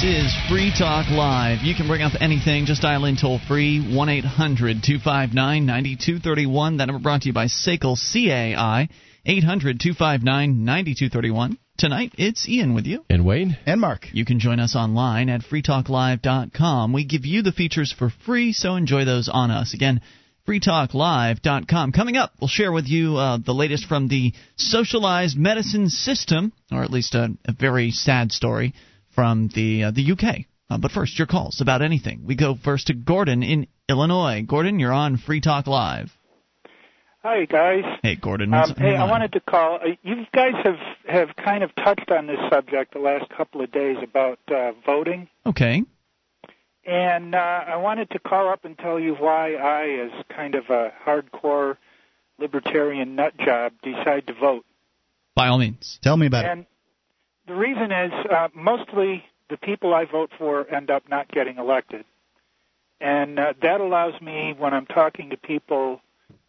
This is Free Talk Live. You can bring up anything. Just dial in toll free 1 800 259 9231. That number brought to you by SACL CAI 800 259 9231. Tonight, it's Ian with you. And Wayne. And Mark. You can join us online at freetalklive.com. We give you the features for free, so enjoy those on us. Again, freetalklive.com. Coming up, we'll share with you uh, the latest from the socialized medicine system, or at least a, a very sad story from the uh, the UK. Uh, but first, your calls about anything. We go first to Gordon in Illinois. Gordon, you're on Free Talk Live. Hi guys. Hey Gordon. Um, hey, I wanted to call. Uh, you guys have have kind of touched on this subject the last couple of days about uh, voting. Okay. And uh, I wanted to call up and tell you why I, as kind of a hardcore libertarian nut job, decide to vote. By all means, tell me about and it. The reason is uh, mostly the people I vote for end up not getting elected, and uh, that allows me when I'm talking to people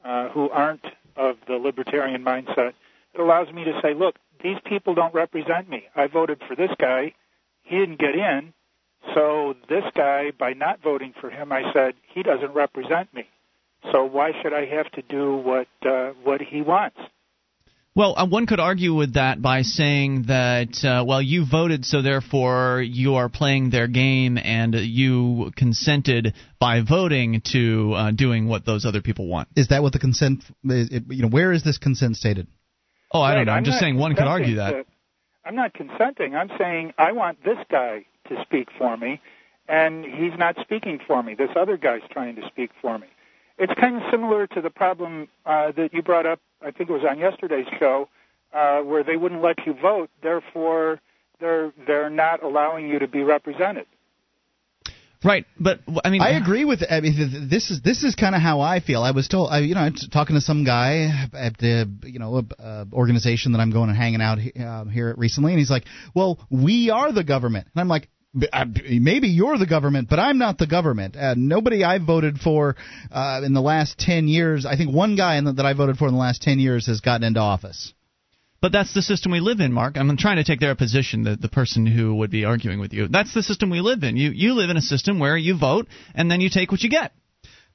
uh, who aren't of the libertarian mindset, it allows me to say, look, these people don't represent me. I voted for this guy. He didn't get in. So this guy, by not voting for him, I said, he doesn't represent me. So why should I have to do what uh, what he wants? Well, uh, one could argue with that by saying that, uh, well, you voted, so therefore you are playing their game, and you consented by voting to uh, doing what those other people want. Is that what the consent? Is, it, you know, where is this consent stated? Oh, I right, don't know. I'm, I'm just saying one could argue that. To, I'm not consenting. I'm saying I want this guy to speak for me, and he's not speaking for me. This other guy's trying to speak for me. It's kind of similar to the problem uh, that you brought up. I think it was on yesterday's show, uh, where they wouldn't let you vote. Therefore, they're they're not allowing you to be represented. Right, but I mean, I agree with. I mean, this is this is kind of how I feel. I was told, I, you know, talking to some guy at the, you know, uh, organization that I'm going and hanging out uh, here recently, and he's like, "Well, we are the government," and I'm like, maybe you're the government, but I'm not the government. Uh, nobody I've voted for uh, in the last ten years. I think one guy the, that I voted for in the last ten years has gotten into office. But that's the system we live in, Mark. I'm trying to take their position, the, the person who would be arguing with you. That's the system we live in. You you live in a system where you vote and then you take what you get.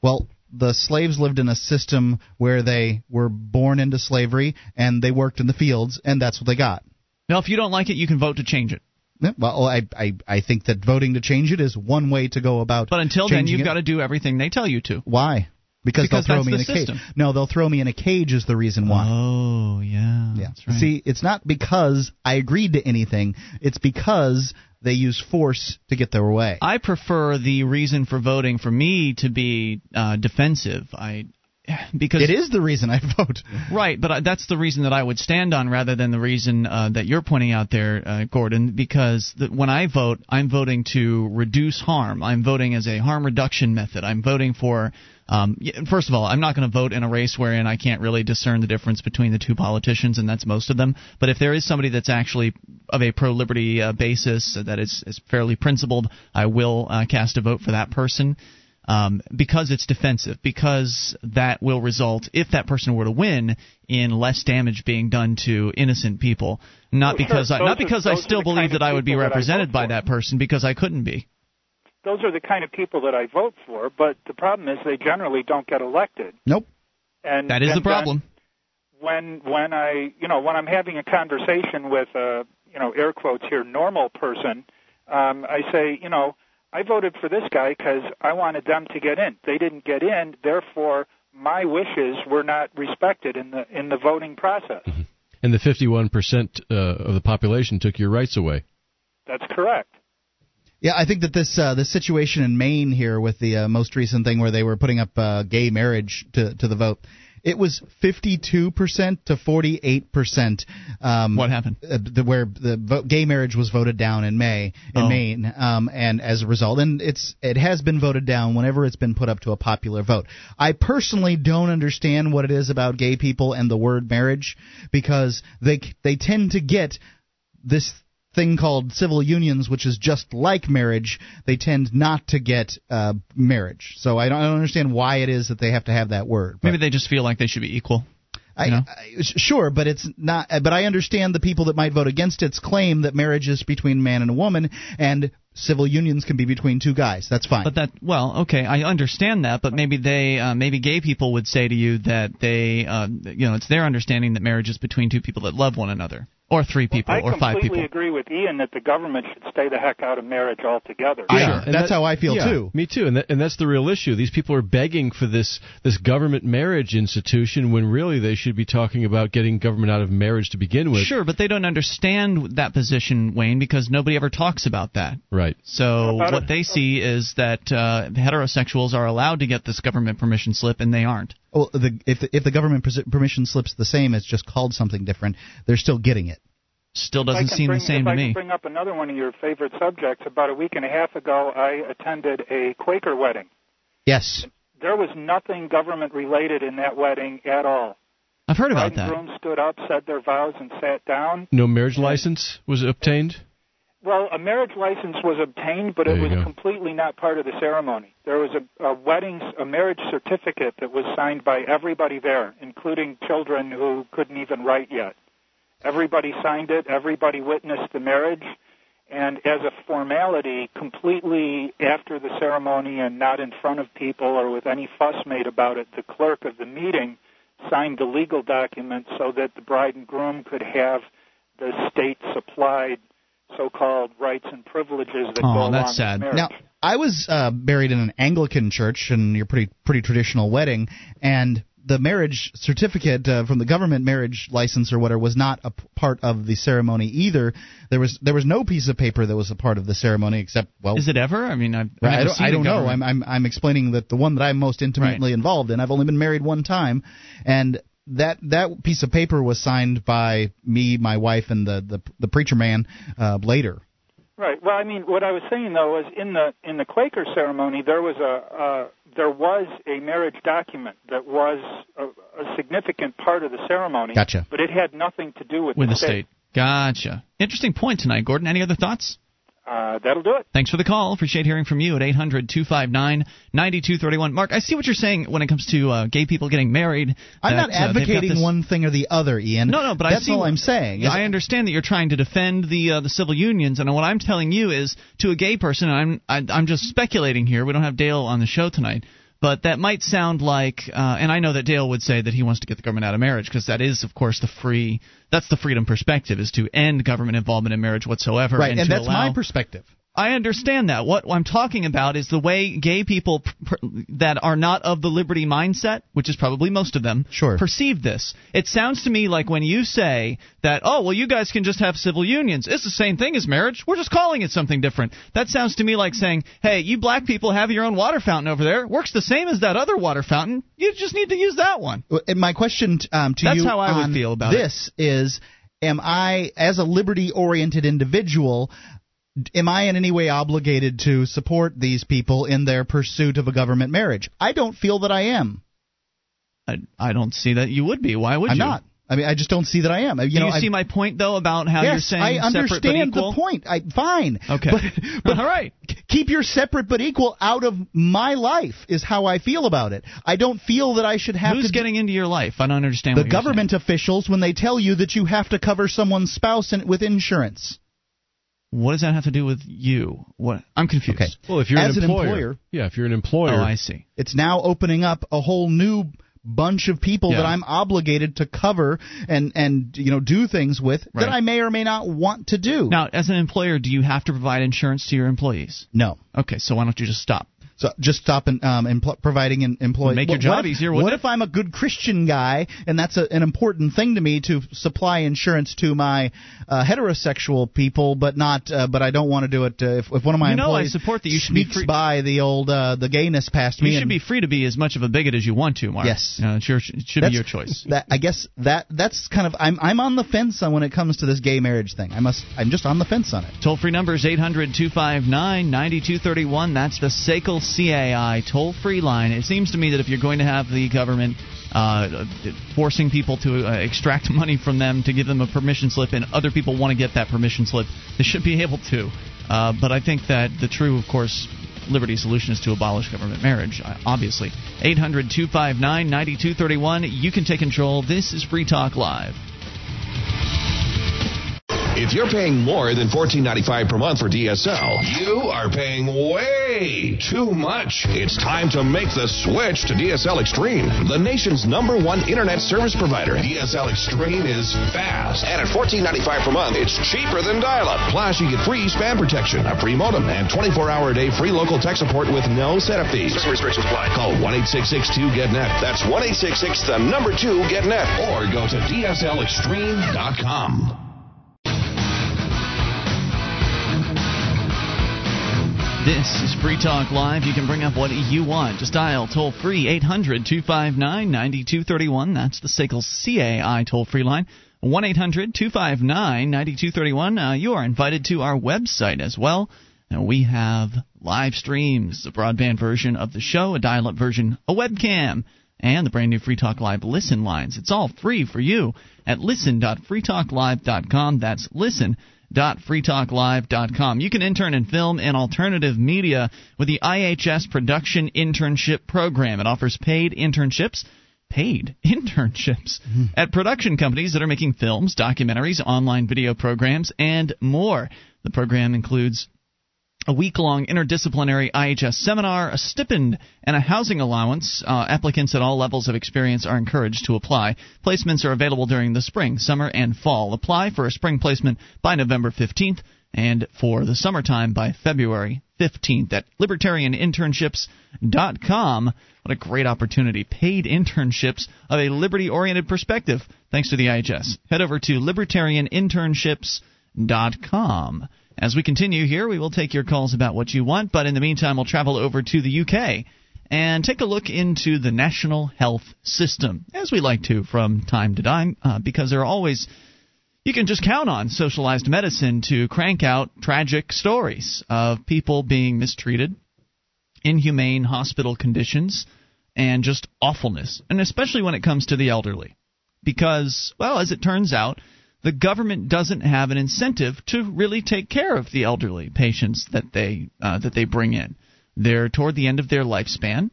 Well, the slaves lived in a system where they were born into slavery and they worked in the fields, and that's what they got. Now, if you don't like it, you can vote to change it. Yeah, well, I, I I think that voting to change it is one way to go about. But until then, you've it. got to do everything they tell you to. Why? Because, because they'll throw me in a system. cage. No, they'll throw me in a cage is the reason why. Oh, yeah. Yeah. Right. See, it's not because I agreed to anything. It's because they use force to get their way. I prefer the reason for voting for me to be uh, defensive. I because it is the reason I vote. Right, but that's the reason that I would stand on rather than the reason uh, that you're pointing out there, uh, Gordon. Because the, when I vote, I'm voting to reduce harm. I'm voting as a harm reduction method. I'm voting for. Um, first of all, I'm not going to vote in a race wherein I can't really discern the difference between the two politicians, and that's most of them. But if there is somebody that's actually of a pro liberty uh, basis that is, is fairly principled, I will uh, cast a vote for that person um, because it's defensive, because that will result, if that person were to win, in less damage being done to innocent people. Not Well, because sure. I, not Those are- because I still believe that I would be people that I represented by for. that person, because I couldn't be. Those are the kind of people that I vote for, but the problem is they generally don't get elected. Nope. And That is and the problem. When when I you know when I'm having a conversation with a you know air quotes here normal person, um, I say you know I voted for this guy because I wanted them to get in. They didn't get in, therefore my wishes were not respected in the in the voting process. And the 51% uh, of the population took your rights away. That's correct. Yeah, I think that this uh, this situation in Maine here with the uh, most recent thing where they were putting up uh, gay marriage to to the vote, it was 52 percent to 48 percent. Um, What happened? Uh, the, where the vote, gay marriage was voted down in May in Oh. Maine, um, and as a result, and it's it has been voted down whenever it's been put up to a popular vote. I personally don't understand what it is about gay people and the word marriage because they they tend to get this thing called civil unions, which is just like marriage, they tend not to get uh, marriage. So I don't, I don't understand why it is that they have to have that word. Maybe they just feel like they should be equal. I, you know? I, sure, but it's not. But I understand the people that might vote against its claim that marriage is between man and a woman, and civil unions can be between two guys. That's fine. But that well, okay, I understand that, but maybe they uh, maybe gay people would say to you that they uh, you know it's their understanding that marriage is between two people that love one another or three people well, or five people. I completely agree with Ian that the government should stay the heck out of marriage altogether. Yeah, sure. that's that, how I feel yeah, too. Me too, and that, and that's the real issue. These people are begging for this this government marriage institution when really they should be talking about getting government out of marriage to begin with. Sure, but they don't understand that position, Wayne, because nobody ever talks about that. Right. So what they see is that uh, heterosexuals are allowed to get this government permission slip, and they aren't. Well, the, if the, if the government permission slip's the same, it's just called something different. They're still getting it. Still doesn't seem bring, the same if to I me. Can bring up another one of your favorite subjects. About a week and a half ago, I attended a Quaker wedding. Yes. There was nothing government related in that wedding at all. I've heard Bride about that. groom stood up, said their vows, and sat down. No marriage license was obtained. Well, a marriage license was obtained, but There it was go. completely not part of the ceremony. There was a, a wedding, a marriage certificate that was signed by everybody there, including children who couldn't even write yet. Everybody signed it. Everybody witnessed the marriage, and as a formality, completely after the ceremony and not in front of people or with any fuss made about it, the clerk of the meeting signed the legal document so that the bride and groom could have the state supplied so-called rights and privileges that Oh, go along that's sad. with marriage. Now, I was uh, buried in an Anglican church, and your pretty pretty traditional wedding, and the marriage certificate uh, from the government marriage license or whatever was not a p- part of the ceremony either. There was there was no piece of paper that was a part of the ceremony except well. Is it ever? I mean, I've, I've Right, I don't, seen I a don't know. I'm, I'm I'm explaining that the one that I'm most intimately involved in. I've only been married one time, and that that piece of paper was signed by me, my wife, and the the, the preacher man uh, later. Right. Well, I mean, what I was saying though was in the in the Quaker ceremony there was a uh, there was a marriage document that was a, a significant part of the ceremony. Gotcha. But it had nothing to do with, with the state. Gotcha. Interesting point tonight, Gordon. Any other thoughts? Uh, that'll do it. Thanks for the call. Appreciate hearing from you at 800 259 9231. Mark, I see what you're saying when it comes to uh, gay people getting married. I'm that, not uh, advocating this- one thing or the other, Ian. No, no, but I that's see all I'm saying. Yeah, is- I understand that you're trying to defend the uh, the civil unions, and what I'm telling you is to a gay person. And I'm I, I'm just speculating here. We don't have Dale on the show tonight, but that might sound like, uh, and I know that Dale would say that he wants to get the government out of marriage because that is, of course, the free. That's the freedom perspective is to end government involvement in marriage whatsoever. right, and, and to that's allow, my perspective. I understand that. What I'm talking about is the way gay people pr- pr- that are not of the liberty mindset, which is probably most of them, Sure. perceive this. It sounds to me like when you say that, oh, well, you guys can just have civil unions. It's the same thing as marriage. We're just calling it something different. That sounds to me like saying, hey, you black people have your own water fountain over there. Works the same as that other water fountain. You just need to use that one. And my question um, to That's you how I would feel about this is: Am I, as a liberty-oriented individual, am I in any way obligated to support these people in their pursuit of a government marriage? I don't feel that I am. I, I don't see that you would be. Why would you? I'm not. I mean, I just don't see that I am. You Do know, you I- see my point though about how yes, you're saying I separate but understand the point. I fine. Okay. But, but All right. keep your separate but equal out of my life is how I feel about it. I don't feel that I should have Who's to getting into your life? I don't understand. the you're saying. government officials when they tell you that you have to cover someone's spouse in, with insurance. What does that have to do with you? What? I'm confused. Okay. Well, if you're As an an employer, employer- yeah, if you're an employer, Oh, I see. It's now opening up a whole new bunch of people Yeah. that I'm obligated to cover and and you know do things with Right. that I may or may not want to do. Now, as an employer, do you have to provide insurance to your employees? no. Okay, so why don't you just stop? So just stop and um, empl- providing an employee. Make your What- job what if, easier, What it? if I'm a good Christian guy and that's a, an important thing to me to supply insurance to my uh, heterosexual people, but not, uh, but I don't want to do it. Uh, if, if one of my You know I employees support that you should be free- by the old uh, the gayness past me, You should and be free to be as much of a bigot as you want to, Mark. Yes. Uh, it's your, it should be your choice. That I guess that that's kind of I'm I'm on the fence on when it comes to this gay marriage thing. I must I'm just on the fence on it. Toll free number is 800 259 9231. That's the SACL CAI toll free line. It seems to me that if you're going to have the government uh, forcing people to uh, extract money from them to give them a permission slip, and other people want to get that permission slip, they should be able to. Uh, but I think that the true, of course, Liberty solution is to abolish government marriage, uh, obviously. 800 259 9231. You can take control. This is Free Talk Live. If you're paying more than $14.95 per month for DSL, you are paying way too much. It's time to make the switch to DSL Extreme, the nation's number one internet service provider. DSL Extreme is fast, and at $14.95 per month, it's cheaper than dial-up. Plus, you get free spam protection, a free modem, and 24-hour a day free local tech support with no setup fees. Some restrictions apply. Call 1-866-2-GET-NET. That's 1-866, the number two, GET-NET. Or go to DSLExtreme.com. This is Free Talk Live. You can bring up what you want. Just dial toll free 800 259 9231. That's the SACL CAI toll free line. 1 800 259 9231. Uh, you are invited to our website as well. And we have live streams, a broadband version of the show, a dial up version, a webcam, and the brand new Free Talk Live listen lines. It's all free for you at listen.freetalklive.com. That's listen www.freetalklive.com. You can intern and film in alternative media with the IHS Production Internship Program. It offers paid internships paid internships mm-hmm. at production companies that are making films, documentaries, online video programs, and more. The program includes a week long interdisciplinary IHS seminar, a stipend, and a housing allowance. Uh, applicants at all levels of experience are encouraged to apply. Placements are available during the spring, summer, and fall. Apply for a spring placement by November 15th and for the summertime by February 15th at libertarianinternships.com. What a great opportunity. Paid internships of a liberty oriented perspective thanks to the IHS. Head over to libertarianinternships.com. As we continue here, we will take your calls about what you want, but in the meantime, we'll travel over to the UK and take a look into the national health system, as we like to from time to time, uh, because there are always. You can just count on socialized medicine to crank out tragic stories of people being mistreated, inhumane hospital conditions, and just awfulness, and especially when it comes to the elderly. Because, well, as it turns out, the government doesn't have an incentive to really take care of the elderly patients that they uh, that they bring in. They're toward the end of their lifespan,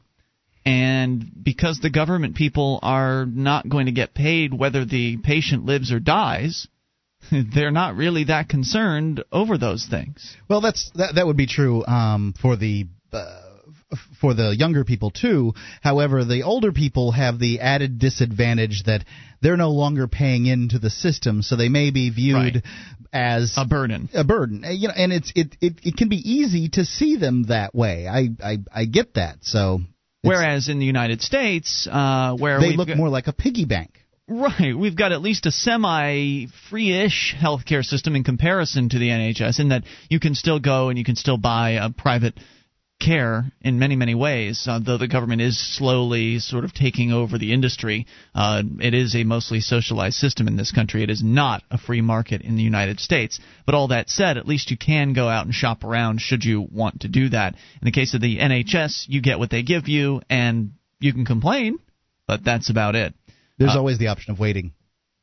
and because the government people are not going to get paid whether the patient lives or dies, they're not really that concerned over those things. Well, that's that that would be true um, for the. Uh, for the younger people too. However, the older people have the added disadvantage that they're no longer paying into the system, so they may be viewed right. as a burden. A burden, you know, and it's it, it it can be easy to see them that way. I I, I get that. So. Whereas in the United States, uh, where they look got, more like a piggy bank. Right. We've got at least a semi free ish healthcare system in comparison to the NHS, in that you can still go and you can still buy a private care in many, many ways. Uh, though the government is slowly sort of taking over the industry, uh, it is a mostly socialized system in this country. It is not a free market in the United States. But all that said, at least you can go out and shop around should you want to do that. In the case of the NHS, you get what they give you, and you can complain, but that's about it. There's uh, always the option of waiting.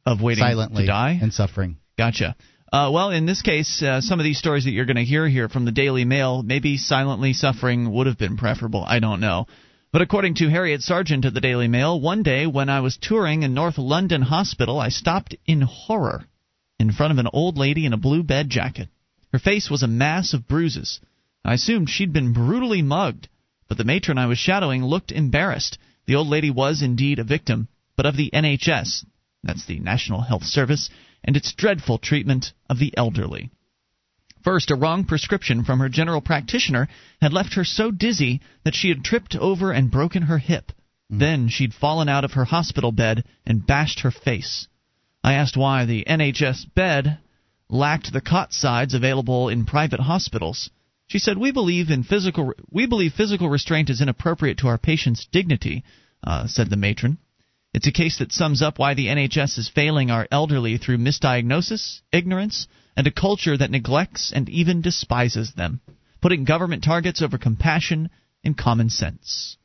Of waiting silently to die and suffering. Gotcha. Uh, well, in this case, uh, some of these stories that you're going to hear here from the Daily Mail, maybe silently suffering would have been preferable. I don't know. But according to Harriet Sergeant of the Daily Mail, one day when I was touring a North London hospital, I stopped in horror in front of an old lady in a blue bed jacket. Her face was a mass of bruises. I assumed she'd been brutally mugged, but the matron I was shadowing looked embarrassed. The old lady was indeed a victim, but of the NHS, that's the National Health Service, and its dreadful treatment of the elderly. First, a wrong prescription from her general practitioner had left her so dizzy that she had tripped over and broken her hip. Mm. Then she'd fallen out of her hospital bed and bashed her face. I asked why the NHS bed lacked the cot sides available in private hospitals. She said, "We believe in physical. We believe physical restraint is inappropriate to our patients' dignity," uh, said the matron. It's a case that sums up why the NHS is failing our elderly through misdiagnosis, ignorance, and a culture that neglects and even despises them, putting government targets over compassion and common sense.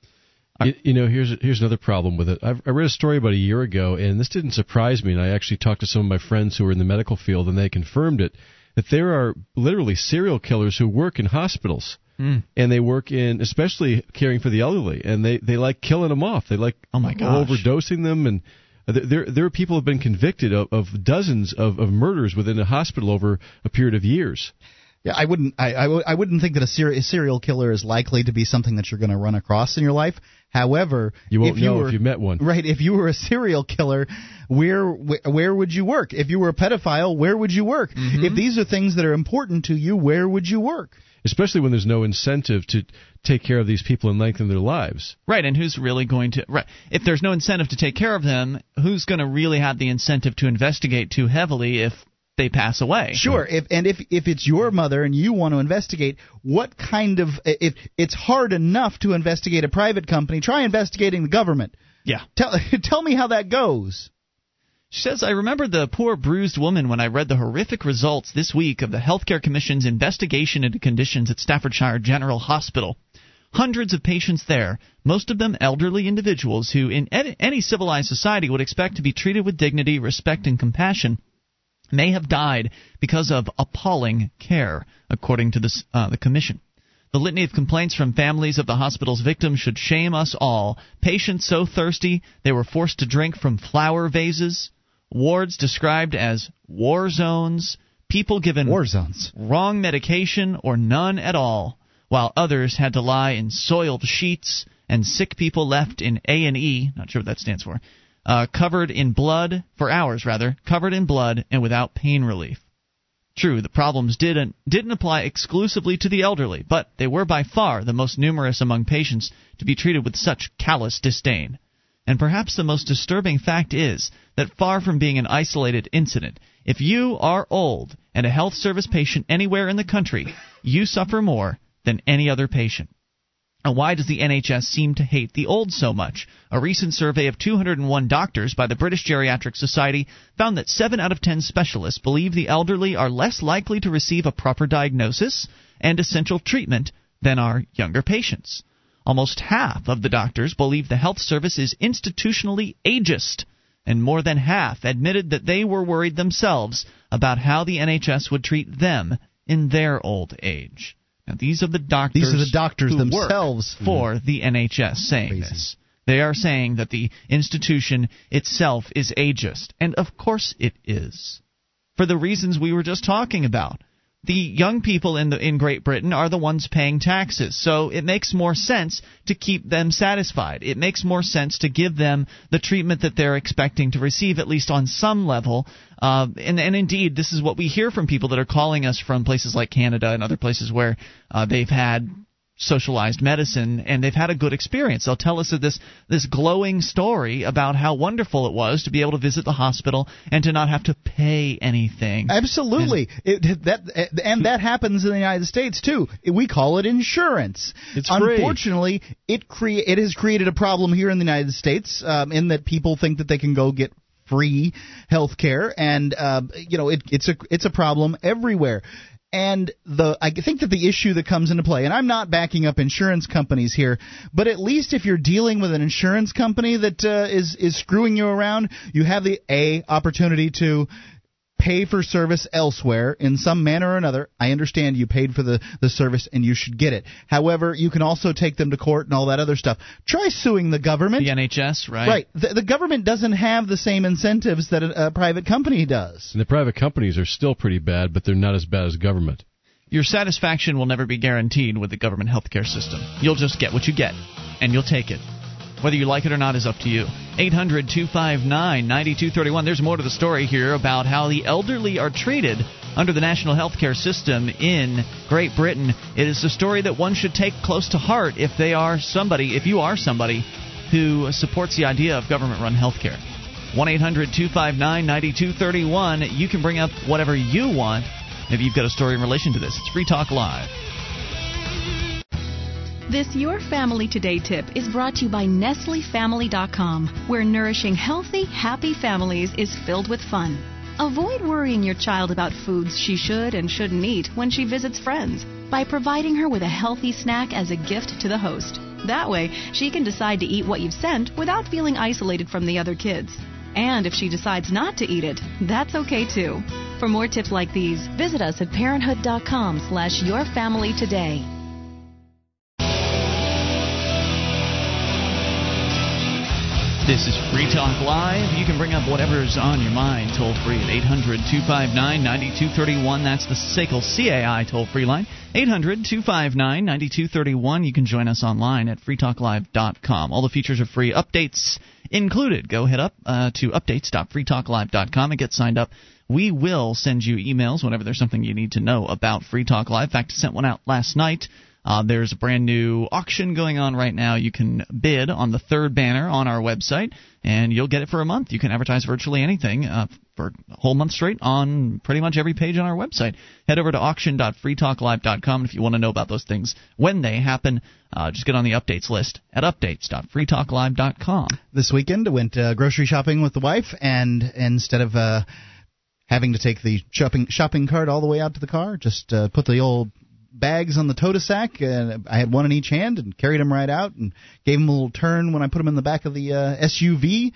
You, you, know, here's here's another problem with it. I've, I read a story about a year ago, and this didn't surprise me. And I actually talked to some of my friends who are in the medical field, and they confirmed it that there are literally serial killers who work in hospitals. Mm. And they work in, especially caring for the elderly, and they they like killing them off. They like oh my gosh. overdosing them, and there, there are people who have been convicted of, of dozens of, of murders within a hospital over a period of years. Yeah, I wouldn't. I, I, w- I wouldn't think that a, ser- a serial killer is likely to be something that you're going to run across in your life. However, You won't if you know were, if you met one. Right. If you were a serial killer, where wh- where would you work? If you were a pedophile, where would you work? Mm-hmm. If these are things that are important to you, where would you work? Especially when there's no incentive to take care of these people and lengthen their lives. Right, and who's really going to right? If there's no incentive to take care of them, who's going to really have the incentive to investigate too heavily if they pass away? Sure. If and if if it's your mother and you want to investigate, what kind of if it's hard enough to investigate a private company, try investigating the government. Yeah. Tell tell me how that goes. She says, I remember the poor bruised woman when I read the horrific results this week of the Healthcare Commission's investigation into conditions at Staffordshire General Hospital. Hundreds of patients there, most of them elderly individuals who, in any civilized society, would expect to be treated with dignity, respect, and compassion, may have died because of appalling care, according to this, uh, the Commission. The litany of complaints from families of the hospital's victims should shame us all. Patients so thirsty they were forced to drink from flower vases, wards described as war zones, people given War zones. wrong medication or none at all, while others had to lie in soiled sheets and sick people left in A&E, not sure what that stands for, uh, covered in blood for hours rather, covered in blood and without pain relief. True, the problems didn't didn't apply exclusively to the elderly, but they were by far the most numerous among patients to be treated with such callous disdain. And perhaps the most disturbing fact is that far from being an isolated incident, if you are old and a health service patient anywhere in the country, you suffer more than any other patient. And why does the NHS seem to hate the old so much? A recent survey of 201 doctors by the British Geriatric Society found that 7 out of 10 specialists believe the elderly are less likely to receive a proper diagnosis and essential treatment than are younger patients. Almost half of the doctors believe the health service is institutionally ageist, and more than half admitted that they were worried themselves about how the NHS would treat them in their old age. Now, these are the doctors. These are the doctors themselves. for the NHS saying Crazy. this. They are saying that the institution itself is ageist, and of course it is, for the reasons we were just talking about. The young people in the in Great Britain are the ones paying taxes, so it makes more sense to keep them satisfied. It makes more sense to give them the treatment that they're expecting to receive, at least on some level. Uh, and, and indeed, this is what we hear from people that are calling us from places like Canada and other places where uh, they've had socialized medicine and they've had a good experience. They'll tell us that this this glowing story about how wonderful it was to be able to visit the hospital and to not have to pay anything. Absolutely, it, that and that happens in the United States too. We call it insurance. It's free. Unfortunately, it crea- it has created a problem here in the United States um, in that people think that they can go get free health care, and uh, you know it, it's a it's a problem everywhere. And the I think that the issue that comes into play, and I'm not backing up insurance companies here, but at least if you're dealing with an insurance company that uh, is is screwing you around, you have the a opportunity to pay for service elsewhere in some manner or another. I understand you paid for the, the service and you should get it. However, you can also take them to court and all that other stuff. Try suing the government. the NHS, right? Right. The, the government doesn't have the same incentives that a, a private company does. And the private companies are still pretty bad, but they're not as bad as government. Your satisfaction will never be guaranteed with the government healthcare system. You'll just get what you get, and you'll take it. Whether you like it or not is up to you. 800 259 9231. There's more to the story here about how the elderly are treated under the national healthcare system in Great Britain. It is a story that one should take close to heart if they are somebody, if you are somebody who supports the idea of government run healthcare. 1 800 259 9231. You can bring up whatever you want. Maybe you've got a story in relation to this. It's Free Talk Live. This Your Family Today tip is brought to you by NestleFamily.com, where nourishing healthy, happy families is filled with fun. Avoid worrying your child about foods she should and shouldn't eat when she visits friends by providing her with a healthy snack as a gift to the host. That way, she can decide to eat what you've sent without feeling isolated from the other kids. And if she decides not to eat it, that's okay too. For more tips like these, visit us at parenthood.com slash yourfamilytoday. This is Free Talk Live. You can bring up whatever's on your mind toll free at 800 259 9231. That's the SACL CAI toll free line. 800 259 9231. You can join us online at freetalklive.com. All the features are free. Updates included. Go head up uh, to updates.freetalklive.com and get signed up. We will send you emails whenever there's something you need to know about Free Talk Live. In fact, I sent one out last night uh, there's a brand new auction going on right now. You can bid on the third banner on our website, and you'll get it for a month. You can advertise virtually anything uh, for a whole month straight on pretty much every page on our website. Head over to auction.freetalklive.com if you want to know about those things when they happen. Uh, just get on the updates list at updates.freetalklive.com. This weekend, I went uh, grocery shopping with the wife, and instead of uh, having to take the shopping shopping cart all the way out to the car, just uh, put the old bags on the tote sack, and I had one in each hand and carried them right out and gave them a little turn when I put them in the back of the uh, SUV.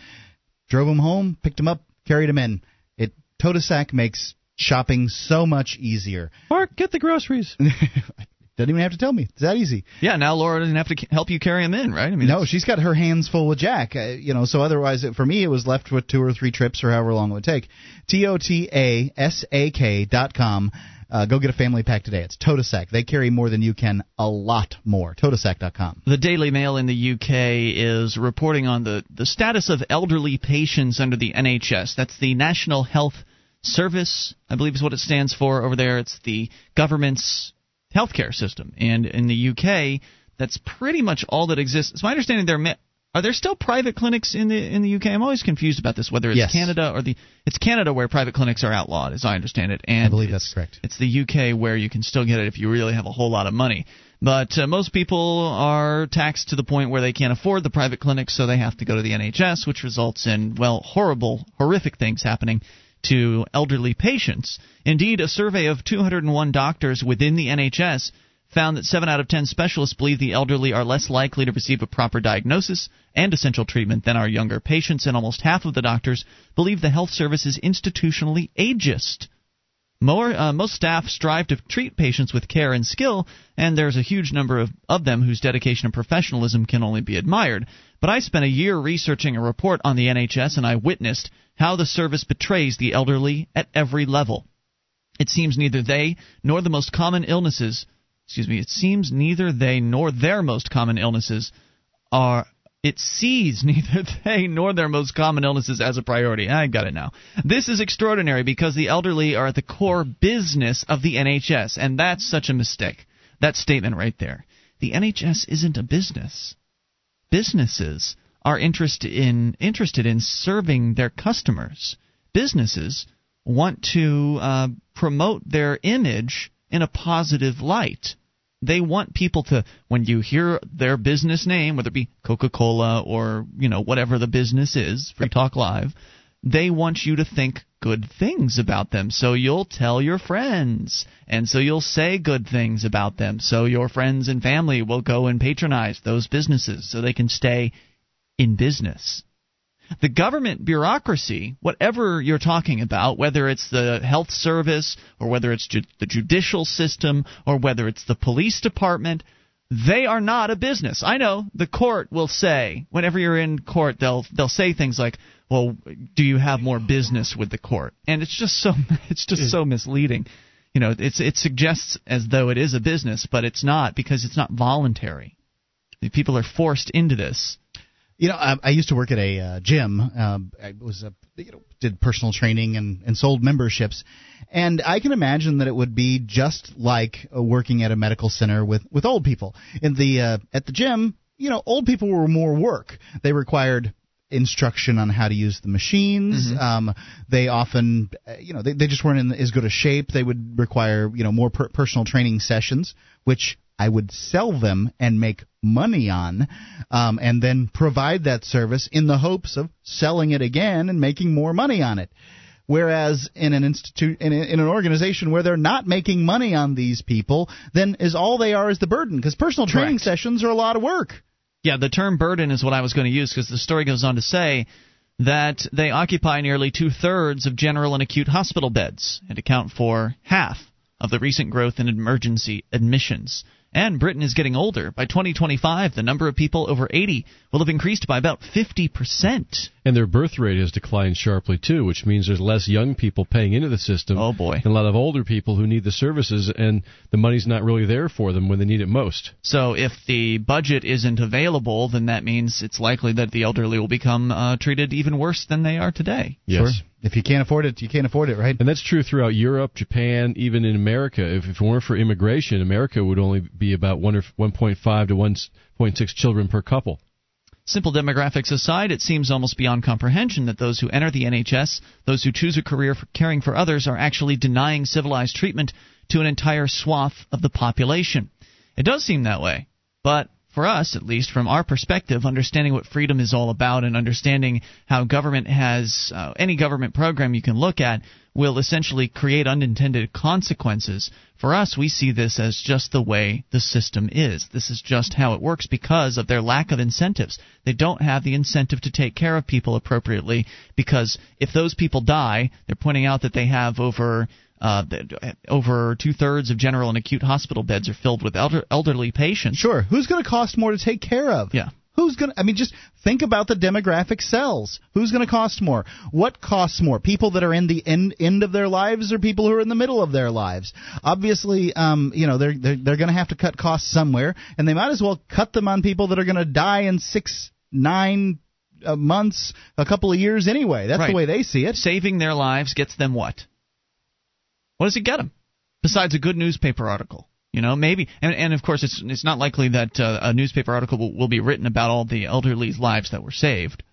Drove them home, picked them up, carried them in. It tote sack makes shopping so much easier. Mark, get the groceries. Doesn't even have to tell me. It's that easy. Yeah, now Laura doesn't have to help you carry them in, right? I mean, no, she's got her hands full with Jack. Uh, you know, so otherwise, for me, it was left with two or three trips or however long it would take. T O T A S A K dot com. Uh, go get a family pack today. It's Totasak. They carry more than you can, a lot more. Totasak.com. The Daily Mail in the UK is reporting on the, the status of elderly patients under the NHS. That's the National Health Service, I believe is what it stands for over there. It's the government's healthcare system. And in the UK, that's pretty much all that exists. It's my understanding there are there still private clinics in the in the UK? I'm always confused about this. Whether it's yes. Canada or the it's Canada where private clinics are outlawed, as I understand it, and I believe that's correct. It's the UK where you can still get it if you really have a whole lot of money. But uh, most people are taxed to the point where they can't afford the private clinics, so they have to go to the NHS, which results in well horrible, horrific things happening to elderly patients. Indeed, a survey of 201 doctors within the NHS found that 7 out of 10 specialists believe the elderly are less likely to receive a proper diagnosis and essential treatment than our younger patients, and almost half of the doctors believe the health service is institutionally ageist. More, uh, most staff strive to treat patients with care and skill, and there's a huge number of, of them whose dedication and professionalism can only be admired. But I spent a year researching a report on the NHS, and I witnessed how the service betrays the elderly at every level. It seems neither they nor the most common illnesses excuse me, it seems neither they nor their most common illnesses are it sees neither they nor their most common illnesses as a priority. I got it now. This is extraordinary because the elderly are at the core business of the NHS, and that's such a mistake. That statement right there. The NHS isn't a business. Businesses are interested in interested in serving their customers. Businesses want to uh, promote their image in a positive light. They want people to, when you hear their business name, whether it be Coca Cola or you know whatever the business is, Free Talk Live, they want you to think good things about them. So you'll tell your friends, and so you'll say good things about them. So your friends and family will go and patronize those businesses so they can stay in business the government bureaucracy, whatever you're talking about, whether it's the health service or whether it's ju- the judicial system or whether it's the police department, they are not a business. I know the court will say whenever you're in court they'll they'll say things like, "Well, do you have more business with the court?" And it's just so it's just so misleading. You know, it's it suggests as though it is a business, but it's not because it's not voluntary. People are forced into this you know, I, I used to work at a uh, gym. Uh, I was a you know did personal training and, and sold memberships, and I can imagine that it would be just like uh, working at a medical center with with old people. In the uh, at the gym, you know, old people were more work. They required instruction on how to use the machines. Mm-hmm. Um, they often, uh, you know, they, they just weren't in as good a shape. They would require, you know, more per- personal training sessions, which I would sell them and make money on, um, and then provide that service in the hopes of selling it again and making more money on it. Whereas in an institute, in, in an organization where they're not making money on these people, then is all they are is the burden because personal training Correct. sessions are a lot of work. Yeah, the term burden is what I was going to use because the story goes on to say that they occupy nearly two thirds of general and acute hospital beds and account for half of the recent growth in emergency admissions And Britain is getting older. By 2025, the number of people over 80 will have increased by about 50%. And their birth rate has declined sharply too, which means there's less young people paying into the system. Oh boy. And a lot of older people who need the services and the money's not really there for them when they need it most. So if the budget isn't available, then that means it's likely that the elderly will become uh, treated even worse than they are today. Yes. Sure. If you can't afford it, you can't afford it, right? And that's true throughout Europe, Japan, even in America. If, if it weren't for immigration, America would only be about one or 1.5 to 1.6 children per couple. Simple demographics aside, it seems almost beyond comprehension that those who enter the NHS, those who choose a career for caring for others, are actually denying civilized treatment to an entire swath of the population. It does seem that way, but for us, at least from our perspective, understanding what freedom is all about and understanding how government has uh, any government program you can look at will essentially create unintended consequences. For us, we see this as just the way the system is. This is just how it works because of their lack of incentives. They don't have the incentive to take care of people appropriately because if those people die, they're pointing out that they have over uh, over two thirds of general and acute hospital beds are filled with elder, elderly patients. Sure. Who's going to cost more to take care of? Yeah. Who's going to, I mean, just think about the demographic cells. Who's going to cost more? What costs more? People that are in the end, end of their lives or people who are in the middle of their lives? Obviously, um, you know, they're, they're, they're going to have to cut costs somewhere, and they might as well cut them on people that are going to die in six, nine, uh, months, a couple of years anyway. That's Right. the way they see it. Saving their lives gets them what? What does it get him Besides a good newspaper article. You know, maybe, and, and of course, it's it's not likely that uh, a newspaper article will, will be written about all the elderly's lives that were saved.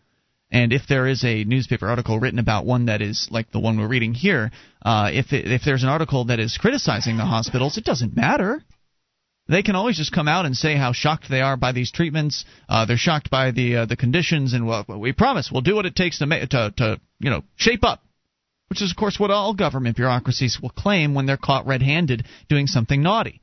And if there is a newspaper article written about one that is like the one we're reading here, uh, if it, if there's an article that is criticizing the hospitals, it doesn't matter. They can always just come out and say how shocked they are by these treatments. Uh, they're shocked by the uh, the conditions, and well, we promise we'll do what it takes to ma- to to you know shape up. Which is, of course, what all government bureaucracies will claim when they're caught red-handed doing something naughty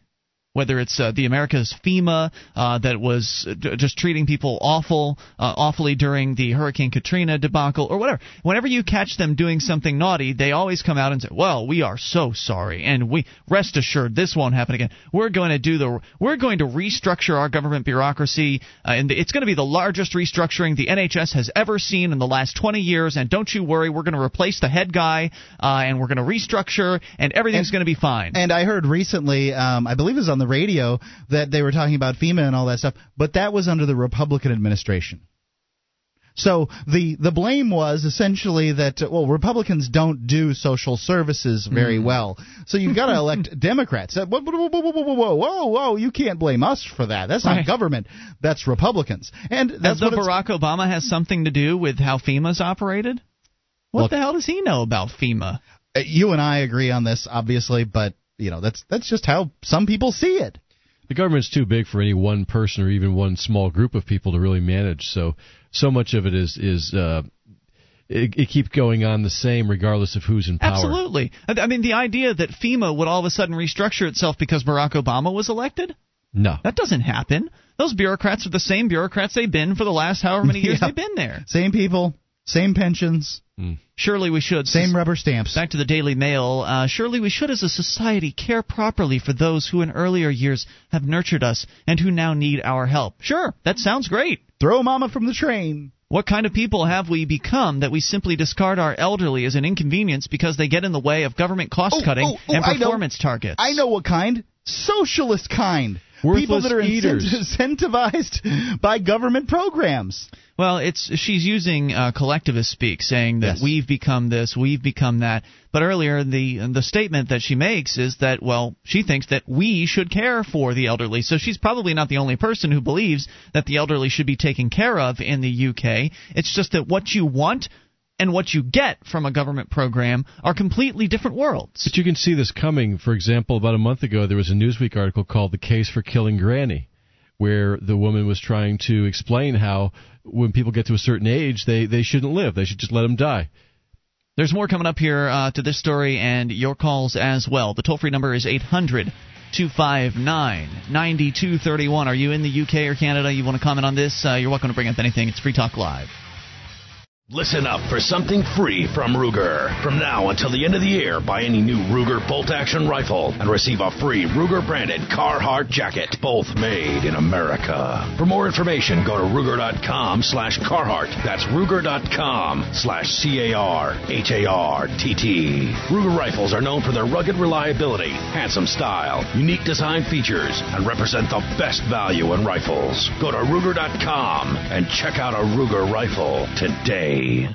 whether it's uh, the America's FEMA uh, that was uh, d- just treating people awful, uh, awfully during the Hurricane Katrina debacle, or whatever. Whenever you catch them doing something naughty, they always come out and say, "Well, we are so sorry, and we rest assured this won't happen again. We're going to do the, we're going to restructure our government bureaucracy, uh, and it's going to be the largest restructuring the NHS has ever seen in the last 20 years. And don't you worry, we're going to replace the head guy, uh, and we're going to restructure, and everything's going to be fine." And I heard recently, um, I believe it was on the radio, that they were talking about FEMA and all that stuff, but that was under the Republican administration. So the the blame was essentially that well Republicans don't do social services very Hmm. well, so you've got to elect Democrats. Whoa, whoa, whoa, whoa, whoa, whoa! You can't blame us for that. That's not government. That's Republicans, and that's though what Barack Obama has something to do with how FEMA's operated? What Well- the hell does he know about FEMA? uh, you and I agree on this, obviously, but you know that's that's just how some people see it. The government's too big for any one person or even one small group of people to really manage. So so much of it is is uh, it, it keeps going on the same regardless of who's in power. Absolutely. I I mean, the idea that FEMA would all of a sudden restructure itself because Barack Obama was elected? No. That doesn't happen. Those bureaucrats are the same bureaucrats they've been for the last however many years Yeah. they've been there. Same people, same pensions, Surely we should. same rubber stamps. Back to the Daily Mail. Uh, surely we should, as a society, care properly for those who in earlier years have nurtured us and who now need our help. Sure, that sounds great. Throw mama from the train. What kind of people have we become that we simply discard our elderly as an inconvenience because they get in the way of government cost cutting Oh, oh, oh, and I performance targets? I know what kind. Socialist kind. Worthless People that are eaters. incentivized by government programs. Well, it's she's using uh, collectivist speak, saying that Yes. we've become this, we've become that. But earlier, the the statement that she makes is that well, she thinks that we should care for the elderly. So she's probably not the only person who believes that the elderly should be taken care of in the UK. It's just that what you want and what you get from a government program are completely different worlds. But you can see this coming. For example, about a month ago, there was a Newsweek article called "The Case for Killing Granny," where the woman was trying to explain how when people get to a certain age, they they shouldn't live; they should just let them die. There's more coming up here uh, to this story and your calls as well. The toll free number is 800 259 9231. Are you in the UK or Canada? You want to comment on this? Uh, you're welcome to bring up anything. It's Free Talk Live. Listen up for something free from Ruger. From now until the end of the year, buy any new Ruger bolt action rifle and receive a free Ruger branded Carhartt jacket, both made in America. For more information, go to Ruger.com slash Carhartt. That's Ruger.com slash C A R H A R T T. Ruger rifles are known for their rugged reliability, handsome style, unique design features, and represent the best value in rifles. Go to Ruger.com and check out a Ruger rifle today. This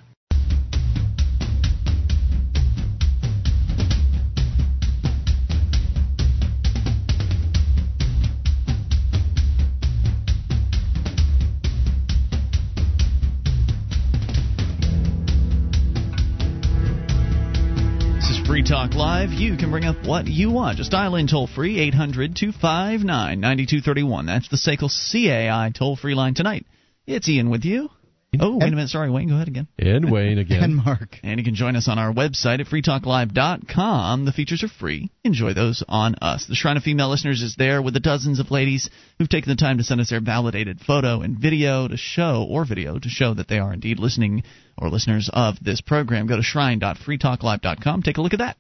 is Free Talk Live. You can bring up what you want. Just dial in toll free 800 259 9231. That's the SACL CAI toll free line tonight. It's Ian with you. Oh, wait a minute. Sorry, Wayne. Go ahead again. And Wayne again. And Mark. And you can join us on our website at freetalklive.com. The features are free. Enjoy those on us. The Shrine of Female Listeners is there with the dozens of ladies who've taken the time to send us their validated photo and video to show, or video to show that they are indeed listening or listeners of this program. Go to shrine.freetalklive.com. Take a look at that.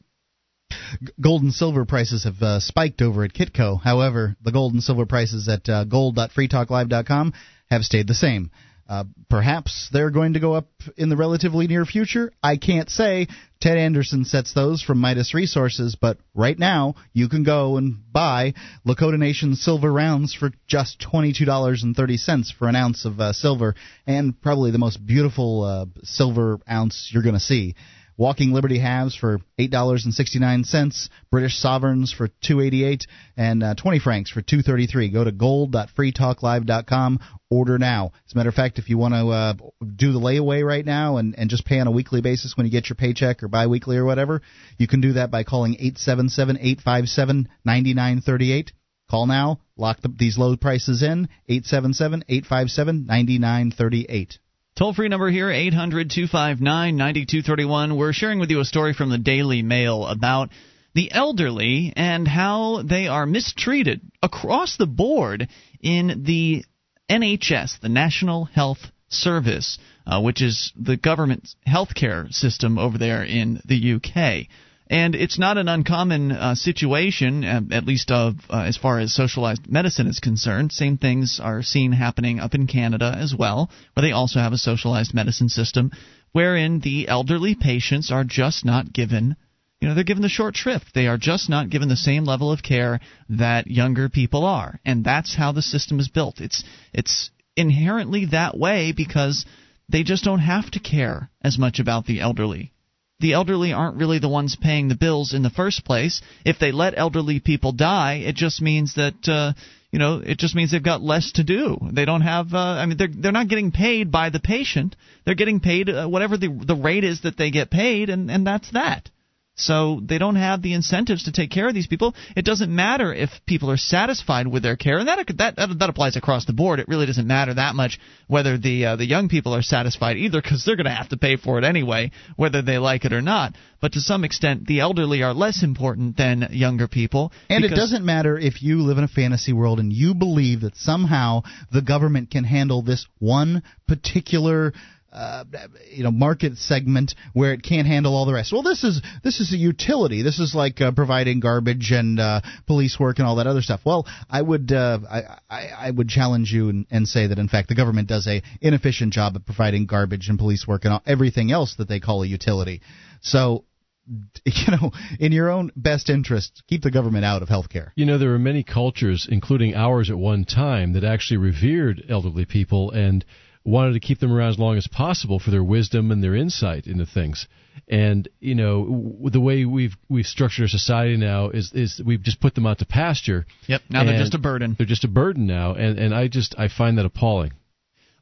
Gold and silver prices have uh, spiked over at Kitco. However, the gold and silver prices at uh, gold.freetalklive.com have stayed the same. Uh, perhaps they're going to go up in the relatively near future. I can't say. Ted Anderson sets those from Midas Resources, but right now you can go and buy Lakota Nation silver rounds for just $22.30 for an ounce of uh, silver, and probably the most beautiful uh, silver ounce you're going to see. Walking Liberty halves for $8.69, British sovereigns for 288 and uh, 20 francs for 233. Go to gold.freetalklive.com, order now. As a matter of fact, if you want to uh, do the layaway right now and, and just pay on a weekly basis when you get your paycheck or biweekly or whatever, you can do that by calling eight seven seven eight five seven ninety nine thirty eight. Call now, lock the, these low prices in, eight seven seven eight five seven ninety nine thirty eight. Toll free number here, 800 259 9231. We're sharing with you a story from the Daily Mail about the elderly and how they are mistreated across the board in the NHS, the National Health Service, uh, which is the government healthcare system over there in the UK. And it's not an uncommon uh, situation, uh, at least of uh, as far as socialized medicine is concerned. Same things are seen happening up in Canada as well, where they also have a socialized medicine system, wherein the elderly patients are just not given. You know, they're given the short shrift. They are just not given the same level of care that younger people are, and that's how the system is built. It's it's inherently that way because they just don't have to care as much about the elderly the elderly aren't really the ones paying the bills in the first place. If they let elderly people die, it just means that uh, you know it just means they've got less to do. They don't have. Uh, I mean, they're they're not getting paid by the patient. They're getting paid uh, whatever the the rate is that they get paid, and and that's that. So they don't have the incentives to take care of these people. It doesn't matter if people are satisfied with their care, and that that that, that applies across the board. It really doesn't matter that much whether the uh, the young people are satisfied either, because they're going to have to pay for it anyway, whether they like it or not. But to some extent, the elderly are less important than younger people. And it doesn't matter if you live in a fantasy world and you believe that somehow the government can handle this one particular uh, you know market segment where it can't handle all the rest. Well, this is this is a utility. This is like uh, providing garbage and uh, police work and all that other stuff. Well, I would uh, I, I, I would challenge you and, and say that in fact the government does a inefficient job at providing garbage and police work and all, everything else that they call a utility. So you know, in your own best interest, keep the government out of healthcare. You know, there are many cultures, including ours at one time, that actually revered elderly people and wanted to keep them around as long as possible for their wisdom and their insight into things. And you know the way we've we've structured our society now is is we've just put them out to pasture. Yep. Now they're just a burden. They're just a burden now, and and I just I find that appalling.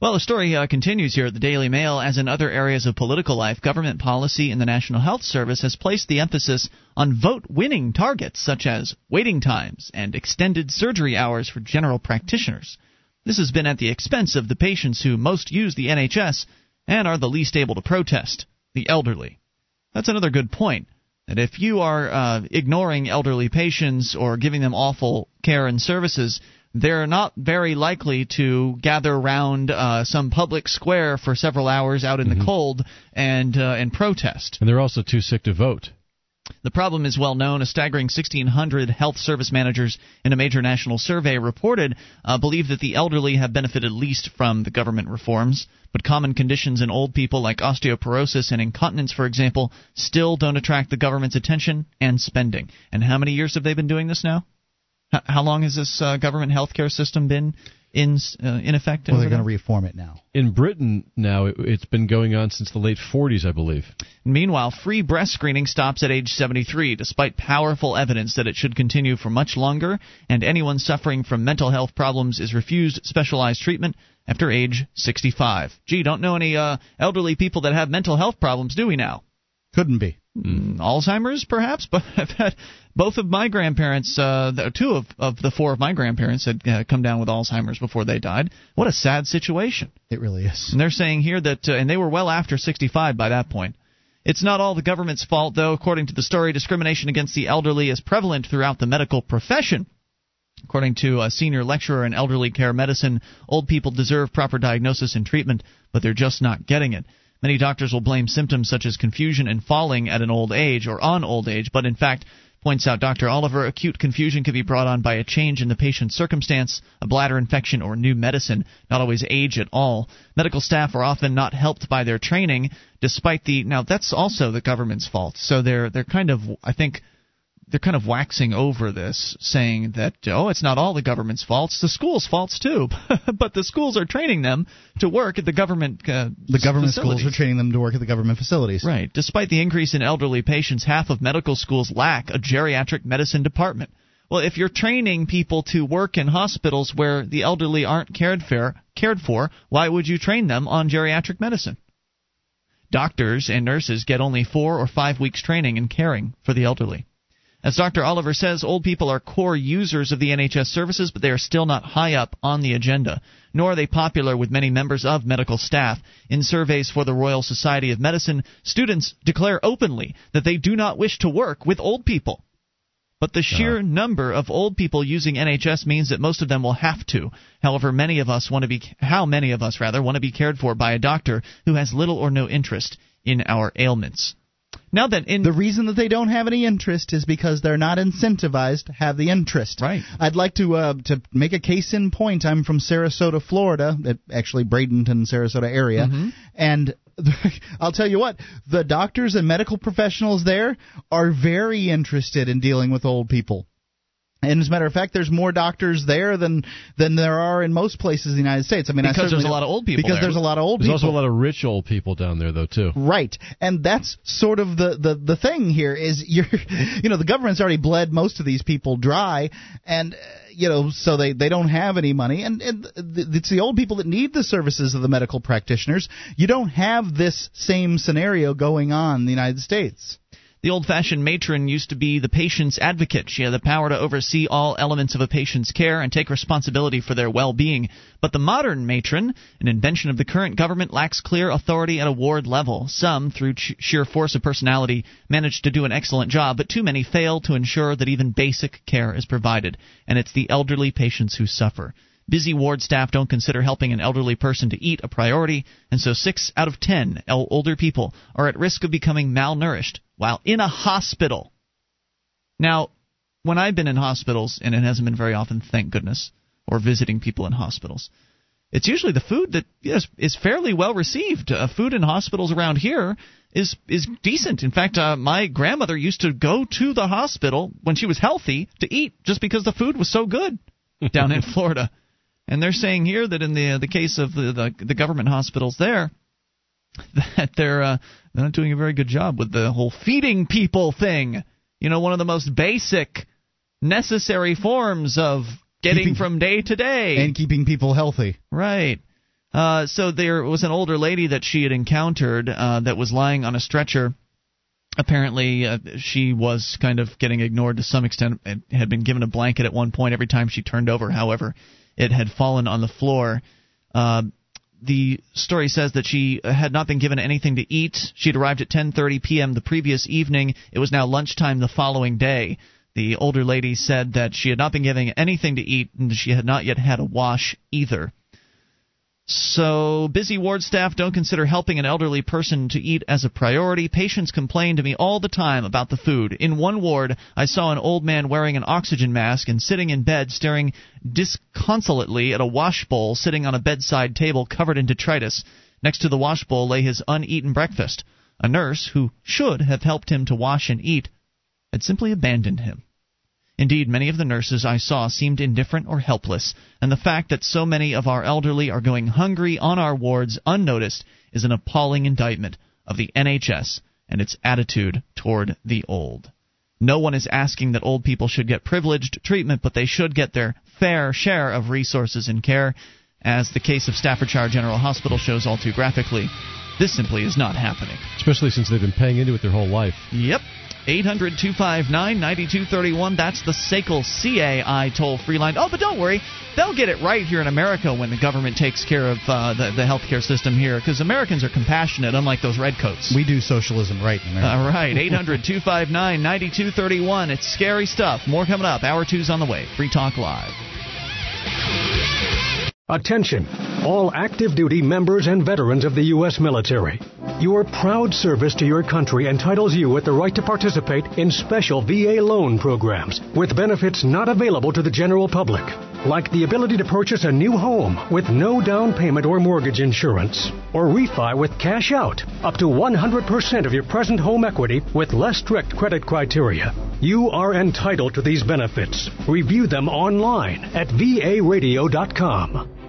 Well, the story uh, continues here at the Daily Mail. As in other areas of political life, government policy in the National Health Service has placed the emphasis on vote winning targets such as waiting times and extended surgery hours for general practitioners. This has been at the expense of the patients who most use the NHS and are the least able to protest the elderly. That's another good point. That if you are uh, ignoring elderly patients or giving them awful care and services, they're not very likely to gather around uh, some public square for several hours out in Mm-hmm. the cold and uh, and protest. And they're also too sick to vote. The problem is well known. A staggering 1,600 health service managers in a major national survey reported uh, believe that the elderly have benefited least from the government reforms. But common conditions in old people like osteoporosis and incontinence, for example, still don't attract the government's attention and spending. And how many years have they been doing this now? H- how long has this uh, government healthcare system been in uh, in effect? Well, they're going to reform it now. In Britain now, it, it's been going on since the late 40s, I believe. Meanwhile, free breast screening stops at age 73, despite powerful evidence that it should continue for much longer, and anyone suffering from mental health problems is refused specialized treatment after age 65. Gee, don't know any uh, elderly people that have mental health problems, do we now? Couldn't be. Mm, Alzheimer's, perhaps, but I've had both of my grandparents, uh, two of, of the four of my grandparents had uh, come down with Alzheimer's before they died. What a sad situation. It really is. And they're saying here that, uh, and they were well after 65 by that point. It's not all the government's fault, though. According to the story, discrimination against the elderly is prevalent throughout the medical profession. According to a senior lecturer in elderly care medicine, old people deserve proper diagnosis and treatment, but they're just not getting it. Many doctors will blame symptoms such as confusion and falling at an old age or on old age, but in fact, points out Dr. Oliver, acute confusion can be brought on by a change in the patient's circumstance, a bladder infection, or new medicine, not always age at all. Medical staff are often not helped by their training, despite the now that's also the government's fault. So they're they're kind of I think they're kind of waxing over this, saying that oh, it's not all the government's faults, the schools' faults too. but the schools are training them to work at the government. Uh, The government schools are training them to work at the government facilities. Right. Despite the increase in elderly patients, half of medical schools lack a geriatric medicine department. Well, if you're training people to work in hospitals where the elderly aren't cared for, cared for, why would you train them on geriatric medicine? Doctors and nurses get only four or five weeks training in caring for the elderly. As Dr. Oliver says, old people are core users of the NHS services, but they are still not high up on the agenda, nor are they popular with many members of medical staff. In surveys for the Royal Society of Medicine, students declare openly that they do not wish to work with old people. But the uh-huh. sheer number of old people using NHS means that most of them will have to. However, many of us want to be how many of us rather want to be cared for by a doctor who has little or no interest in our ailments. Now that in The reason that they don't have any interest is because they're not incentivized to have the interest. Right. I'd like to uh, to make a case in point. I'm from Sarasota, Florida, uh, actually Bradenton, Sarasota area, and I'll tell you what, the doctors and medical professionals there are very interested in dealing with old people. And as a matter of fact, there's more doctors there than than there are in most places in the United States. I mean, I Because there's a lot of old people Because there. there's a lot of old people. There's people. also a lot of rich old people down there, though, too. Right, and that's sort of the, the the thing here is you're, you know, the government's already bled most of these people dry, and uh, you know, so they they don't have any money, and, and th- it's the old people that need the services of the medical practitioners. You don't have this same scenario going on in the United States. The old fashioned matron used to be the patient's advocate. She had the power to oversee all elements of a patient's care and take responsibility for their well being. But the modern matron, an invention of the current government, lacks clear authority at a ward level. Some, through ch- sheer force of personality, manage to do an excellent job, but too many fail to ensure that even basic care is provided. And it's the elderly patients who suffer. Busy ward staff don't consider helping an elderly person to eat a priority, and so six out of ten older people are at risk of becoming malnourished while in a hospital. Now, when I've been in hospitals, and it hasn't been very often, thank goodness, or visiting people in hospitals, it's usually the food that yes, is fairly well received. Uh, food in hospitals around here is is decent. In fact, uh, my grandmother used to go to the hospital when she was healthy to eat, just because the food was so good down in Florida. And they're saying here that in the the case of the the, the government hospitals there, that they're uh, they're not doing a very good job with the whole feeding people thing. You know, one of the most basic, necessary forms of getting Keeping- from day to day. And keeping people healthy. Right. Uh, so there was an older lady that she had encountered uh, that was lying on a stretcher. Apparently, uh, she was kind of getting ignored to some extent. and had been given a blanket at one point every time she turned over. However, it had fallen on the floor. Uh, the story says that she had not been given anything to eat. She'd arrived at 10:30 p.m. the previous evening. It was now lunchtime the following day. The older lady said that she had not been given anything to eat and she had not yet had a wash either. So, busy ward staff don't consider helping an elderly person to eat as a priority. Patients complain to me all the time about the food. In one ward, I saw an old man wearing an oxygen mask and sitting in bed staring disconsolately at a wash bowl sitting on a bedside table covered in detritus. Next to the wash bowl lay his uneaten breakfast. A nurse, who should have helped him to wash and eat, had simply abandoned him. Indeed, many of the nurses I saw seemed indifferent or helpless, and the fact that so many of our elderly are going hungry on our wards unnoticed is an appalling indictment of the NHS and its attitude toward the old. No one is asking that old people should get privileged treatment, but they should get their fair share of resources and care, as the case of Staffordshire General Hospital shows all too graphically. This simply is not happening. Especially since they've been paying into it their whole life. Yep. 800 259 9231. That's the SACL CAI toll free line. Oh, but don't worry. They'll get it right here in America when the government takes care of uh, the, the healthcare system here because Americans are compassionate, unlike those redcoats. We do socialism right in America. All right. 800 259 9231. It's scary stuff. More coming up. Hour two's on the way. Free Talk Live. Attention, all active duty members and veterans of the U.S. military. Your proud service to your country entitles you with the right to participate in special VA loan programs with benefits not available to the general public, like the ability to purchase a new home with no down payment or mortgage insurance, or refi with cash out up to 100% of your present home equity with less strict credit criteria. You are entitled to these benefits. Review them online at varadio.com.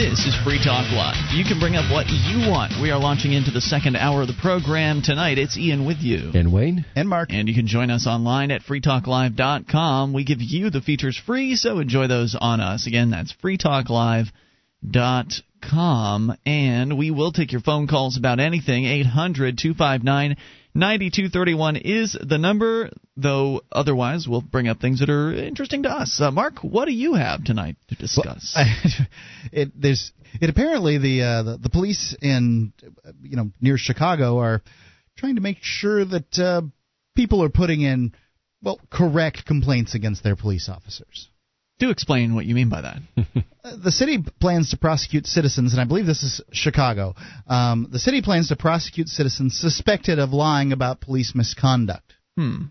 This is Free Talk Live. You can bring up what you want. We are launching into the second hour of the program tonight. It's Ian with you. And Wayne. And Mark. And you can join us online at freetalklive.com. We give you the features free, so enjoy those on us. Again, that's freetalklive.com. And we will take your phone calls about anything. 800 259 9231 is the number, though otherwise we'll bring up things that are interesting to us. Uh, Mark, what do you have tonight to discuss? Well, it there's it apparently the, uh, the the police in you know near Chicago are trying to make sure that uh, people are putting in well correct complaints against their police officers. Do explain what you mean by that. the city plans to prosecute citizens, and I believe this is Chicago. Um, the city plans to prosecute citizens suspected of lying about police misconduct. Hmm.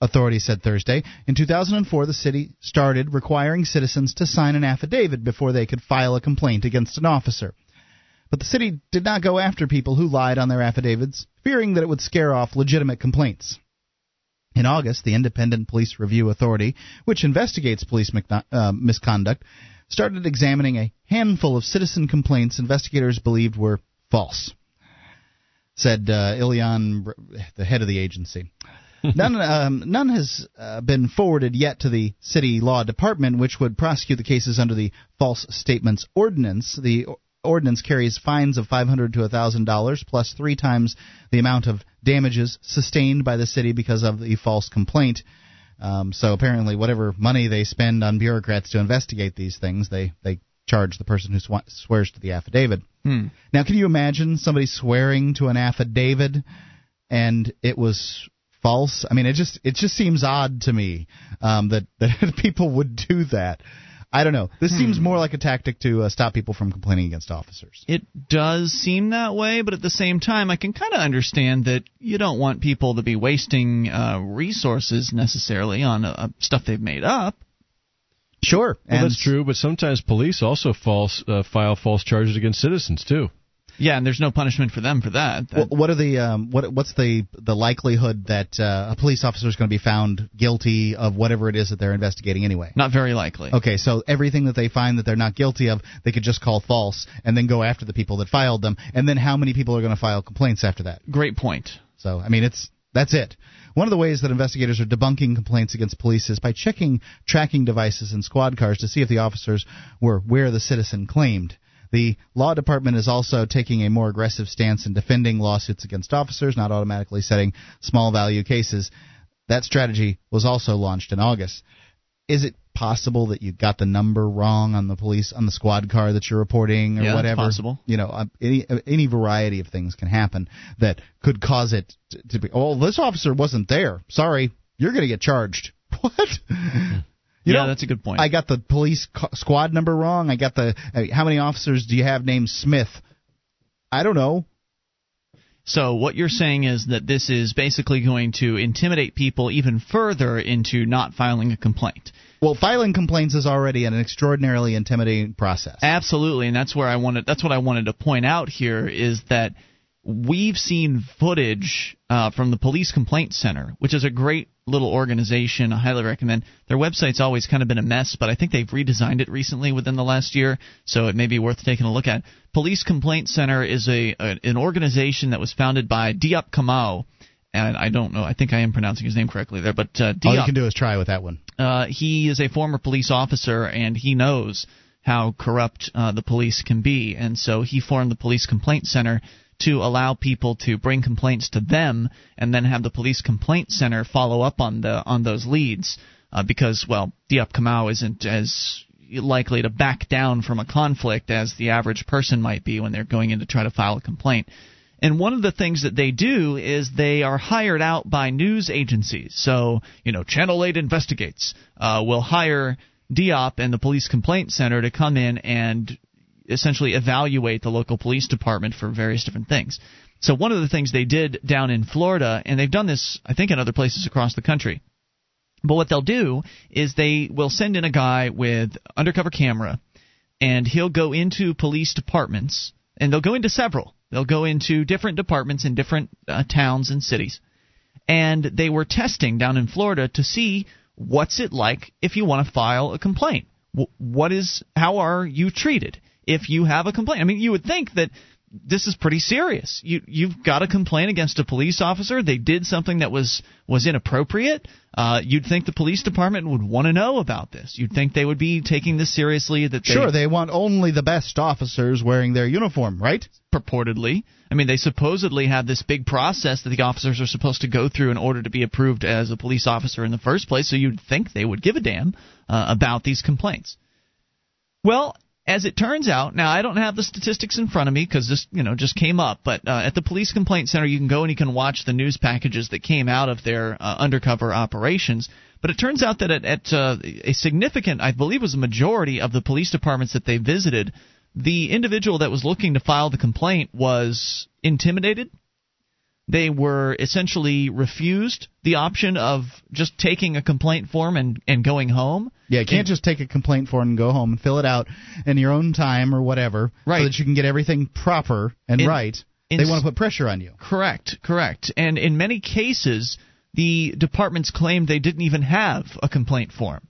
Authorities said Thursday. In 2004, the city started requiring citizens to sign an affidavit before they could file a complaint against an officer. But the city did not go after people who lied on their affidavits, fearing that it would scare off legitimate complaints. In August, the Independent Police Review Authority, which investigates police uh, misconduct, started examining a handful of citizen complaints investigators believed were false. Said uh, Ilian, the head of the agency. none, um, none has uh, been forwarded yet to the city law department, which would prosecute the cases under the false statements ordinance. The ordinance carries fines of 500 to $1,000 plus three times the amount of damages sustained by the city because of the false complaint. Um, so apparently, whatever money they spend on bureaucrats to investigate these things, they they charge the person who sw- swears to the affidavit. Hmm. Now, can you imagine somebody swearing to an affidavit and it was false? I mean, it just it just seems odd to me um, that that people would do that. I don't know. This hmm. seems more like a tactic to uh, stop people from complaining against officers. It does seem that way, but at the same time, I can kind of understand that you don't want people to be wasting uh, resources necessarily on uh, stuff they've made up. Sure, well, that's true. But sometimes police also false uh, file false charges against citizens too. Yeah, and there's no punishment for them for that. that Wh- what are the um, what what's the the likelihood that uh, a police officer is going to be found guilty of whatever it is that they're investigating anyway? not very likely. Okay, so everything that they find that they're not guilty of, they could just call false and then go after the people that filed them. And then how many people are going to file complaints after that? Great point. So, I mean, it's that's it. One of the ways that investigators are debunking complaints against police is by checking tracking devices in squad cars to see if the officers were where the citizen claimed. The law department is also taking a more aggressive stance in defending lawsuits against officers, not automatically setting small value cases. That strategy was also launched in August. Is it possible that you got the number wrong on the police on the squad car that you're reporting or Yeah, whatever? possible. You know, uh, any any variety of things can happen that could cause it to, to be. Oh, this officer wasn't there. Sorry, you're going to get charged. What? You yeah, know, that's a good point. I got the police co- squad number wrong. I got the. Uh, how many officers do you have named Smith? I don't know. So what you're saying is that this is basically going to intimidate people even further into not filing a complaint. Well, filing complaints is already an extraordinarily intimidating process. Absolutely, and that's where I wanted. That's what I wanted to point out here is that we've seen footage uh, from the Police Complaint Center, which is a great little organization. I highly recommend. Their website's always kind of been a mess, but I think they've redesigned it recently within the last year, so it may be worth taking a look at. Police Complaint Center is a, a an organization that was founded by Diop Kamau. And I don't know. I think I am pronouncing his name correctly there, but uh, All you can do is try with that one. uh, he is a former police officer and he knows how corrupt uh, the police can be, and so he formed the Police Complaint Center to allow people to bring complaints to them, and then have the Police Complaint Center follow up on the on those leads, uh, because well, Diop Kamau isn't as likely to back down from a conflict as the average person might be when they're going in to try to file a complaint. And one of the things that they do is they are hired out by news agencies. So, you know, Channel 8 Investigates uh, will hire Diop and the Police Complaint Center to come in and essentially evaluate the local police department for various different things. So, one of the things they did down in Florida, and they've done this, I think, in other places across the country, but what they'll do is they will send in a guy with undercover camera, and he'll go into police departments, and they'll go into several. They'll go into different departments in different uh, towns and cities, and they were testing down in Florida to see what's it like if you want to file a complaint. What is how are you treated if you have a complaint? I mean, you would think that this is pretty serious. You you've got a complaint against a police officer. They did something that was was inappropriate. Uh, you'd think the police department would want to know about this. You'd think they would be taking this seriously. That they, Sure, they want only the best officers wearing their uniform, right? purportedly. I mean, they supposedly have this big process that the officers are supposed to go through in order to be approved as a police officer in the first place. So you'd think they would give a damn uh, about these complaints. Well, as it turns out, now I don't have the statistics in front of me because this, you know, just came up. But uh, at the police complaint center, you can go and you can watch the news packages that came out of their uh, undercover operations. But it turns out that at, at uh, a significant, I believe, was a majority of the police departments that they visited, the individual that was looking to file the complaint was intimidated. They were essentially refused the option of just taking a complaint form and, and going home. Yeah, you can't just take a complaint form and go home and fill it out in your own time or whatever, Right. so that you can get everything proper and In- right. in they want to put pressure on you. Correct, correct. And in many cases, the departments claimed they didn't even have a complaint form.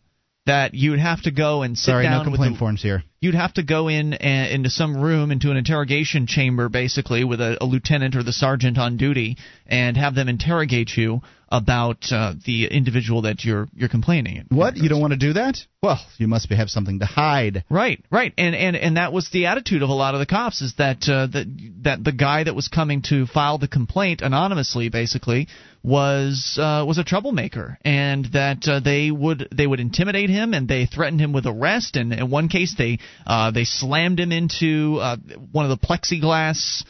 That you'd have to go and sit Sorry, down no with complaint the, forms here. You'd have to go in and, into some room into an interrogation chamber basically with a, a lieutenant or the sergeant on duty and have them interrogate you about uh, the individual that you're you're complaining What? You don't want to do that? Well, you must be, have something to hide. Right, right, and and and that was the attitude of a lot of the cops is that uh, that that the guy that was coming to file the complaint anonymously, basically, was uh, was a troublemaker, and that uh, they would they would intimidate him and they threatened him with arrest, and in one case they uh, they slammed him into uh, one of the plexiglass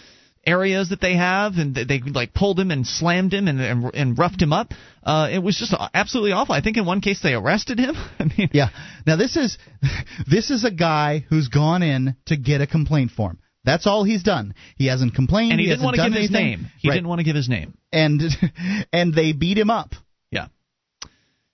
areas that they have, and they, they like pulled him and slammed him and and, and roughed him up. Uh, it was just absolutely awful. I think in one case they arrested him. I mean, Yeah. Now this is this is a guy who's gone in to get a complaint form. That's all he's done. He hasn't complained. and he, didn't want to give his anything. name. He Right. didn't want to give his name. and and they beat him up.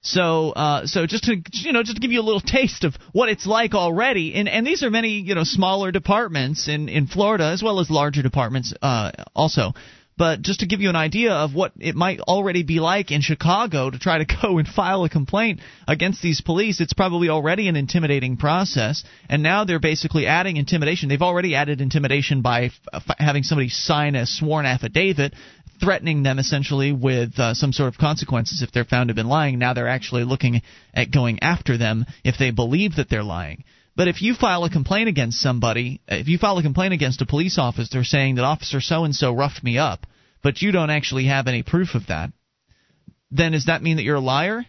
So, uh, so just to you know, just to give you a little taste of what it's like already, and and these are many you know smaller departments in in Florida as well as larger departments uh, also. But just to give you an idea of what it might already be like in Chicago to try to go and file a complaint against these police, it's probably already an intimidating process. And now they're basically adding intimidation. They've already added intimidation by f- having somebody sign a sworn affidavit threatening them essentially with uh, some sort of consequences if they're found to have been lying. Now they're actually looking at going after them if they believe that they're lying. But if you file a complaint against somebody, if you file a complaint against a police officer saying that officer so and so roughed me up, but you don't actually have any proof of that, then does that mean that you're a liar?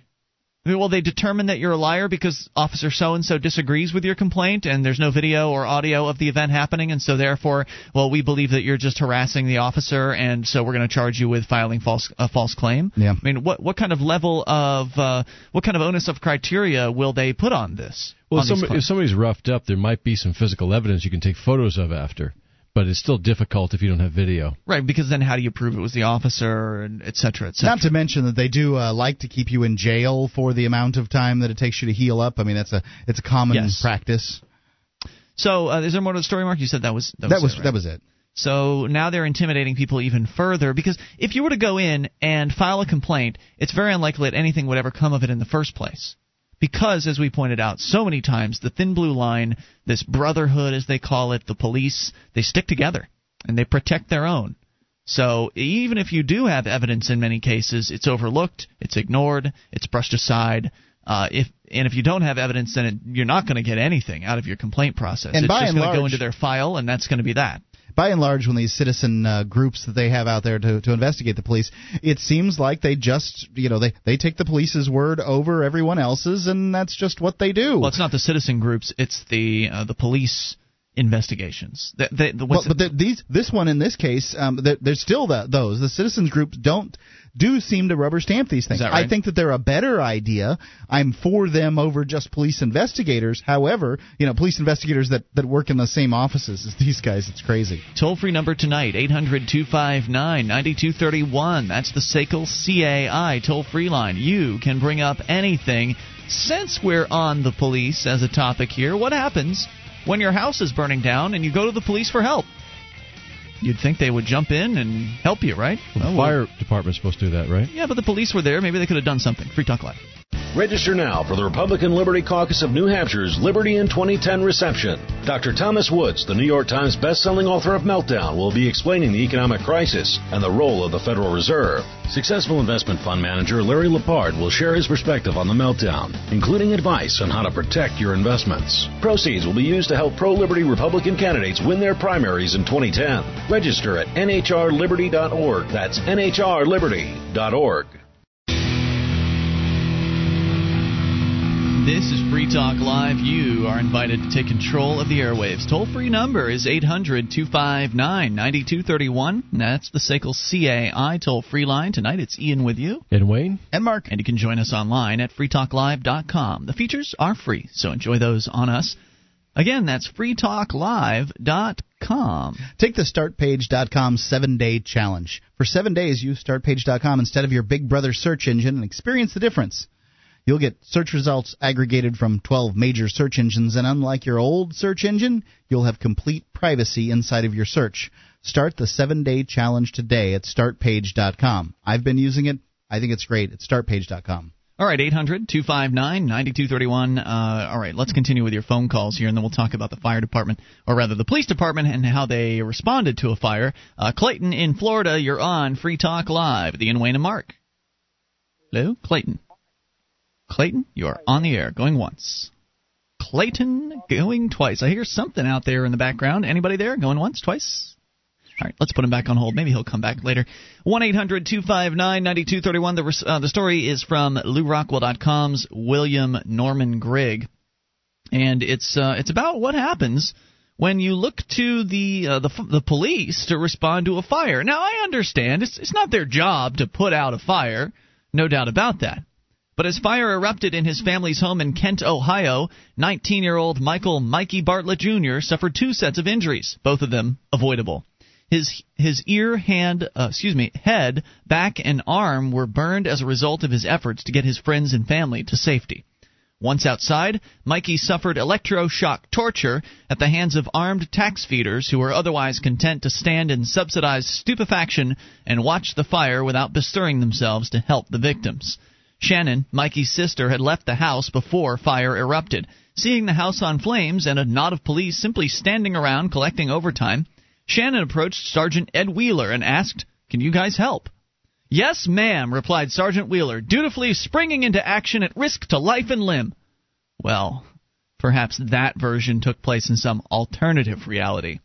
Will they determine that you're a liar because Officer so and so disagrees with your complaint and there's no video or audio of the event happening, and so therefore, well, we believe that you're just harassing the officer, and so we're going to charge you with filing false a false claim? Yeah. I mean, what what kind of level of uh, what kind of onus of criteria will they put on this? Well, on if, somebody, if somebody's roughed up, there might be some physical evidence you can take photos of after, but it's still difficult if you don't have video. right? Because then how do you prove it was the officer, and et cetera, et cetera? Not to mention that they do uh, like to keep you in jail for the amount of time that it takes you to heal up. I mean, that's a it's a common Yes. practice. so, uh, is there more to the story, Mark? You said that was that was That was it, right? that was it. So now they're intimidating people even further because if you were to go in and file a complaint, it's very unlikely that anything would ever come of it in the first place. Because, as we pointed out so many times, the thin blue line, this brotherhood as they call it, the police, they stick together and they protect their own. So even if you do have evidence in many cases, it's overlooked, it's ignored, it's brushed aside. Uh, if and if you don't have evidence, then it, you're not going to get anything out of your complaint process. And it's just going to go into their file, and that's going to be that. By and large, when these citizen uh, groups that they have out there to, to investigate the police, it seems like they just, you know, they, they take the police's word over everyone else's, and that's just what they do. Well, it's not the citizen groups; it's the uh, the police investigations. The, the, the, Well, but the, these this one in this case, um, there, there's still those the citizens groups don't do seem to rubber stamp these things. right? I think that they're a better idea. I'm for them over just police investigators. However, you know, police investigators that, that work in the same offices as these guys, it's crazy. Toll free number tonight, 800 259 9231. That's the SACL CAI toll free line. You can bring up anything. Since we're on the police as a topic here, what happens when your house is burning down and you go to the police for help? You'd think they would jump in and help you, right? The well, fire department's supposed to do that, right? Yeah, but the police were there. Maybe they could have done something. Free Talk Live. Register now for the Republican Liberty Caucus of New Hampshire's Liberty in 2010 reception. Dr. Thomas Woods, the New York Times bestselling author of Meltdown, will be explaining the economic crisis and the role of the Federal Reserve. Successful investment fund manager Larry Lepard will share his perspective on the meltdown, including advice on how to protect your investments. Proceeds will be used to help pro-liberty Republican candidates win their primaries in 2010. Register at nhrliberty.org. That's nhrliberty.org. This is Free Talk Live. You are invited to take control of the airwaves. Toll free number is 800 259 9231. That's the SACL CAI toll free line. Tonight it's Ian with you. And Wayne? And Mark, And you can join us online at freetalklive.com. The features are free, so enjoy those on us. Again, that's freetalklive.com. Take the StartPage.com seven day challenge. For seven days, use StartPage.com instead of your Big Brother search engine and experience the difference. You'll get search results aggregated from 12 major search engines, and unlike your old search engine, you'll have complete privacy inside of your search. Start the seven day challenge today at StartPage.com. I've been using it. I think it's great. It's StartPage.com. All right, 800 259 9231. Uh, All right, let's continue with your phone calls here, and then we'll talk about the fire department, or rather the police department, and how they responded to a fire. Uh, Clayton in Florida, you're on Free Talk Live. The Ian Wayne and Mark. Hello, Clayton. Clayton, you are on the air, going once. Clayton going twice. I hear something out there in the background. Anybody there? Going once, twice? All right, let's put him back on hold. Maybe he'll come back later. 1 800 259 9231. The uh, The story is from LewRockwell.com's William Norman Grigg. And it's uh, it's about what happens when you look to the uh, the the police to respond to a fire. Now I understand it's it's not their job to put out a fire, no doubt about that. But as fire erupted in his family's home in Kent, Ohio, 19 year old Michael Mikey Bartlett Jr. suffered two sets of injuries, both of them avoidable. His his ear, hand, uh, excuse me, head, back, and arm were burned as a result of his efforts to get his friends and family to safety. Once outside, Mikey suffered electroshock torture at the hands of armed tax feeders who were otherwise content to stand in subsidized stupefaction and watch the fire without bestirring themselves to help the victims. Shannon, Mikey's sister, had left the house before fire erupted. Seeing the house on flames and a knot of police simply standing around collecting overtime, Shannon approached Sergeant Ed Wheeler and asked, Can you guys help? Yes, ma'am, replied Sergeant Wheeler, dutifully springing into action at risk to life and limb. Well, perhaps that version took place in some alternative reality.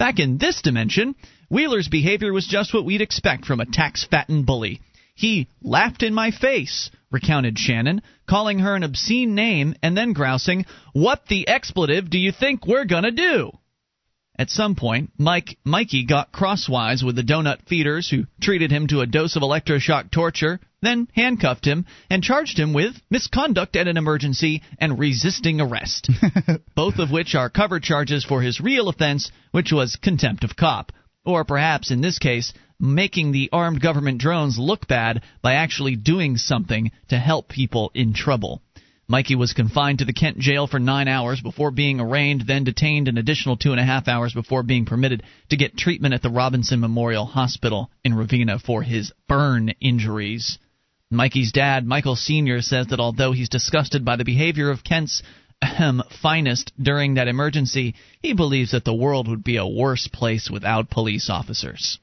Back in this dimension, Wheeler's behavior was just what we'd expect from a tax fattened bully. He laughed in my face, recounted Shannon, calling her an obscene name and then grousing, What the expletive do you think we're gonna do? At some point, Mike Mikey got crosswise with the donut feeders who treated him to a dose of electroshock torture, then handcuffed him and charged him with misconduct at an emergency and resisting arrest. both of which are cover charges for his real offense, which was contempt of cop. Or perhaps in this case, making the armed government drones look bad by actually doing something to help people in trouble. Mikey was confined to the Kent jail for nine hours before being arraigned, then detained an additional two and a half hours before being permitted to get treatment at the Robinson Memorial Hospital in Ravenna for his burn injuries. Mikey's dad, Michael Sr., says that although he's disgusted by the behavior of Kent's ahem, finest during that emergency, he believes that the world would be a worse place without police officers.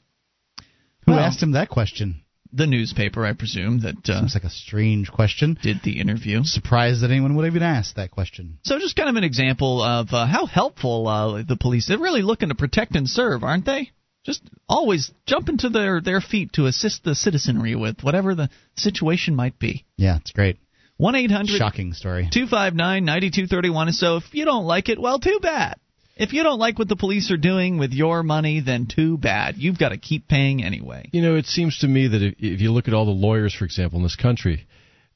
Who Well- asked him that question? The newspaper, I presume, that uh, Seems like a strange question. did the interview. Surprised that anyone would even ask that question. So, just kind of an example of uh, how helpful uh, the police. They're really looking to protect and serve, aren't they? Just always jumping to their their feet to assist the citizenry with whatever the situation might be. Yeah, it's great. One eight hundred Shocking story. two five nine ninety two thirty one. So, if you don't like it, well, too bad. If you don't like what the police are doing with your money, then too bad. You've got to keep paying anyway. You know, it seems to me that if, if you look at all the lawyers, for example, in this country,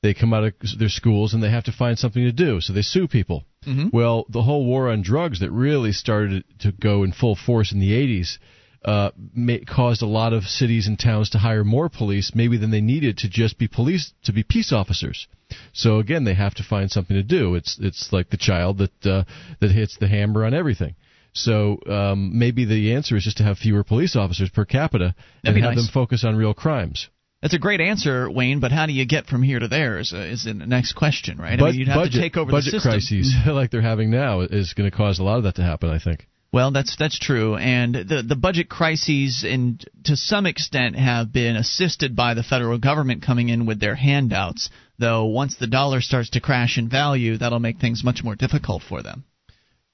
they come out of their schools and they have to find something to do, so they sue people. Mm-hmm. Well, the whole war on drugs that really started to go in full force in the 80s uh, ma- caused a lot of cities and towns to hire more police, maybe than they needed to just be police to be peace officers. So again, they have to find something to do. It's it's like the child that uh, that hits the hammer on everything. So um, maybe the answer is just to have fewer police officers per capita That'd and have nice. them focus on real crimes. That's a great answer, Wayne. But how do you get from here to there? Is, uh, is the next question, right? I mean, you'd have budget, to take over budget crises like they're having now is going to cause a lot of that to happen. I think. Well, that's that's true, and the the budget crises, in to some extent, have been assisted by the federal government coming in with their handouts. Though once the dollar starts to crash in value, that'll make things much more difficult for them.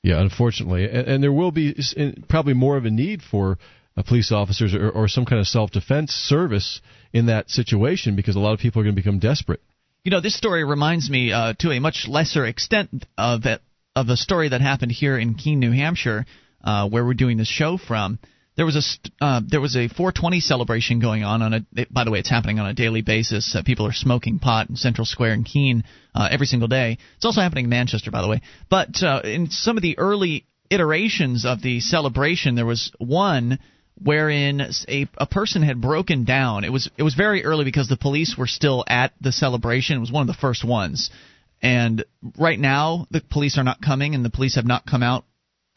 Yeah, unfortunately, and, and there will be probably more of a need for uh, police officers or, or some kind of self-defense service in that situation because a lot of people are going to become desperate. You know, this story reminds me, uh, to a much lesser extent, of it, of a story that happened here in Keene, New Hampshire, uh, where we're doing this show from. There was a uh, there was a 420 celebration going on on a. By the way, it's happening on a daily basis. Uh, people are smoking pot in Central Square in Keene uh, every single day. It's also happening in Manchester, by the way. But uh, in some of the early iterations of the celebration, there was one wherein a a person had broken down. It was it was very early because the police were still at the celebration. It was one of the first ones. And right now the police are not coming and the police have not come out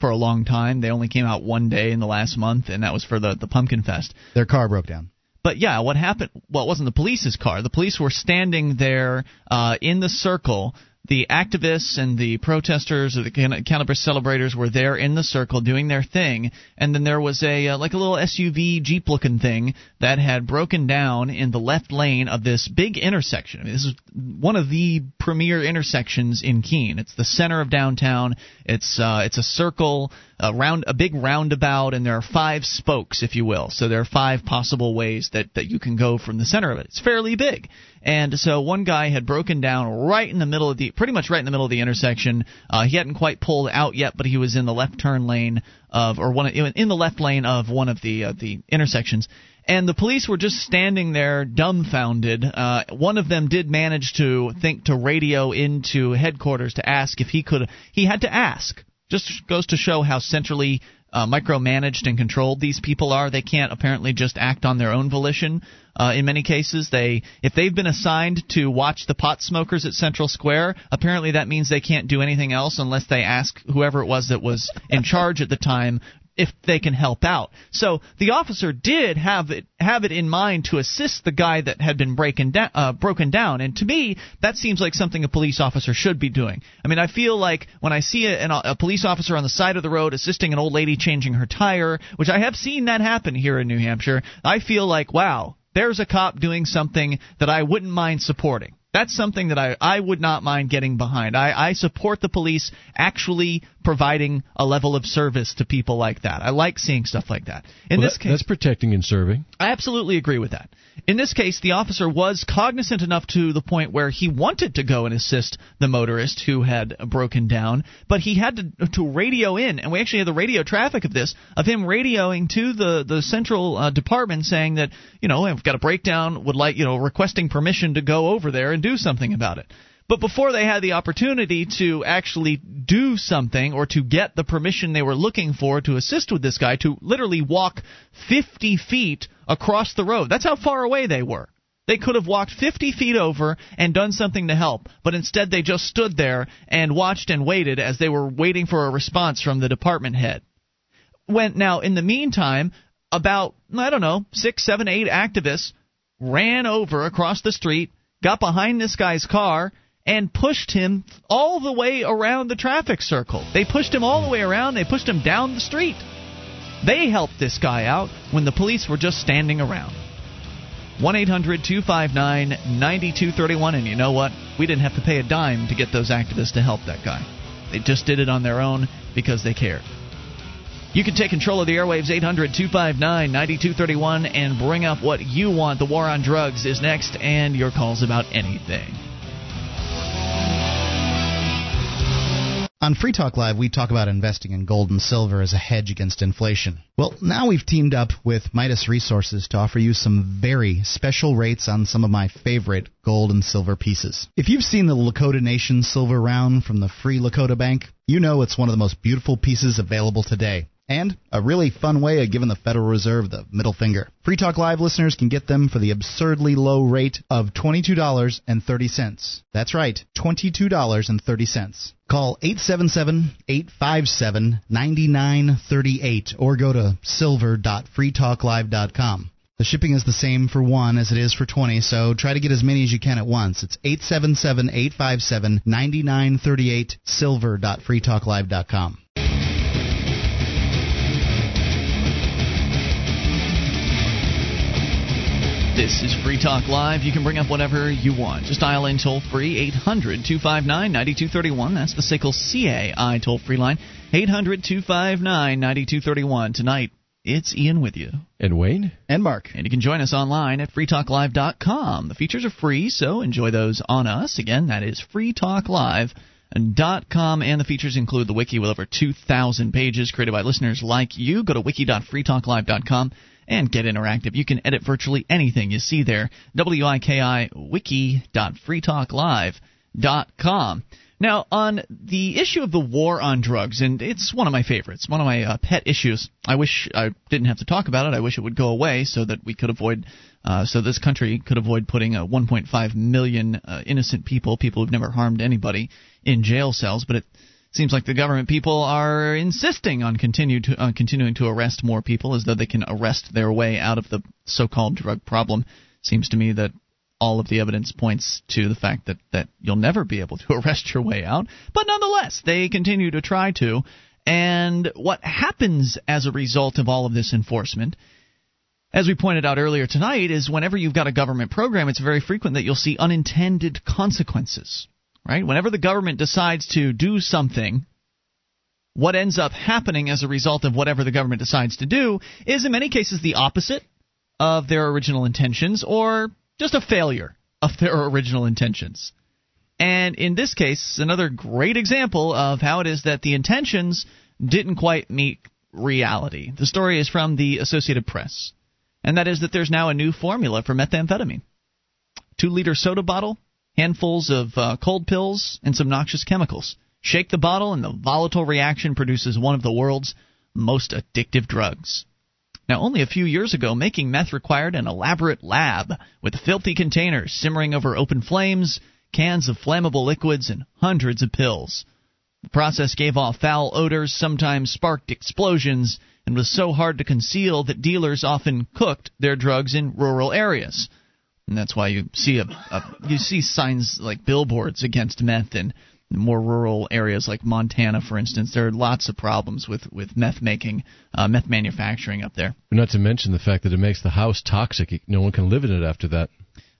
for a long time. They only came out one day in the last month and that was for the the Pumpkin Fest. Their car broke down. But yeah, what happened? Well, it wasn't the police's car. The police were standing there uh, in the circle. The activists and the protesters or the can- cannabis celebrators were there in the circle doing their thing, and then there was a uh, like a little SUV Jeep looking thing that had broken down in the left lane of this big intersection. I mean, this is one of the premier intersections in Keene. It's the center of downtown. It's uh, it's a circle, a round, a big roundabout, and there are five spokes, if you will. So there are five possible ways that that you can go from the center of it. It's fairly big, and so one guy had broken down right in the middle of the, pretty much right in the middle of the intersection. Uh, he hadn't quite pulled out yet, but he was in the left turn lane of, or one in the left lane of one of the uh, the intersections and the police were just standing there dumbfounded. Uh, one of them did manage to think to radio into headquarters to ask if he could. He had to ask. Just goes to show how centrally uh, micromanaged and controlled these people are. They can't apparently just act on their own volition. Uh, in many cases, they if they've been assigned to watch the pot smokers at Central Square, apparently that means they can't do anything else unless they ask whoever it was that was in charge at the time if they can help out. So the officer did have it have it in mind to assist the guy that had been breaking down, uh, broken down, and to me that seems like something a police officer should be doing. I mean, I feel like when I see a, a police officer on the side of the road assisting an old lady changing her tire, which I have seen that happen here in New Hampshire, I feel like wow, there's a cop doing something that I wouldn't mind supporting. That's something that I, I would not mind getting behind. I, I support the police actually providing a level of service to people like that. I like seeing stuff like that. In well, this that, case, that's protecting and serving. I absolutely agree with that. In this case, the officer was cognizant enough to the point where he wanted to go and assist the motorist who had broken down, but he had to, to radio in, and we actually had the radio traffic of this, of him radioing to the the central uh, department saying that you know I've got a breakdown, would like you know requesting permission to go over there and do something about it. But before they had the opportunity to actually do something or to get the permission they were looking for to assist with this guy, to literally walk 50 feet across the road, that's how far away they were. They could have walked 50 feet over and done something to help, but instead they just stood there and watched and waited as they were waiting for a response from the department head. When now, in the meantime, about I don't know six, seven, eight activists ran over across the street, got behind this guy's car, and pushed him all the way around the traffic circle. They pushed him all the way around, they pushed him down the street. They helped this guy out when the police were just standing around. 1 800 259 9231, and you know what? We didn't have to pay a dime to get those activists to help that guy. They just did it on their own because they cared. You can take control of the airwaves 800 259 9231 and bring up what you want. The war on drugs is next, and your calls about anything. On Free Talk Live, we talk about investing in gold and silver as a hedge against inflation. Well, now we've teamed up with Midas Resources to offer you some very special rates on some of my favorite gold and silver pieces. If you've seen the Lakota Nation silver round from the Free Lakota Bank, you know it's one of the most beautiful pieces available today and a really fun way of giving the Federal Reserve the middle finger. Free Talk Live listeners can get them for the absurdly low rate of $22.30. That's right, $22.30. Call 877-857-9938 or go to silver.freetalklive.com. The shipping is the same for one as it is for 20, so try to get as many as you can at once. It's 877-857-9938 silver.freetalklive.com. This is Free Talk Live. You can bring up whatever you want. Just dial in toll free 800 259 9231. That's the SACL CAI toll free line. 800 259 9231. Tonight, it's Ian with you. And Wayne. And Mark. And you can join us online at freetalklive.com. The features are free, so enjoy those on us. Again, that is freetalklive.com. And the features include the wiki with over 2,000 pages created by listeners like you. Go to wiki.freetalklive.com and get interactive. You can edit virtually anything you see there. W-I-K-I wiki.freetalklive.com. Now, on the issue of the war on drugs, and it's one of my favorites, one of my uh, pet issues. I wish I didn't have to talk about it. I wish it would go away so that we could avoid, uh, so this country could avoid putting uh, 1.5 million innocent people, people who've never harmed anybody, in jail cells. But it seems like the government people are insisting on continue to uh, continuing to arrest more people as though they can arrest their way out of the so-called drug problem. Seems to me that all of the evidence points to the fact that that you'll never be able to arrest your way out, but nonetheless, they continue to try to. And what happens as a result of all of this enforcement as we pointed out earlier tonight, is whenever you've got a government program, it's very frequent that you'll see unintended consequences right? Whenever the government decides to do something, what ends up happening as a result of whatever the government decides to do is in many cases the opposite of their original intentions or just a failure of their original intentions. And in this case, another great example of how it is that the intentions didn't quite meet reality. The story is from the Associated Press, and that is that there's now a new formula for methamphetamine. Two liter soda bottle, handfuls of uh, cold pills, and some noxious chemicals. Shake the bottle, and the volatile reaction produces one of the world's most addictive drugs. Now, only a few years ago, making meth required an elaborate lab with filthy containers simmering over open flames, cans of flammable liquids, and hundreds of pills. The process gave off foul odors, sometimes sparked explosions, and was so hard to conceal that dealers often cooked their drugs in rural areas. And that's why you see a, a you see signs like billboards against meth in more rural areas like Montana, for instance. There are lots of problems with with meth making, uh, meth manufacturing up there. Not to mention the fact that it makes the house toxic. No one can live in it after that.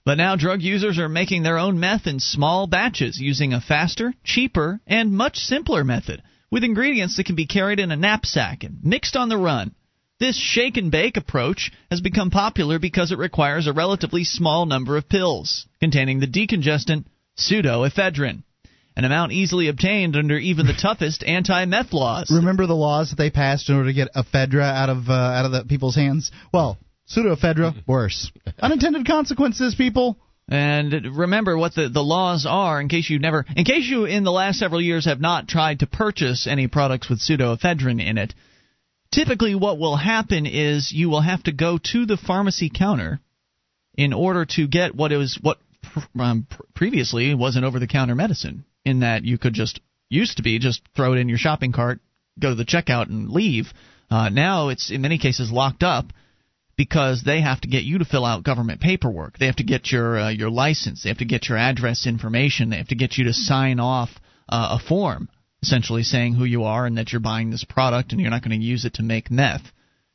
But now drug users are making their own meth in small batches using a faster, cheaper, and much simpler method with ingredients that can be carried in a knapsack and mixed on the run. This shake and bake approach has become popular because it requires a relatively small number of pills containing the decongestant pseudoephedrine, an amount easily obtained under even the toughest anti-meth laws. Remember the laws that they passed in order to get ephedra out of uh, out of the people's hands? Well, pseudoephedra worse. Unintended consequences, people. And remember what the, the laws are in case you never in case you in the last several years have not tried to purchase any products with pseudoephedrine in it. Typically what will happen is you will have to go to the pharmacy counter in order to get what was what um, previously was an over the counter medicine in that you could just used to be just throw it in your shopping cart, go to the checkout and leave. Uh, now it's in many cases locked up because they have to get you to fill out government paperwork. They have to get your uh, your license. They have to get your address information. They have to get you to sign off uh, a form, essentially saying who you are and that you're buying this product and you're not going to use it to make meth.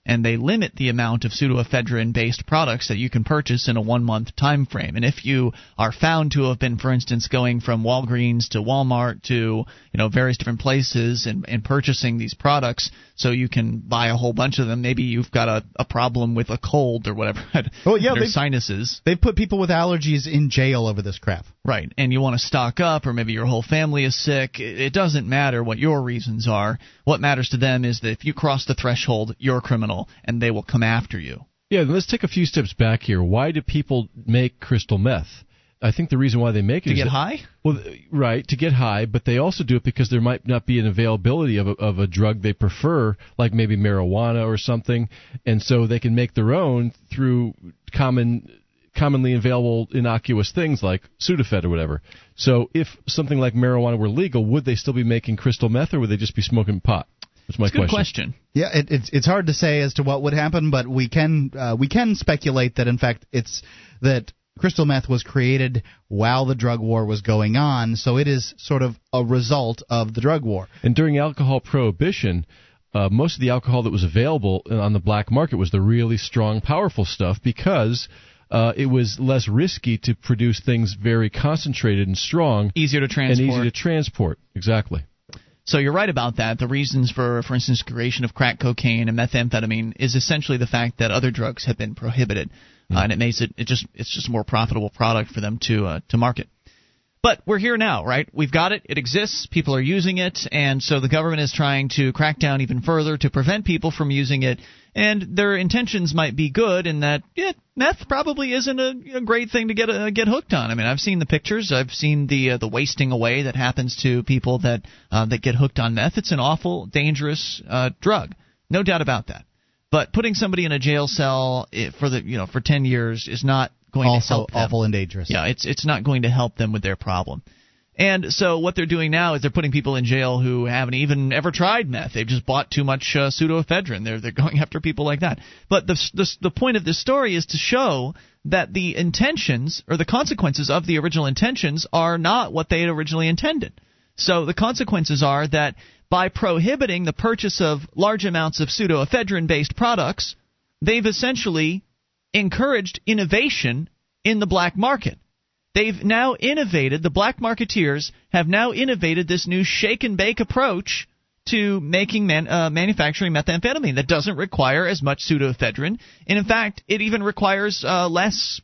And they limit the amount of pseudoephedrine based products that you can purchase in a one month time frame. And if you are found to have been, for instance, going from Walgreens to Walmart to you know various different places and, and purchasing these products, so you can buy a whole bunch of them. Maybe you've got a, a problem with a cold or whatever. Oh yeah, their sinuses. They've put people with allergies in jail over this crap. Right, and you want to stock up, or maybe your whole family is sick. It doesn't matter what your reasons are. What matters to them is that if you cross the threshold, you're a criminal, and they will come after you. Yeah, let's take a few steps back here. Why do people make crystal meth? I think the reason why they make it to is get that- high. Well, right, to get high, but they also do it because there might not be an availability of a, of a drug they prefer, like maybe marijuana or something, and so they can make their own through common commonly available innocuous things like Sudafed or whatever. So if something like marijuana were legal, would they still be making crystal meth or would they just be smoking pot? That's my It's a good question. Yeah, it, it's it's hard to say as to what would happen, but we can uh, we can speculate that in fact it's that crystal meth was created while the drug war was going on, so it is sort of a result of the drug war. And during alcohol prohibition, uh, most of the alcohol that was available on the black market was the really strong, powerful stuff because uh, it was less risky to produce things very concentrated and strong Easier to transport, and transport. easy to transport. Exactly. So you're right about that. The reasons for, for instance, creation of crack cocaine and methamphetamine is essentially the fact that other drugs have been prohibited, uh, and it makes it it just it's just a more profitable product for them to uh, to market. But we're here now, right? We've got it. It exists. People are using it, and so the government is trying to crack down even further to prevent people from using it. And their intentions might be good in that yeah, meth probably isn't a, a great thing to get uh, get hooked on. I mean, I've seen the pictures. I've seen the uh, the wasting away that happens to people that uh, that get hooked on meth. It's an awful, dangerous uh, drug, no doubt about that. But putting somebody in a jail cell eh, for the you know for ten years is not going to Also help them. awful and dangerous. Yeah, it's it's not going to help them with their problem. And so what they're doing now is they're putting people in jail who haven't even ever tried meth. They've just bought too much uh, pseudoephedrine. They're they're going after people like that. But the, the the point of this story is to show that the intentions or the consequences of the original intentions are not what they had originally intended. So the consequences are that by prohibiting the purchase of large amounts of pseudoephedrine based products, they've essentially encouraged innovation in the black market. They've now innovated, the black marketeers have now innovated this new shake and bake approach to making man, uh, manufacturing methamphetamine that doesn't require as much pseudoephedrine. And in fact, it even requires uh, less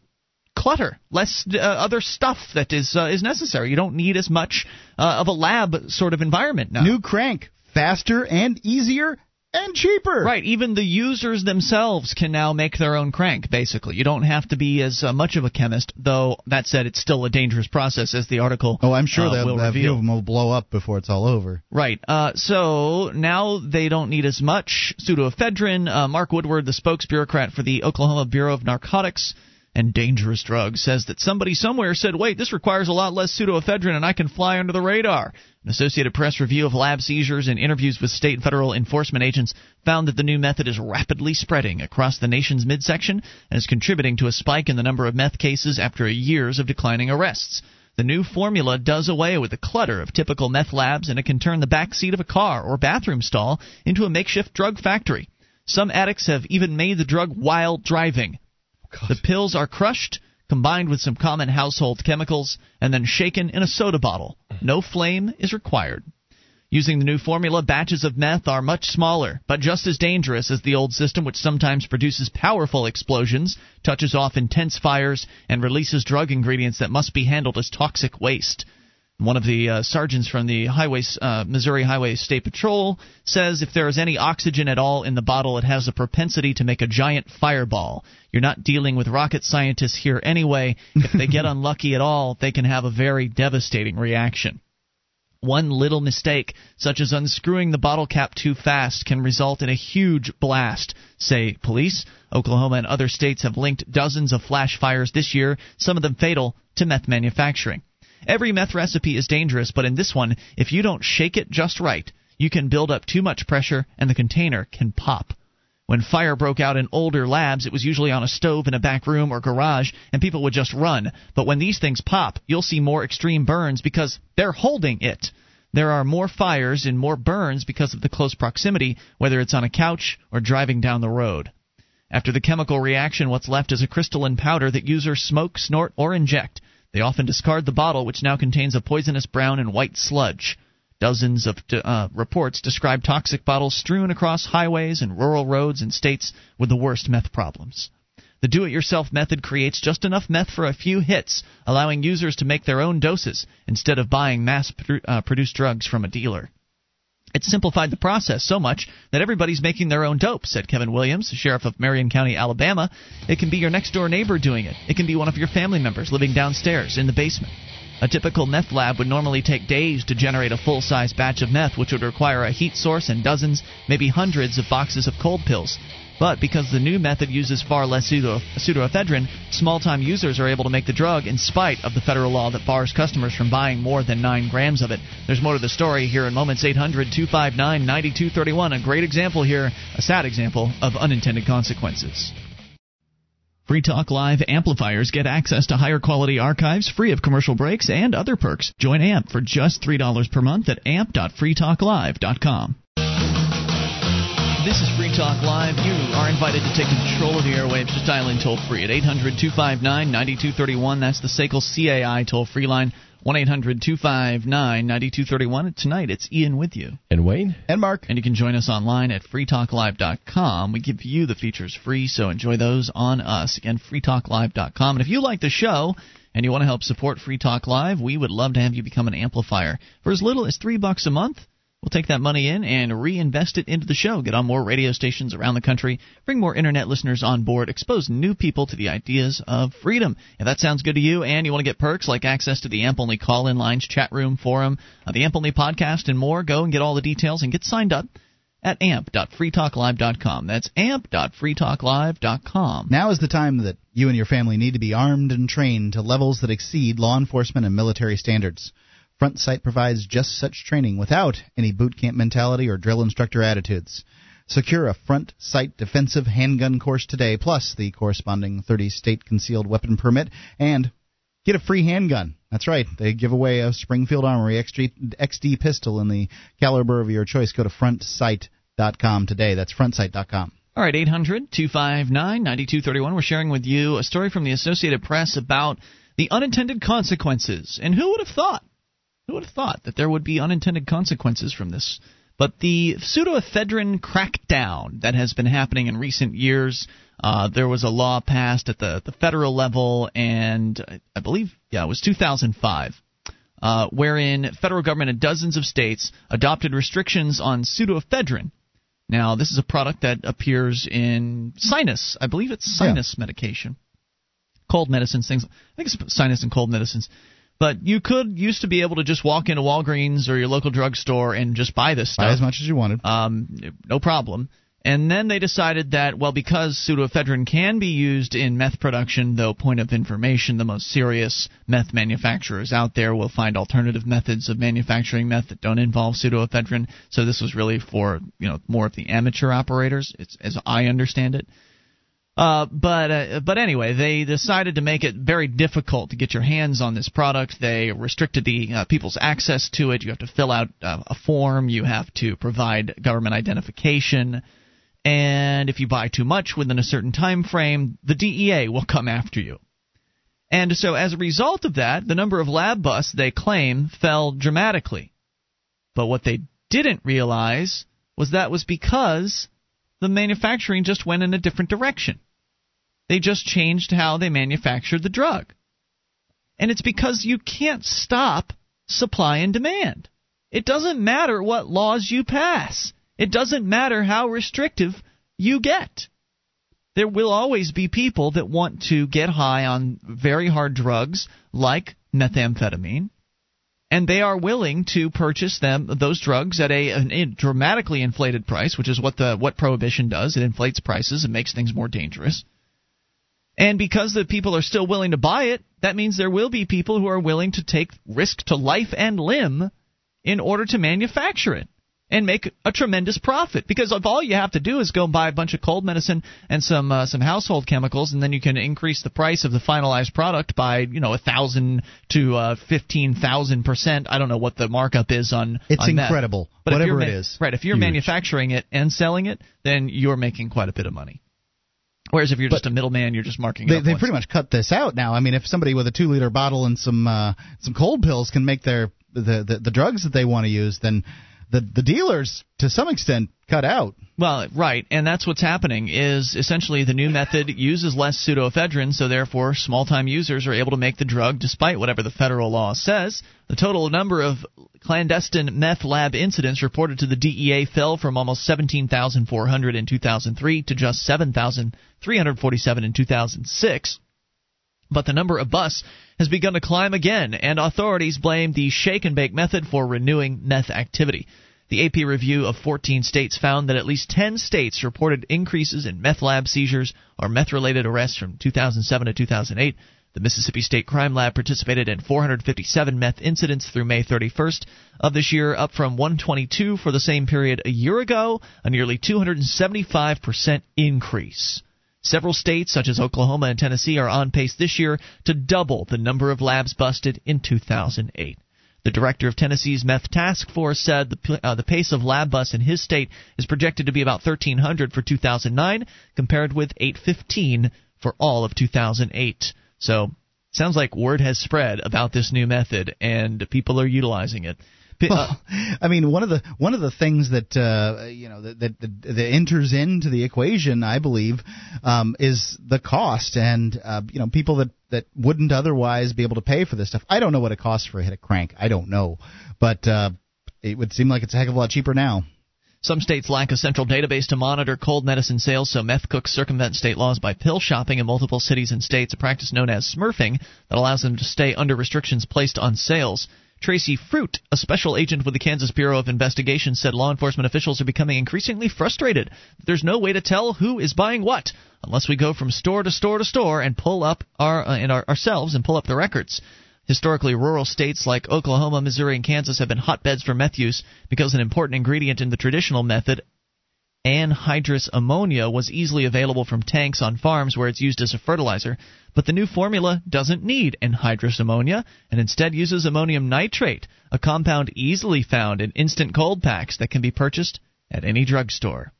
clutter, less uh, other stuff that is uh, is necessary. You don't need as much uh, of a lab sort of environment now. New crank, faster and easier and cheaper. Right. Even the users themselves can now make their own crank. Basically, you don't have to be as uh, much of a chemist. Though that said, it's still a dangerous process, as the article. Oh, I'm sure uh, that will that few of them will blow up before it's all over. Right. Uh, so now they don't need as much pseudoephedrine. Uh, Mark Woodward, the spokes bureaucrat for the Oklahoma Bureau of Narcotics and Dangerous Drugs, says that somebody somewhere said, wait, this requires a lot less pseudoephedrine and I can fly under the radar. An Associated Press review of lab seizures and interviews with state and federal enforcement agents found that the new method is rapidly spreading across the nation's midsection and is contributing to a spike in the number of meth cases after years of declining arrests. The new formula does away with the clutter of typical meth labs and it can turn the back seat of a car or bathroom stall into a makeshift drug factory. Some addicts have even made the drug while driving. The pills are crushed, combined with some common household chemicals, and then shaken in a soda bottle. No flame is required. Using the new formula, batches of meth are much smaller, but just as dangerous as the old system, which sometimes produces powerful explosions, touches off intense fires, and releases drug ingredients that must be handled as toxic waste. One of the uh, sergeants from the Highway, uh, Missouri Highway State Patrol says if there is any oxygen at all in the bottle, it has a propensity to make a giant fireball. You're not dealing with rocket scientists here anyway. If they get unlucky at all, they can have a very devastating reaction. One little mistake, such as unscrewing the bottle cap too fast, can result in a huge blast, say police. Oklahoma and other states have linked dozens of flash fires this year, some of them fatal, to meth manufacturing. Every meth recipe is dangerous, but in this one, if you don't shake it just right, you can build up too much pressure and the container can pop. When fire broke out in older labs, it was usually on a stove in a back room or garage, and people would just run. But when these things pop, you'll see more extreme burns because they're holding it. There are more fires and more burns because of the close proximity, whether it's on a couch or driving down the road. After the chemical reaction, what's left is a crystalline powder that users smoke, snort, or inject. They often discard the bottle, which now contains a poisonous brown and white sludge. Dozens of uh, reports describe toxic bottles strewn across highways and rural roads in states with the worst meth problems. The do it yourself method creates just enough meth for a few hits, allowing users to make their own doses instead of buying mass uh, produced drugs from a dealer. It's simplified the process so much that everybody's making their own dope, said Kevin Williams, sheriff of Marion County, Alabama. It can be your next door neighbor doing it. It can be one of your family members living downstairs in the basement. A typical meth lab would normally take days to generate a full size batch of meth, which would require a heat source and dozens, maybe hundreds of boxes of cold pills. But because the new method uses far less pseudo- pseudoephedrine, small time users are able to make the drug in spite of the federal law that bars customers from buying more than 9 grams of it. There's more to the story here in moments 800 259 9231. A great example here, a sad example of unintended consequences. Free Talk Live amplifiers get access to higher quality archives free of commercial breaks and other perks. Join AMP for just $3 per month at amp.freetalklive.com. This is Free Talk Live. You are invited to take control of the airwaves. Just dial in toll free at 800 259 9231. That's the SACL CAI toll free line. 1 800 259 9231. Tonight it's Ian with you. And Wayne? And Mark. And you can join us online at freetalklive.com. We give you the features free, so enjoy those on us. Again, freetalklive.com. And if you like the show and you want to help support Free Talk Live, we would love to have you become an amplifier. For as little as three bucks a month, We'll take that money in and reinvest it into the show, get on more radio stations around the country, bring more internet listeners on board, expose new people to the ideas of freedom. If that sounds good to you and you want to get perks like access to the AMP only call in lines, chat room, forum, uh, the AMP only podcast, and more, go and get all the details and get signed up at amp.freetalklive.com. That's amp.freetalklive.com. Now is the time that you and your family need to be armed and trained to levels that exceed law enforcement and military standards. Front Sight provides just such training without any boot camp mentality or drill instructor attitudes. Secure a Front Sight defensive handgun course today, plus the corresponding 30 state concealed weapon permit, and get a free handgun. That's right, they give away a Springfield Armory XD, XD pistol in the caliber of your choice. Go to frontsight.com today. That's frontsight.com. All right, 800 259 9231. We're sharing with you a story from the Associated Press about the unintended consequences. And who would have thought? Who would have thought that there would be unintended consequences from this? But the pseudoephedrine crackdown that has been happening in recent years, uh, there was a law passed at the, the federal level, and I believe, yeah, it was 2005, uh, wherein federal government in dozens of states adopted restrictions on pseudoephedrine Now, this is a product that appears in sinus. I believe it's sinus yeah. medication, cold medicines, things. I think it's sinus and cold medicines. But you could used to be able to just walk into Walgreens or your local drugstore and just buy this stuff. Buy as much as you wanted. Um, no problem. And then they decided that, well, because pseudoephedrine can be used in meth production, though point of information, the most serious meth manufacturers out there will find alternative methods of manufacturing meth that don't involve pseudoephedrine. So this was really for, you know, more of the amateur operators, it's, as I understand it. Uh, but uh, but anyway, they decided to make it very difficult to get your hands on this product. They restricted the uh, people's access to it. You have to fill out uh, a form. You have to provide government identification and if you buy too much within a certain time frame, the DEA will come after you. And so as a result of that, the number of lab busts they claim fell dramatically. But what they didn't realize was that was because the manufacturing just went in a different direction. They just changed how they manufactured the drug. And it's because you can't stop supply and demand. It doesn't matter what laws you pass. It doesn't matter how restrictive you get. There will always be people that want to get high on very hard drugs like methamphetamine, and they are willing to purchase them those drugs at a, a dramatically inflated price, which is what the what prohibition does. It inflates prices and makes things more dangerous. And because the people are still willing to buy it, that means there will be people who are willing to take risk to life and limb in order to manufacture it and make a tremendous profit because if all you have to do is go and buy a bunch of cold medicine and some uh, some household chemicals and then you can increase the price of the finalized product by you know a thousand to uh, fifteen thousand percent I don't know what the markup is on it's on incredible meth. but whatever it is right if you're huge. manufacturing it and selling it then you're making quite a bit of money Whereas if you're but just a middleman, you're just marking. They, they pretty much cut this out now. I mean, if somebody with a two liter bottle and some uh, some cold pills can make their the, the the drugs that they want to use, then the the dealers to some extent cut out. Well, right, and that's what's happening is essentially the new method uses less pseudoephedrine, so therefore small-time users are able to make the drug despite whatever the federal law says. The total number of clandestine meth lab incidents reported to the DEA fell from almost 17,400 in 2003 to just 7,347 in 2006. But the number of busts has begun to climb again, and authorities blame the shake and bake method for renewing meth activity. The AP review of 14 states found that at least 10 states reported increases in meth lab seizures or meth related arrests from 2007 to 2008. The Mississippi State Crime Lab participated in 457 meth incidents through May 31st of this year, up from 122 for the same period a year ago, a nearly 275% increase. Several states, such as Oklahoma and Tennessee, are on pace this year to double the number of labs busted in 2008. The director of Tennessee's meth task force said the, uh, the pace of lab busts in his state is projected to be about 1,300 for 2009, compared with 815 for all of 2008. So, sounds like word has spread about this new method, and people are utilizing it. Well, I mean, one of the one of the things that uh, you know that, that, that enters into the equation, I believe, um, is the cost, and uh, you know, people that that wouldn't otherwise be able to pay for this stuff. I don't know what it costs for a hit of crank. I don't know, but uh, it would seem like it's a heck of a lot cheaper now. Some states lack a central database to monitor cold medicine sales, so meth cooks circumvent state laws by pill shopping in multiple cities and states, a practice known as smurfing that allows them to stay under restrictions placed on sales. Tracy Fruit, a special agent with the Kansas Bureau of Investigation, said law enforcement officials are becoming increasingly frustrated. There's no way to tell who is buying what unless we go from store to store to store and pull up our, uh, in our ourselves and pull up the records. Historically, rural states like Oklahoma, Missouri, and Kansas have been hotbeds for meth use because an important ingredient in the traditional method, anhydrous ammonia was easily available from tanks on farms where it's used as a fertilizer, but the new formula doesn't need anhydrous ammonia and instead uses ammonium nitrate, a compound easily found in instant cold packs that can be purchased at any drugstore.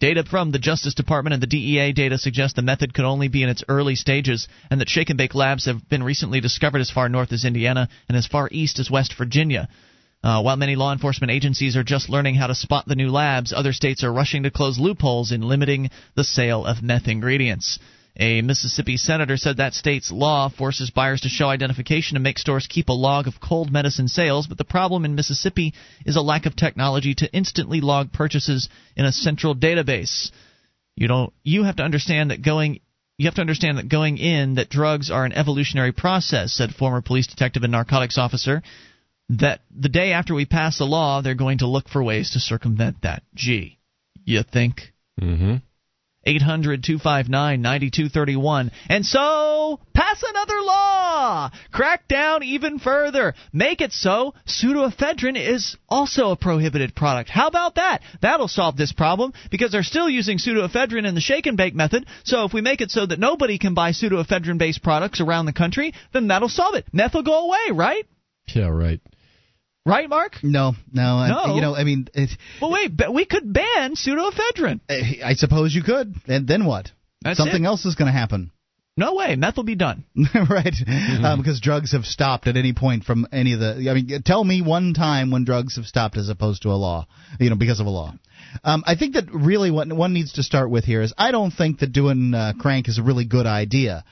Data from the Justice Department and the DEA data suggest the method could only be in its early stages, and that shake and bake labs have been recently discovered as far north as Indiana and as far east as West Virginia. Uh, while many law enforcement agencies are just learning how to spot the new labs, other states are rushing to close loopholes in limiting the sale of meth ingredients. A Mississippi senator said that state's law forces buyers to show identification and make stores keep a log of cold medicine sales, but the problem in Mississippi is a lack of technology to instantly log purchases in a central database. You don't you have to understand that going you have to understand that going in that drugs are an evolutionary process, said former police detective and narcotics officer. That the day after we pass a law, they're going to look for ways to circumvent that. Gee, you think? Mm-hmm. 800 259 9231. And so, pass another law! Crack down even further. Make it so pseudoephedrine is also a prohibited product. How about that? That'll solve this problem because they're still using pseudoephedrine in the shake and bake method. So, if we make it so that nobody can buy pseudoephedrine based products around the country, then that'll solve it. Meth will go away, right? Yeah, right. Right, Mark? No, no, No. I, you know, I mean, it, Well, wait, but we could ban pseudoephedrine. I I suppose you could, and then what? That's Something it. else is going to happen. No way. Meth will be done. right, um, because drugs have stopped at any point from any of the. I mean, tell me one time when drugs have stopped as opposed to a law, you know, because of a law. Um, I think that really what one needs to start with here is I don't think that doing uh, crank is a really good idea.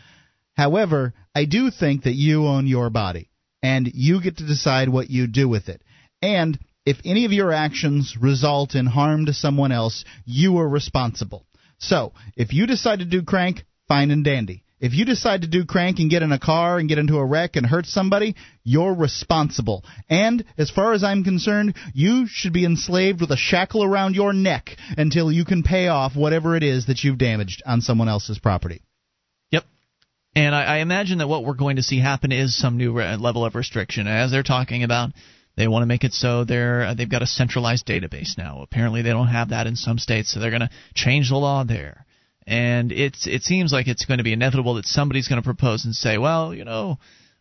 However, I do think that you own your body and you get to decide what you do with it. And if any of your actions result in harm to someone else, you are responsible. So, if you decide to do crank, fine and dandy. If you decide to do crank and get in a car and get into a wreck and hurt somebody, you're responsible. And as far as I'm concerned, you should be enslaved with a shackle around your neck until you can pay off whatever it is that you've damaged on someone else's property. And I, I imagine that what we're going to see happen is some new re- level of restriction. As they're talking about, they want to make it so they're uh, they've got a centralized database now. Apparently, they don't have that in some states, so they're going to change the law there. And it's it seems like it's going to be inevitable that somebody's going to propose and say, well, you know.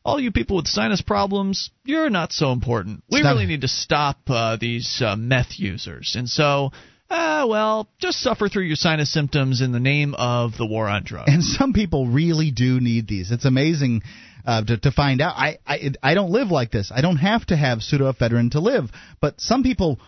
All you people with sinus problems, you're not so important. We Stop. really need to stop uh, these uh, meth users. And so, ah, well, just suffer through your sinus symptoms in the name of the war on drugs. And some people really do need these. It's amazing uh, to, to find out. I, I I don't live like this. I don't have to have pseudoephedrine to live. But some people,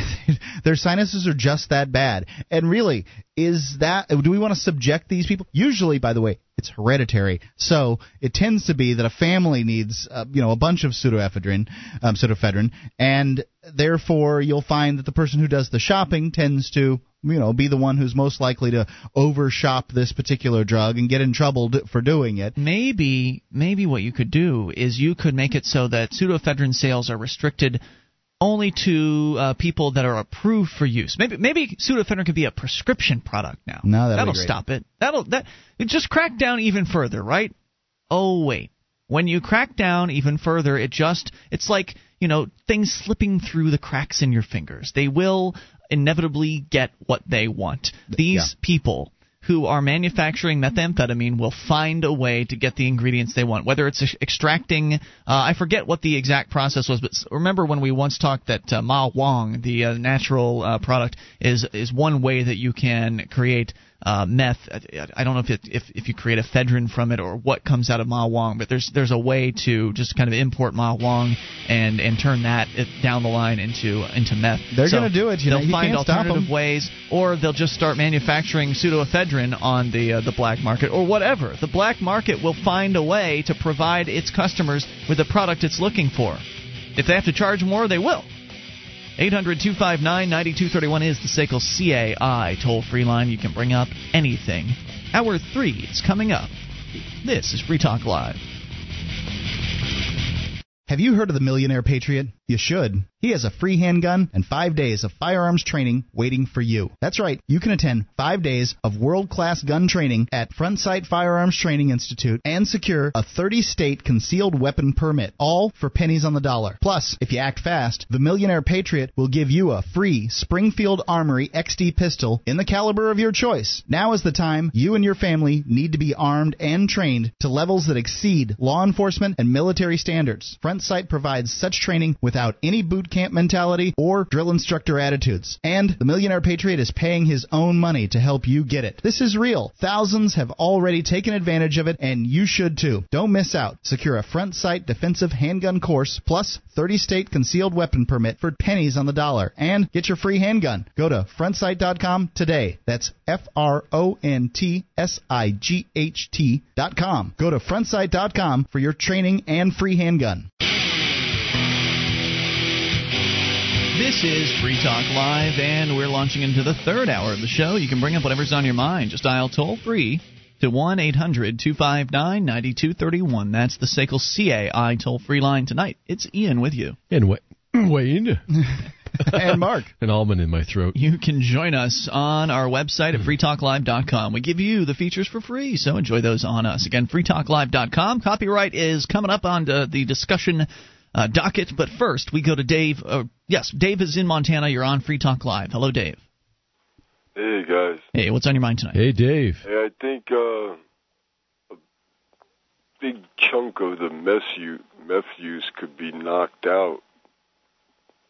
their sinuses are just that bad. And really, is that do we want to subject these people? Usually, by the way, it's hereditary. So it tends to be that a family needs, uh, you know, a bunch of pseudoephedrine, um, pseudoephedrine, and therefore you'll find that the person who does the shopping tends to you know, be the one who's most likely to overshop this particular drug and get in trouble d- for doing it. maybe maybe what you could do is you could make it so that pseudoephedrine sales are restricted only to uh, people that are approved for use. Maybe maybe pseudoephedrine could be a prescription product now. No, that'll great. stop it. That'll that it just crack down even further, right? Oh wait. When you crack down even further, it just it's like, you know, things slipping through the cracks in your fingers. They will inevitably get what they want. These yeah. people who are manufacturing methamphetamine will find a way to get the ingredients they want. Whether it's extracting, uh, I forget what the exact process was, but remember when we once talked that uh, Ma Huang, the uh, natural uh, product, is is one way that you can create uh, meth. I- I don't know if it, if if you create ephedrine from it or what comes out of Ma Huang, but there's there's a way to just kind of import Ma Huang and and turn that down the line into into meth. They're So gonna do it, you know, they'll you find alternative ways, or they'll just start manufacturing pseudoephedrine on the uh, the black market, or whatever. The black market will find a way to provide its customers with the product it's looking for. If they have to charge more, they will. 800 259 9231 is the SACL CAI toll free line. You can bring up anything. Hour 3 is coming up. This is Free Talk Live. Have you heard of the Millionaire Patriot? You should. He has a free handgun and five days of firearms training waiting for you. That's right. You can attend five days of world class gun training at Front Sight Firearms Training Institute and secure a 30 state concealed weapon permit, all for pennies on the dollar. Plus, if you act fast, the Millionaire Patriot will give you a free Springfield Armory XD pistol in the caliber of your choice. Now is the time you and your family need to be armed and trained to levels that exceed law enforcement and military standards. Front Sight provides such training without without any boot camp mentality or drill instructor attitudes. And the Millionaire Patriot is paying his own money to help you get it. This is real. Thousands have already taken advantage of it, and you should too. Don't miss out. Secure a front sight defensive handgun course plus 30 state concealed weapon permit for pennies on the dollar and get your free handgun. Go to frontsight.com today. That's F R O N T S I G H T.com. Go to frontsight.com for your training and free handgun. This is Free Talk Live, and we're launching into the third hour of the show. You can bring up whatever's on your mind. Just dial toll free to 1 800 259 9231. That's the SACL CAI toll free line tonight. It's Ian with you. And Wayne. and Mark. An almond in my throat. You can join us on our website at hmm. freetalklive.com. We give you the features for free, so enjoy those on us. Again, freetalklive.com. Copyright is coming up on the, the discussion uh, docket, but first we go to Dave. Uh, yes, Dave is in Montana. You're on Free Talk Live. Hello, Dave. Hey, guys. Hey, what's on your mind tonight? Hey, Dave. Hey, I think uh, a big chunk of the meth use, meth use could be knocked out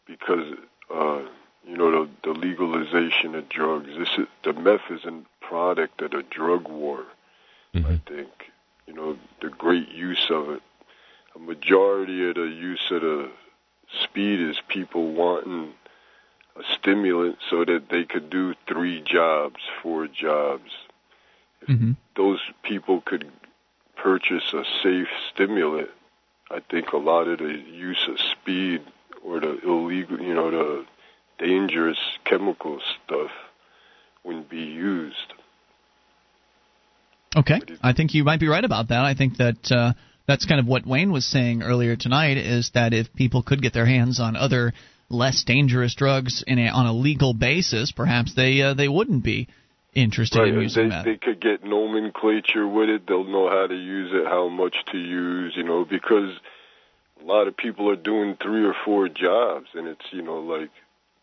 because uh, you know the, the legalization of drugs. This is, the meth is a product of a drug war. Mm-hmm. I think you know the great use of it. A majority of the use of the speed is people wanting a stimulant so that they could do three jobs, four jobs. If mm-hmm. those people could purchase a safe stimulant, I think a lot of the use of speed or the illegal, you know, the dangerous chemical stuff wouldn't be used. Okay, I think you might be right about that. I think that uh, that's kind of what Wayne was saying earlier tonight. Is that if people could get their hands on other less dangerous drugs in a, on a legal basis, perhaps they uh, they wouldn't be interested right. in using they, that. They could get nomenclature with it. They'll know how to use it, how much to use, you know, because a lot of people are doing three or four jobs, and it's you know like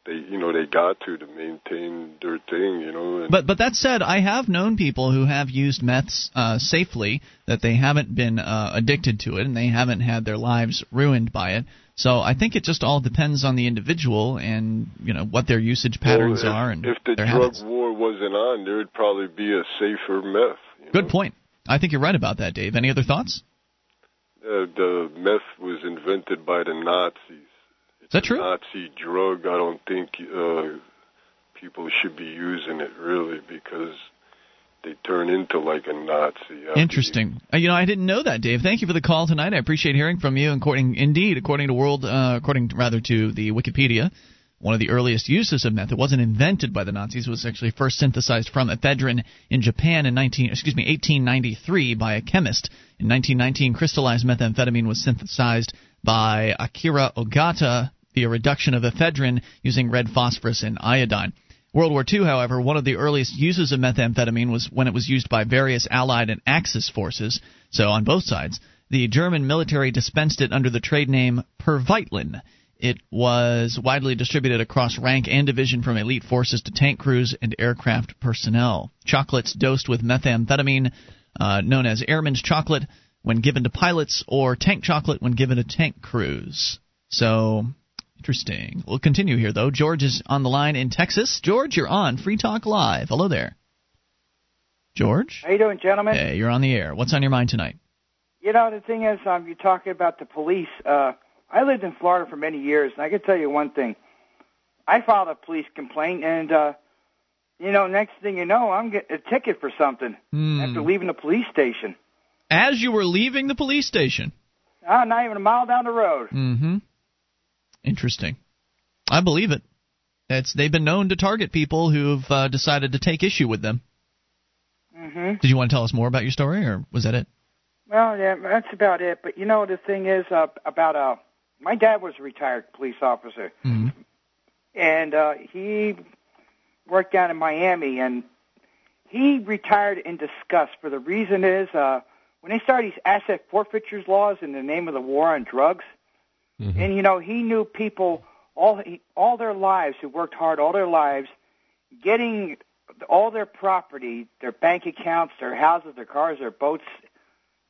they you know they got to to maintain their thing, you know. But but that said, I have known people who have used meths uh, safely that they haven't been uh, addicted to it and they haven't had their lives ruined by it. So I think it just all depends on the individual and you know what their usage patterns well, if, are and if the their drug habits. war wasn't on, there'd probably be a safer meth. Good know? point. I think you're right about that, Dave. Any other thoughts? Uh, the meth was invented by the Nazis. Is that true? Nazi drug. I don't think uh, people should be using it really because they turn into like a Nazi. Interesting. Uh, you know, I didn't know that, Dave. Thank you for the call tonight. I appreciate hearing from you. According, indeed, according to world, uh, according to, rather to the Wikipedia, one of the earliest uses of meth. It wasn't invented by the Nazis. It was actually first synthesized from ephedrine in Japan in 19, excuse me, 1893 by a chemist. In 1919, crystallized methamphetamine was synthesized by Akira Ogata via reduction of ephedrine using red phosphorus and iodine. World War II, however, one of the earliest uses of methamphetamine was when it was used by various Allied and Axis forces, so on both sides. The German military dispensed it under the trade name Pervitin. It was widely distributed across rank and division from elite forces to tank crews and aircraft personnel. Chocolates dosed with methamphetamine, uh, known as airman's chocolate, when given to pilots, or tank chocolate when given to tank crews. So, interesting. We'll continue here, though. George is on the line in Texas. George, you're on Free Talk Live. Hello there. George? How you doing, gentlemen? Hey, you're on the air. What's on your mind tonight? You know, the thing is, um, you're talking about the police. Uh, I lived in Florida for many years, and I can tell you one thing. I filed a police complaint, and uh, you know, next thing you know, I'm getting a ticket for something Hmm. after leaving the police station. As you were leaving the police station. Ah, not even a mile down the road. Mm-hmm. Interesting. I believe it. It's they've been known to target people who've uh, decided to take issue with them. hmm Did you want to tell us more about your story, or was that it? Well, yeah, that's about it. But you know, the thing is uh, about uh, my dad was a retired police officer, Mm-hmm. and uh, he worked down in Miami, and he retired in disgust. For the reason is, uh, when they started these asset forfeitures laws in the name of the war on drugs, Mm-hmm. and you know, he knew people all all their lives who worked hard all their lives, getting all their property, their bank accounts, their houses, their cars, their boats,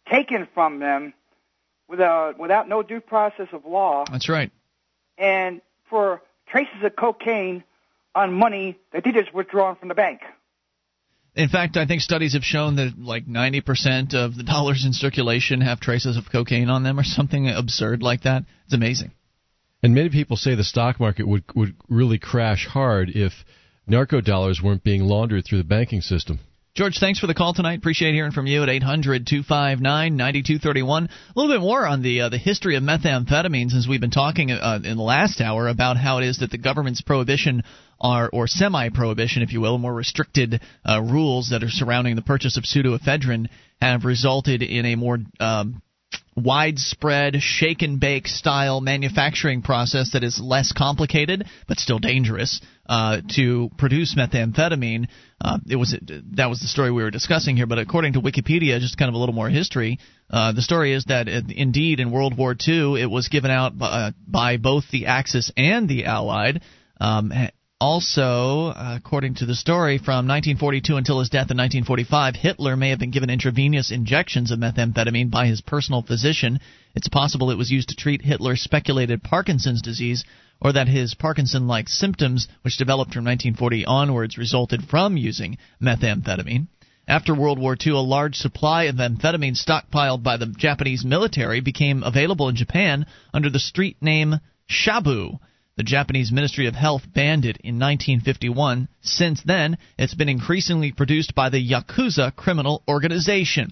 taken from them without without no due process of law. That's right. and for traces of cocaine on money that they just withdrawn from the bank. In fact, I think studies have shown that like 90% of the dollars in circulation have traces of cocaine on them or something absurd like that. It's amazing. And many people say the stock market would would really crash hard if narco dollars weren't being laundered through the banking system. George, thanks for the call tonight. Appreciate hearing from you at 800 259 9231. A little bit more on the uh, the history of methamphetamine since we've been talking uh, in the last hour about how it is that the government's prohibition are, or semi prohibition, if you will, more restricted uh, rules that are surrounding the purchase of pseudoephedrine have resulted in a more um, widespread shake and bake style manufacturing process that is less complicated but still dangerous uh, to produce methamphetamine. Uh, it was that was the story we were discussing here, but according to Wikipedia, just kind of a little more history. Uh, the story is that it, indeed in World War II it was given out by, uh, by both the Axis and the Allied. Um, also, uh, according to the story, from 1942 until his death in 1945, Hitler may have been given intravenous injections of methamphetamine by his personal physician. It's possible it was used to treat Hitler's speculated Parkinson's disease, or that his Parkinson like symptoms, which developed from 1940 onwards, resulted from using methamphetamine. After World War II, a large supply of amphetamine stockpiled by the Japanese military became available in Japan under the street name Shabu. The Japanese Ministry of Health banned it in 1951. Since then, it's been increasingly produced by the Yakuza criminal organization,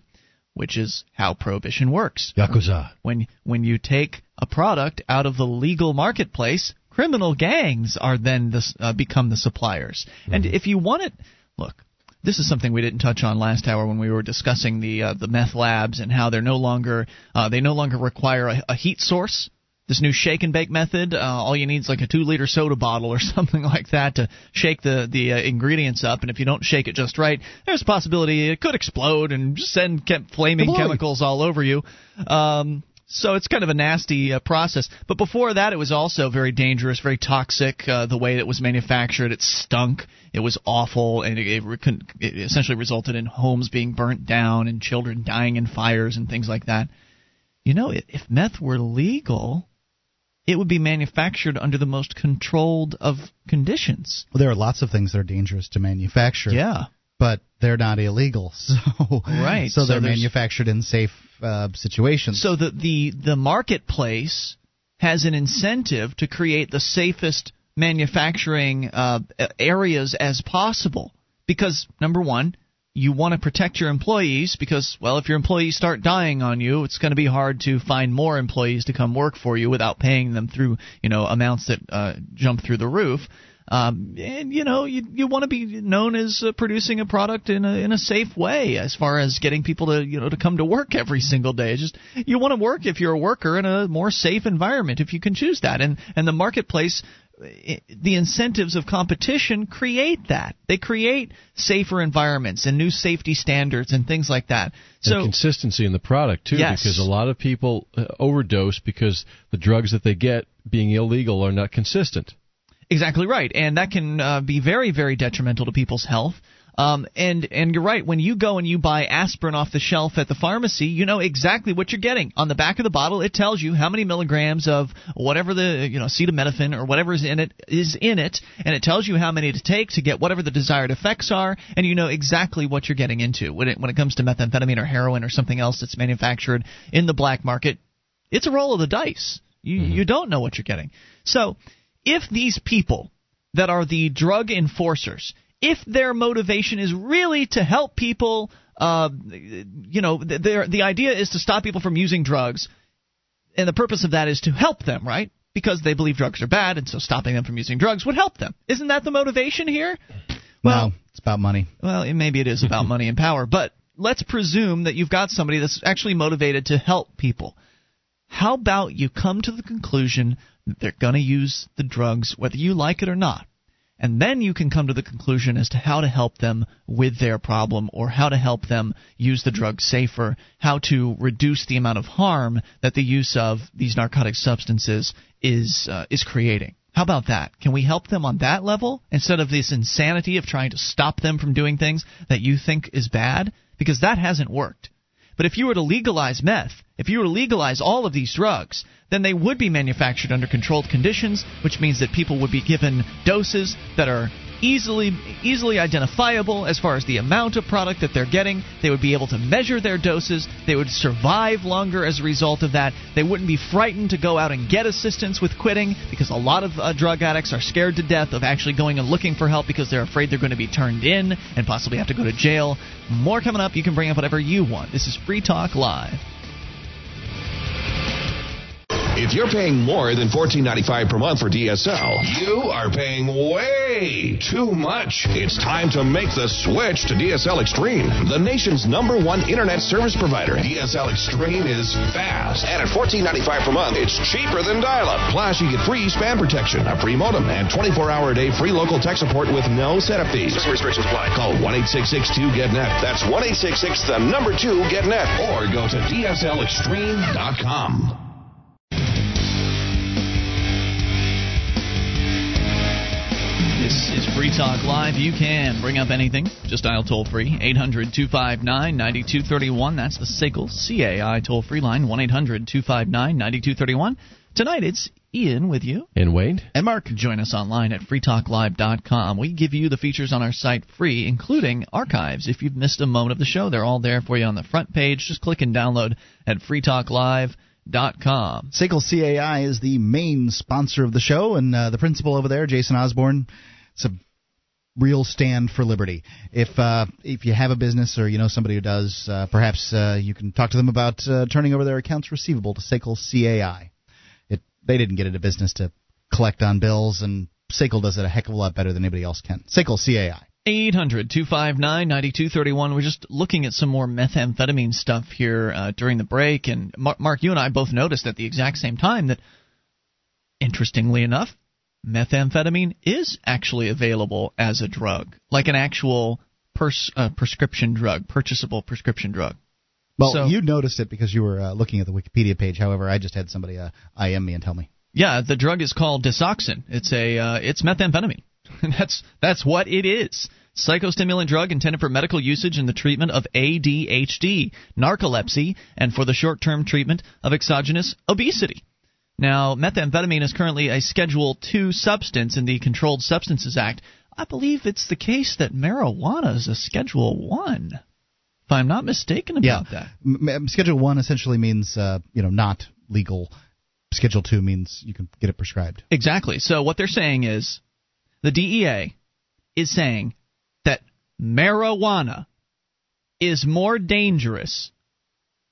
which is how prohibition works. Yakuza. When when you take a product out of the legal marketplace, criminal gangs are then the, uh, become the suppliers. Mm-hmm. And if you want it, look, this is something we didn't touch on last hour when we were discussing the uh, the meth labs and how they're no longer uh, they no longer require a, a heat source this new shake and bake method. Uh, all you need is like a two liter soda bottle or something like that to shake the the uh, ingredients up, and if you don't shake it just right, there's a possibility it could explode and send ke- flaming chemicals all over you. Um, so it's kind of a nasty uh, process. But before that, it was also very dangerous, very toxic. Uh, the way it was manufactured, it stunk. It was awful, and it, it, it essentially resulted in homes being burnt down and children dying in fires and things like that. You know, if meth were legal, it would be manufactured under the most controlled of conditions. Well, there are lots of things that are dangerous to manufacture. Yeah. But they're not illegal, so right. So, so they're manufactured in safe uh, situations. So the the the marketplace has an incentive to create the safest manufacturing uh, areas as possible because number one, you want to protect your employees because, well, if your employees start dying on you, it's going to be hard to find more employees to come work for you without paying them through, you know, amounts that uh, jump through the roof. Um, and you know, you you want to be known as uh, producing a product in a in a safe way, as far as getting people to you know to come to work every single day. It's just you want to work if you're a worker in a more safe environment if you can choose that, and and the marketplace the incentives of competition create that. They create safer environments and new safety standards and things like that. So and consistency in the product too, yes. because a lot of people uh, overdose because the drugs that they get, being illegal, are not consistent. Exactly right, and that can uh, be very, very detrimental to people's health. Um, and and you're right. When you go and you buy aspirin off the shelf at the pharmacy, you know exactly what you're getting. On the back of the bottle, it tells you how many milligrams of whatever the you know acetaminophen or whatever is in it is in it, and it tells you how many to take to get whatever the desired effects are, and you know exactly what you're getting into. When it when it comes to methamphetamine or heroin or something else that's manufactured in the black market, it's a roll of the dice. You mm-hmm. you don't know what you're getting. So if these people that are the drug enforcers if their motivation is really to help people, uh, you know, the idea is to stop people from using drugs, and the purpose of that is to help them, right? Because they believe drugs are bad, and so stopping them from using drugs would help them. Isn't that the motivation here? Well, no, it's about money. Well, maybe it is about money and power, but let's presume that you've got somebody that's actually motivated to help people. How about you come to the conclusion that they're going to use the drugs whether you like it or not? And then you can come to the conclusion as to how to help them with their problem or how to help them use the drug safer, how to reduce the amount of harm that the use of these narcotic substances is uh, is creating. How about that? Can we help them on that level instead of this insanity of trying to stop them from doing things that you think is bad? Because that hasn't worked. But if you were to legalize meth, if you were to legalize all of these drugs, then they would be manufactured under controlled conditions, which means that people would be given doses that are easily easily identifiable as far as the amount of product that they're getting. They would be able to measure their doses. They would survive longer as a result of that. They wouldn't be frightened to go out and get assistance with quitting because a lot of uh, drug addicts are scared to death of actually going and looking for help because they're afraid they're going to be turned in and possibly have to go to jail. More coming up. You can bring up whatever you want. This is Free Talk Live. If you're paying more than $14.95 per month for DSL, you are paying way too much. It's time to make the switch to DSL Extreme, the nation's number one internet service provider. DSL Extreme is fast, and at $14.95 per month, it's cheaper than dial-up. Plus, you get free spam protection, a free modem, and 24-hour-a-day free local tech support with no setup fees. Some restrictions apply. Call 1-866-2-GET-NET. That's 1-866, the number two, GET-NET. Or go to DSLExtreme.com. This is Free Talk Live. You can bring up anything. Just dial toll free 800 259 9231. That's the SACL CAI toll free line 1 800 259 9231. Tonight it's Ian with you. And Wade. And Mark. Join us online at freetalklive.com. We give you the features on our site free, including archives. If you've missed a moment of the show, they're all there for you on the front page. Just click and download at freetalklive.com. SACL CAI is the main sponsor of the show, and uh, the principal over there, Jason Osborne, it's a real stand for liberty. If uh, if you have a business or you know somebody who does, uh, perhaps uh, you can talk to them about uh, turning over their accounts receivable to SACL CAI. It they didn't get into business to collect on bills, and SACL does it a heck of a lot better than anybody else can. SACL CAI. 800 259 9231. We're just looking at some more methamphetamine stuff here uh, during the break. And Mark, you and I both noticed at the exact same time that, interestingly enough, methamphetamine is actually available as a drug, like an actual pers- uh, prescription drug, purchasable prescription drug. Well, So- you noticed it because you were uh, looking at the Wikipedia page. However, I just had somebody uh, IM me and tell me. Yeah, the drug is called Desoxyn. It's a uh, it's methamphetamine. that's that's what it is. Psychostimulant drug intended for medical usage in the treatment of ADHD, narcolepsy, and for the short-term treatment of exogenous obesity. Now, methamphetamine is currently a Schedule II substance in the Controlled Substances Act. I believe it's the case that marijuana is a Schedule One, if I'm not mistaken about that. M- m- Schedule one essentially means uh, you know not legal. Schedule two means you can get it prescribed. Exactly. So what they're saying is the DEA is saying that marijuana is more dangerous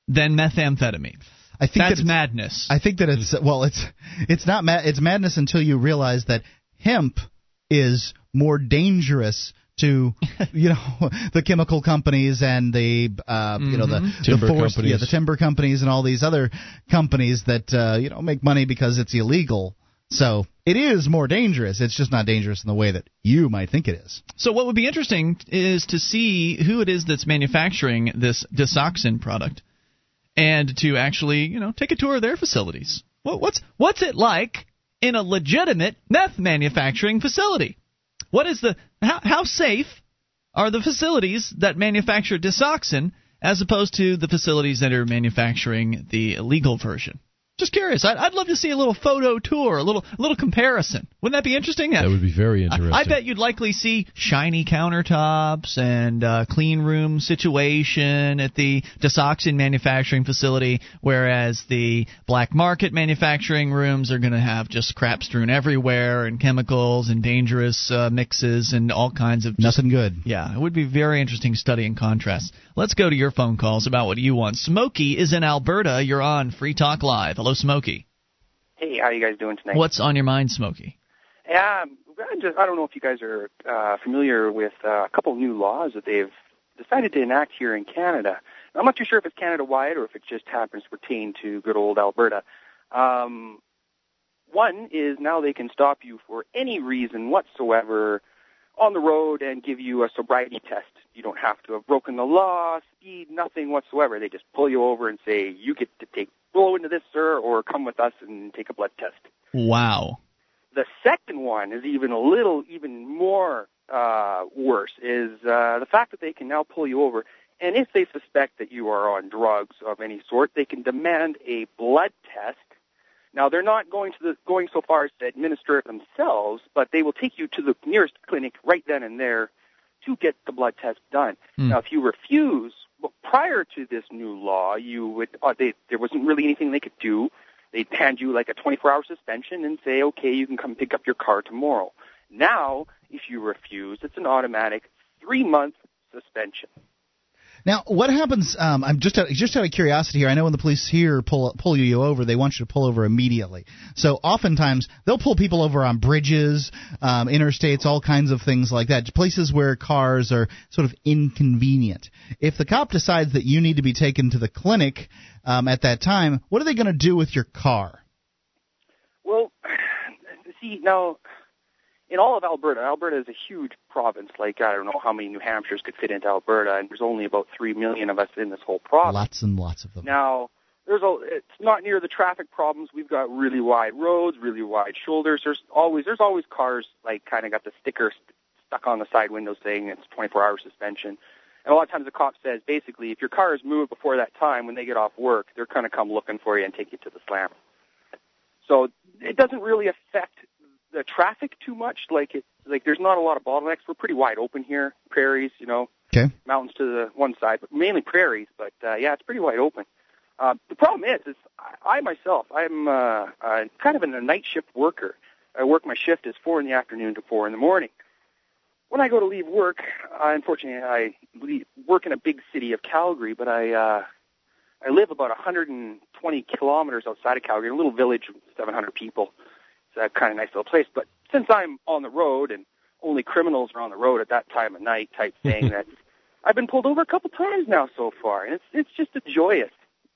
than methamphetamine. I think That's that madness. I think that it's well, it's it's not mad. it's madness until you realize that hemp is more dangerous to you know the chemical companies and the uh, you know the Mhm. Timber the forest, yeah the timber companies and all these other companies that uh, you know make money because it's illegal. So it is more dangerous. It's just not dangerous in the way that you might think it is. So what would be interesting is to see who it is that's manufacturing this Desoxyn product, and to actually, you know, take a tour of their facilities. What, what's what's it like in a legitimate meth manufacturing facility? What is the how, how safe are the facilities that manufacture Desoxyn as opposed to the facilities that are manufacturing the illegal version? Just curious. I'd, I'd love to see a little photo tour, a little little comparison. Wouldn't that be interesting? That would be very interesting. I, I bet you'd likely see shiny countertops and uh, clean room situation at the Desoxyn manufacturing facility, whereas the black market manufacturing rooms are going to have just crap strewn everywhere and chemicals and dangerous uh, mixes and all kinds of just, Nothing good. yeah, it would be very interesting study in contrast. Let's go to your phone calls about what you want. Smokey is in Alberta. You're on Free Talk Live. Hello, Smokey. Hey, how you guys doing tonight? What's on your mind, Smokey? Yeah, I just I don't know if you guys are uh, familiar with uh, a couple new laws that they've decided to enact here in Canada. I'm not too sure if it's Canada wide or if it just happens to pertain to good old Alberta. Um, one is now they can stop you for any reason whatsoever on the road and give you a sobriety test. You don't have to have broken the law, speed, nothing whatsoever. They just pull you over and say, you get to take blow into this, sir, or come with us and take a blood test. Wow. The second one is even a little, even more uh, worse. Is uh, the fact that they can now pull you over And if they suspect that you are on drugs of any sort, they can demand a blood test. Now they're not going to the, going so far as to administer it themselves, but they will take you to the nearest clinic right then and there to get the blood test done. Hmm. Now, if you refuse, well, prior to this new law, you would uh, they, there wasn't really anything they could do. They'd hand you like a 24-hour suspension and say, okay, you can come pick up your car tomorrow. Now, if you refuse, it's an automatic three-month suspension. Now, what happens? Um, I'm just out, just out of curiosity here. I know when the police here pull pull you over, they want you to pull over immediately. So oftentimes they'll pull people over on bridges, um, interstates, all kinds of things like that, places where cars are sort of inconvenient. If the cop decides that you need to be taken to the clinic um, at that time, what are they going to do with your car? Well, see now, in all of Alberta, Alberta is a huge province. Like I don't know how many New Hampshires could fit into Alberta, and there's only about three million of us in this whole province. Lots and lots of them. Now, there's a it's not near the traffic problems. We've got really wide roads, really wide shoulders. There's always there's always cars like kind of got the sticker st- stuck on the side window saying it's 24 hour suspension. And a lot of times the cop says basically if your car is moved before that time when they get off work, they're going to come looking for you and take you to the slammer. So it doesn't really affect the traffic too much. Like it, like there's not a lot of bottlenecks. We're pretty wide open here, prairies, you know, Okay. mountains to the one side, but mainly prairies. But uh, yeah, it's pretty wide open. Uh, the problem is, is I, I myself, I'm uh, uh, kind of a night shift worker. I work my shift is four in the afternoon to four in the morning. When I go to leave work, uh, unfortunately, I leave, work in a big city of Calgary, but I uh, I live about 120 kilometers outside of Calgary, a little village of 700 people. A kind of nice little place. But since I'm on the road and only criminals are on the road at that time of night, type thing, that I've been pulled over a couple times now so far, and it's it's just a joyous,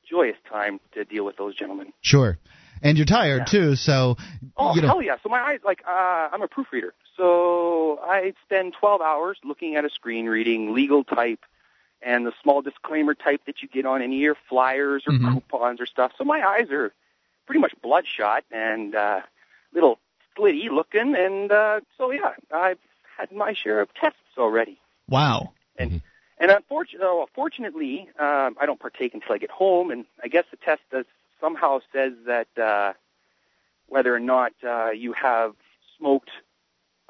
joyous time to deal with those gentlemen. Sure. And you're tired too, so Oh you know. hell yeah! So my eyes, like, uh, I'm a proofreader, so I spend 12 hours looking at a screen, reading legal type and the small disclaimer type that you get on any of your flyers or Mhm. coupons or stuff. So my eyes are pretty much bloodshot and uh, little slitty looking, and uh, so yeah, I've had my share of tests already. Wow. And and unfortunately, oh, fortunately, um, I don't partake until I get home. And I guess the test does somehow says that uh, whether or not uh, you have smoked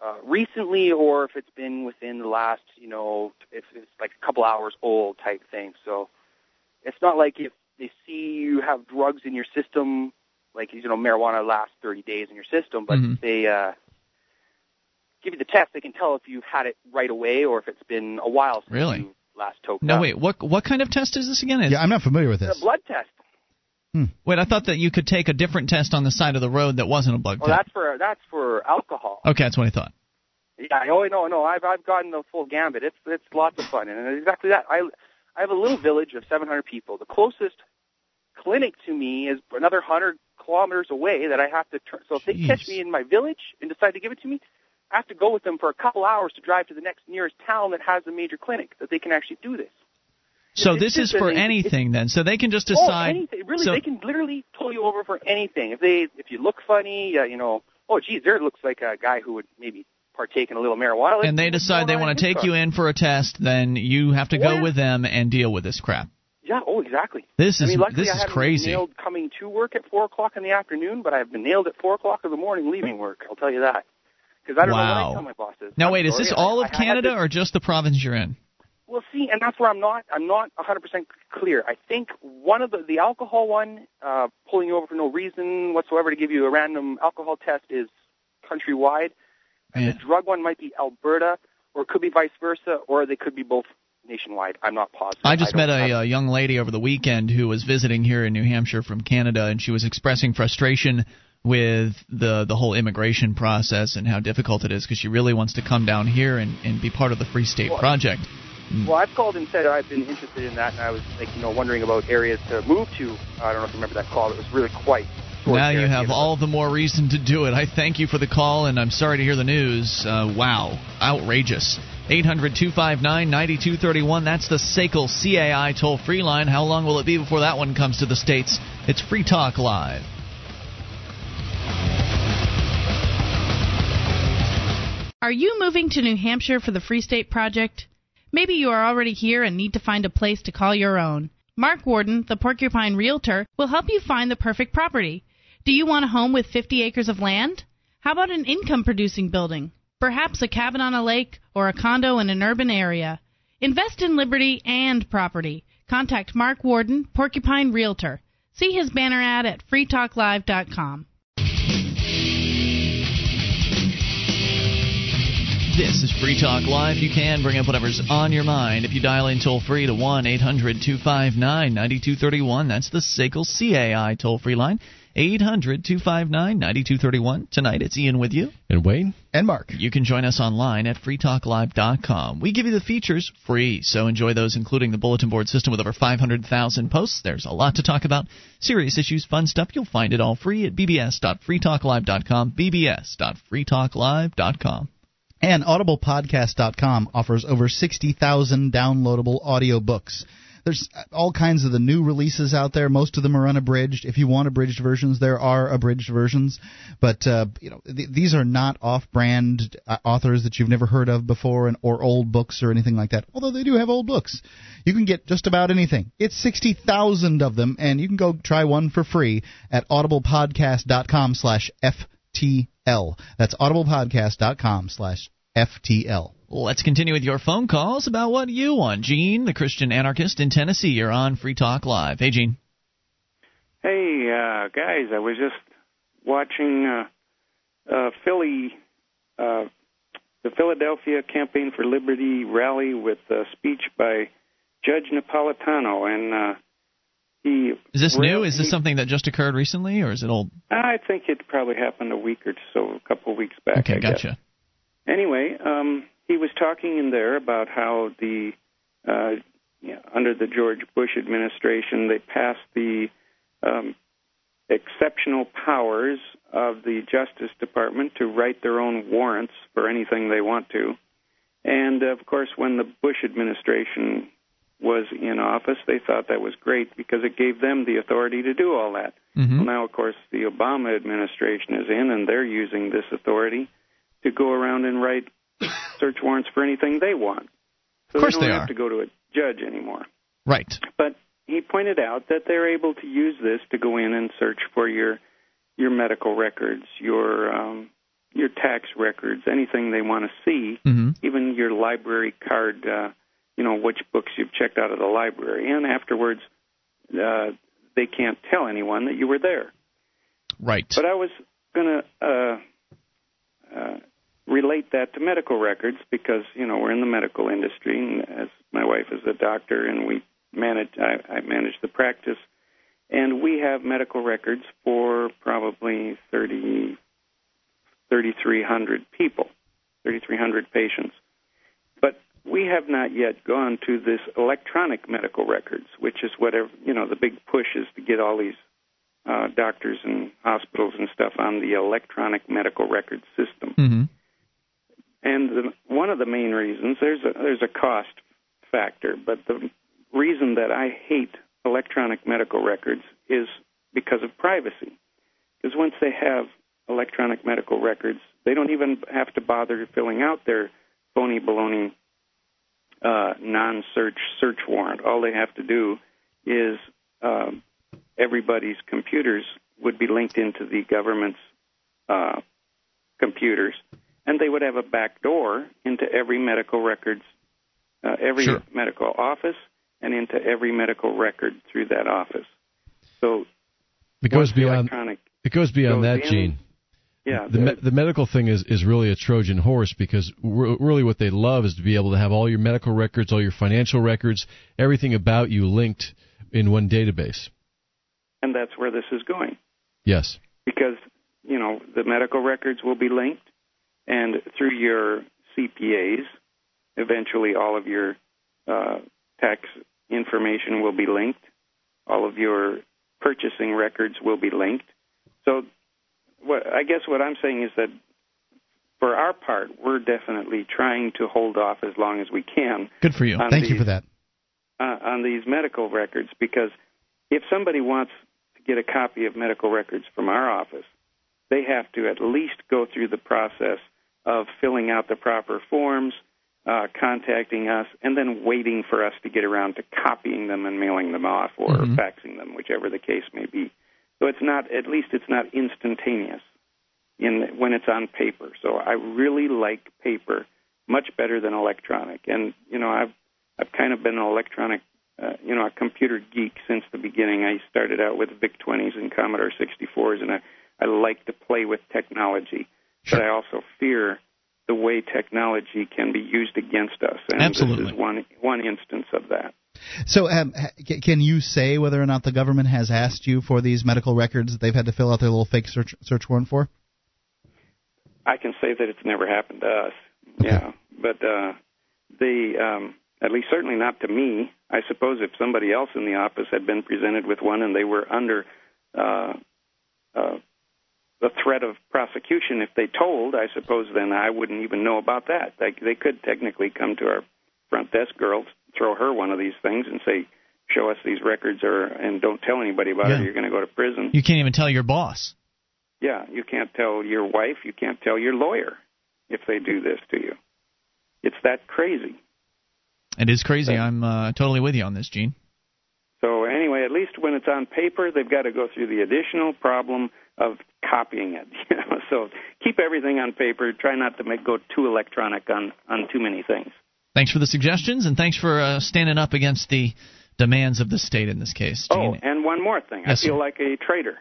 uh, recently or if it's been within the last, you know, if it's like a couple hours old type thing. So it's not like if they see you have drugs in your system, like you know, marijuana lasts 30 days in your system, but Mhm. they uh, give you the test, they can tell if you've had it right away or if it's been a while since Really? you last took No, up. wait. What what kind of test is this again? Is- Yeah, I'm not familiar with The this. blood test. Wait, I thought that you could take a different test on the side of the road that wasn't a blood Well, test. that's for that's for alcohol. Okay, that's what I thought. Yeah, oh no, no, I've I've gotten the full gambit. It's it's lots of fun, and exactly that. I I have a little village of 700 people. The closest clinic to me is another 100 kilometers away that I have to turn. So if they catch me in my village and decide to give it to me, I have to go with them for a couple hours to drive to the next nearest town that has a major clinic that they can actually do this. So It's this is for it's- anything then. So they can just Oh, decide. anything. Really, so, they can literally pull you over for anything. If they, if you look funny, uh, you know, oh, geez, there looks like a guy who would maybe partake in a little marijuana. And they decide they want to take car. you in for a test, then you have to Oh, go with them and deal with this crap. Yeah. Oh, exactly. This I is mean, luckily this I is haven't crazy. been nailed coming to work at four o'clock in the afternoon, but I've been nailed at four o'clock in the morning leaving work. I'll tell you that. Because I don't know Wow. what I tell my bosses. Now I'm wait, is this all I- of I Canada this- or just the province you're in? Well, see, and that's where I'm not. I'm not 100% clear. I think one of the the alcohol one, uh, pulling you over for no reason whatsoever to give you a random alcohol test, is countrywide, and the drug one might be Alberta, or it could be vice versa, or they could be both nationwide. I'm not positive. I just don't met have- a, uh young lady over the weekend who was visiting here in New Hampshire from Canada, and she was expressing frustration with the the whole immigration process and how difficult it is because she really wants to come down here and, and be part of the Free State Well, Project. Well, I've called and said I've been interested in that, and I was like, you know, wondering about areas to move to. I don't know if you remember that call. It was really quite. Now you have all the more reason to do it. I thank you for the call, and I'm sorry to hear the news. Uh, wow, outrageous. 800 259 9231. That's the SACL CAI toll free line. How long will it be before that one comes to the States? It's Free Talk Live. Are you moving to New Hampshire for the Free State Project? Maybe you are already here and need to find a place to call your own. Mark Warden, the Porcupine Realtor, will help you find the perfect property. Do you want a home with 50 acres of land? How about an income producing building? Perhaps a cabin on a lake or a condo in an urban area. Invest in liberty and property. Contact Mark Warden, Porcupine Realtor. See his banner ad at freetalklive.com. This is Free Talk Live. You can bring up whatever's on your mind if you dial in toll free to 1 800 259 9231. That's the SACL CAI toll free line. 800 259 9231. Tonight it's Ian with you. And Wayne. And Mark. You can join us online at freetalklive.com. We give you the features free, so enjoy those, including the bulletin board system with over 500,000 posts. There's a lot to talk about. Serious issues, fun stuff. You'll find it all free at bbs.freetalklive.com. bbs.freetalklive.com. And audiblepodcast.com offers over 60,000 downloadable audiobooks. There's all kinds of the new releases out there. Most of them are unabridged. If you want abridged versions, there are abridged versions. But uh, you know, th- these are not off-brand uh, authors that you've never heard of before, and or old books or anything like that. Although they do have old books, you can get just about anything. It's sixty thousand of them, and you can go try one for free at audiblepodcast.com/ftl. That's audiblepodcast.com slash FTL. Let's continue with your phone calls about what you want. Gene, the Christian anarchist in Tennessee, you're on Free Talk Live. Hey, Gene. Hey, uh, guys, I was just watching uh, uh, Philly, uh, the Philadelphia Campaign for Liberty rally with a speech by Judge Napolitano, and uh, he. Is this new? Is this something that just occurred recently, or is it old? I think it probably happened a week or so, a couple of weeks back. Okay, I gotcha. Guess. Anyway, um, he was talking in there about how the uh, you know, under the George Bush administration they passed the um, exceptional powers of the Justice Department to write their own warrants for anything they want to. And of course, when the Bush administration was in office, they thought that was great because it gave them the authority to do all that. Mm-hmm. Well, now, of course, the Obama administration is in, and they're using this authority to go around and write search warrants for anything they want. So of course they don't they have are. to go to a judge anymore. Right. But he pointed out that they're able to use this to go in and search for your your medical records, your um, your tax records, anything they want to see, mm-hmm. even your library card, uh, you know, which books you've checked out of the library, and afterwards uh, they can't tell anyone that you were there. Right. But I was going to uh, uh, relate that to medical records because you know we're in the medical industry, and as my wife is a doctor, and we manage I, I manage the practice, and we have medical records for probably thirty thirty three hundred people, thirty three hundred patients, but we have not yet gone to this electronic medical records, which is whatever you know the big push is to get all these uh, doctors and hospitals and stuff on the electronic medical record system. Mm-hmm. And the, one of the main reasons there's a there's a cost factor, but the reason that I hate electronic medical records is because of privacy. Because once they have electronic medical records, they don't even have to bother filling out their phony baloney uh, non-search search warrant. All they have to do is um, everybody's computers would be linked into the government's uh, computers, and they would have a back door into every medical records, uh, every Sure. medical office, and into every medical record through that office. So It goes beyond. It goes beyond goes that, in, Gene. Yeah, the, me- the medical thing is, is really a Trojan horse because re- really what they love is to be able to have all your medical records, all your financial records, everything about you linked in one database. and that's where this is going. Yes. because you know the medical records will be linked, and through your CPAs, eventually all of your uh, tax information will be linked. All of your purchasing records will be linked. So, what I guess what I'm saying is that for our part, we're definitely trying to hold off as long as we can Good for you. Thank you for that. uh, on these medical records because if somebody wants to get a copy of medical records from our office, they have to at least go through the process of filling out the proper forms, uh, contacting us and then waiting for us to get around to copying them and mailing them off or Mhm. faxing them, whichever the case may be. So it's not, at least it's not instantaneous in when it's on paper. So I really like paper much better than electronic. And you know, I've I've kind of been an electronic, uh, you know, a computer geek since the beginning. I started out with VIC 20s and Commodore 64s, and I I like to play with technology, but I also fear the way technology can be used against us. And Absolutely. this is one one instance of that. So, um, can you say whether or not the government has asked you for these medical records that they've had to fill out their little fake search search warrant for? I can say that it's never happened to us. Yeah, but uh, they, um, at least certainly not to me. I suppose if somebody else in the office had been presented with one and they were under uh, uh, the threat of prosecution, if they told, I suppose then I wouldn't even know about that. They, they could technically come to our front desk girl, throw her one of these things, and say, "Show us these records, or and don't tell anybody about it. Yeah. Or you're going to go to prison." You can't even tell your boss. Yeah, you can't tell your wife, you can't tell your lawyer if they do this to you. It's that crazy. It is crazy. I'm uh, totally with you on this, Gene. So anyway, at least when it's on paper, they've got to go through the additional problem of copying it. You know, so keep everything on paper. Try not to make go too electronic on on too many things. Thanks for the suggestions, and thanks for uh, standing up against the demands of the state in this case, Oh, and one more thing. Yes, I feel sir. like a traitor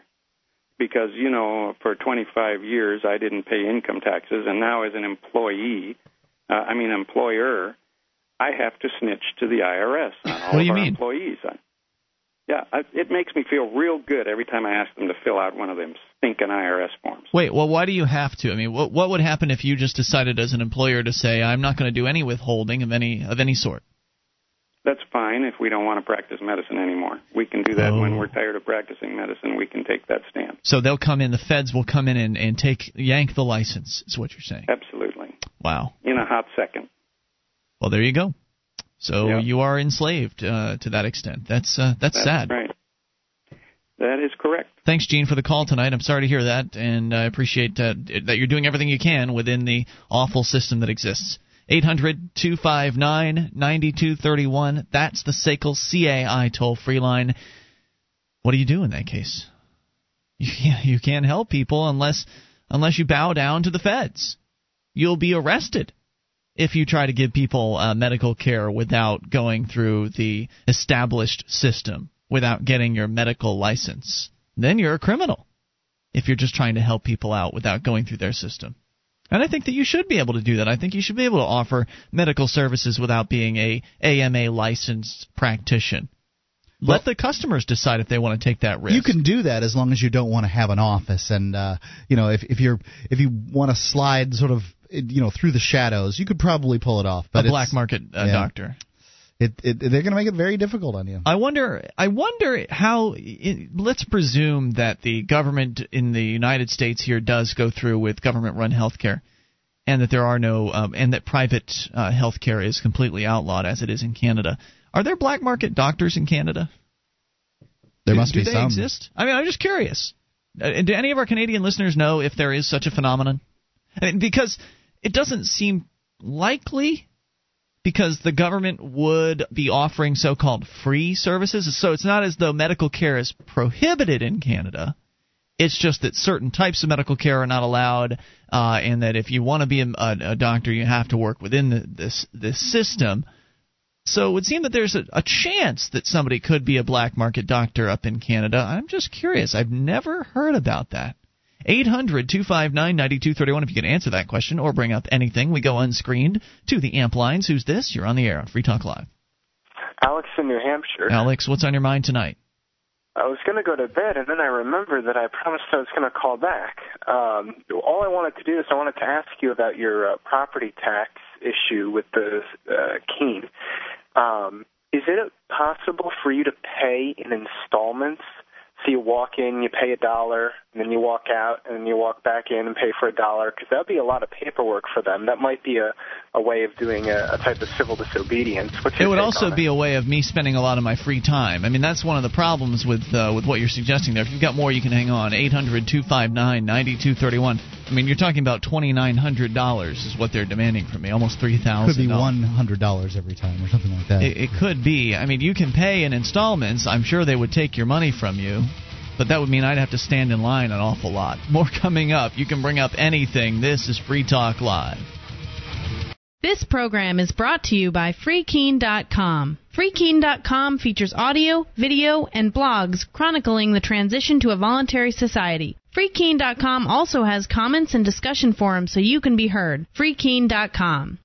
because, you know, for 25 years I didn't pay income taxes, and now as an employee, uh, I mean employer, I have to snitch to the IRS on all What do you of our mean? employees. Yeah, I, it makes me feel real good every time I ask them to fill out one of them stinking IRS forms. Wait, well, why do you have to? I mean, what what would happen if you just decided as an employer to say, I'm not going to do any withholding of any of any sort? That's fine if we don't want to practice medicine anymore. We can do that when Oh. we're tired of practicing medicine. We can take that stand. So they'll come in, the feds will come in and, and take yank the license. Is what you're saying? Absolutely. Wow. In a hot second. Well, there you go. So Yeah. you are enslaved uh, to that extent. That's uh, that's, That's sad. right. That is correct. Thanks, Gene, for the call tonight. I'm sorry to hear that, and I appreciate uh, that you're doing everything you can within the awful system that exists. 800 259 9231. That's the SACL CAI toll free line. What do you do in that case? You can't, you can't help people unless unless you bow down to the feds. You'll be arrested if you try to give people uh, medical care without going through the established system, without getting your medical license. Then you're a criminal if you're just trying to help people out without going through their system. And I think that you should be able to do that. I think you should be able to offer medical services without being a AMA licensed practitioner. Let the customers decide if they want to take that risk. You can do that as long as you don't want to have an office, and uh, you know if if you're if you want to slide sort of you know through the shadows, you could probably pull it off. But a black market uh, yeah. doctor. It, it they're going to make it very difficult on you. I wonder. I wonder how. i let's presume that the government in the United States here does go through with government-run healthcare, and that there are no, um, and that private uh, healthcare is completely outlawed as it is in Canada. Are there black market doctors in Canada? There do, must do be they some. exist? I mean, I'm just curious. Uh, do any of our Canadian listeners know if there is such a phenomenon? I mean, because it doesn't seem likely because the government would be offering so-called free services. So it's not as though medical care is prohibited in Canada. It's just that certain types of medical care are not allowed, uh, and that if you want to be a, a, a doctor, you have to work within the, this this system. So it would seem that there's a, a chance that somebody could be a black market doctor up in Canada. I'm just curious. I've never heard about that. 800 259 9231 if you can answer that question or bring up anything. We go unscreened to the amp lines. Who's this? You're on the air on Free Talk Live. Alex in New Hampshire. Alex, what's on your mind tonight? I was going to go to bed, and then I remembered that I promised I was going to call back. Um, all I wanted to do is I wanted to ask you about your uh, property tax issue with the uh, Keene. Um, is it possible for you to pay in installments? So you walk in, you pay a dollar, and then you walk out, and then you walk back in and pay for a dollar, because that would be a lot of paperwork for them. That might be a, a way of doing a, a type of civil disobedience. What's It would also it? be a way of me spending a lot of my free time. I mean, that's one of the problems with uh, with what you're suggesting there. If you've got more, you can hang on. 800 259 9231. I mean, you're talking about twenty nine hundred dollars is what they're demanding from me, almost three thousand. Could be one hundred dollars every time or something like that. It, it could be. I mean, you can pay in installments. I'm sure they would take your money from you, but that would mean I'd have to stand in line an awful lot. More coming up. You can bring up anything. This is Free Talk Live. This program is brought to you by FreeKeen.com. FreeKeen.com features audio, video, and blogs chronicling the transition to a voluntary society. FreeKeen.com also has comments and discussion forums so you can be heard. FreeKeen.com.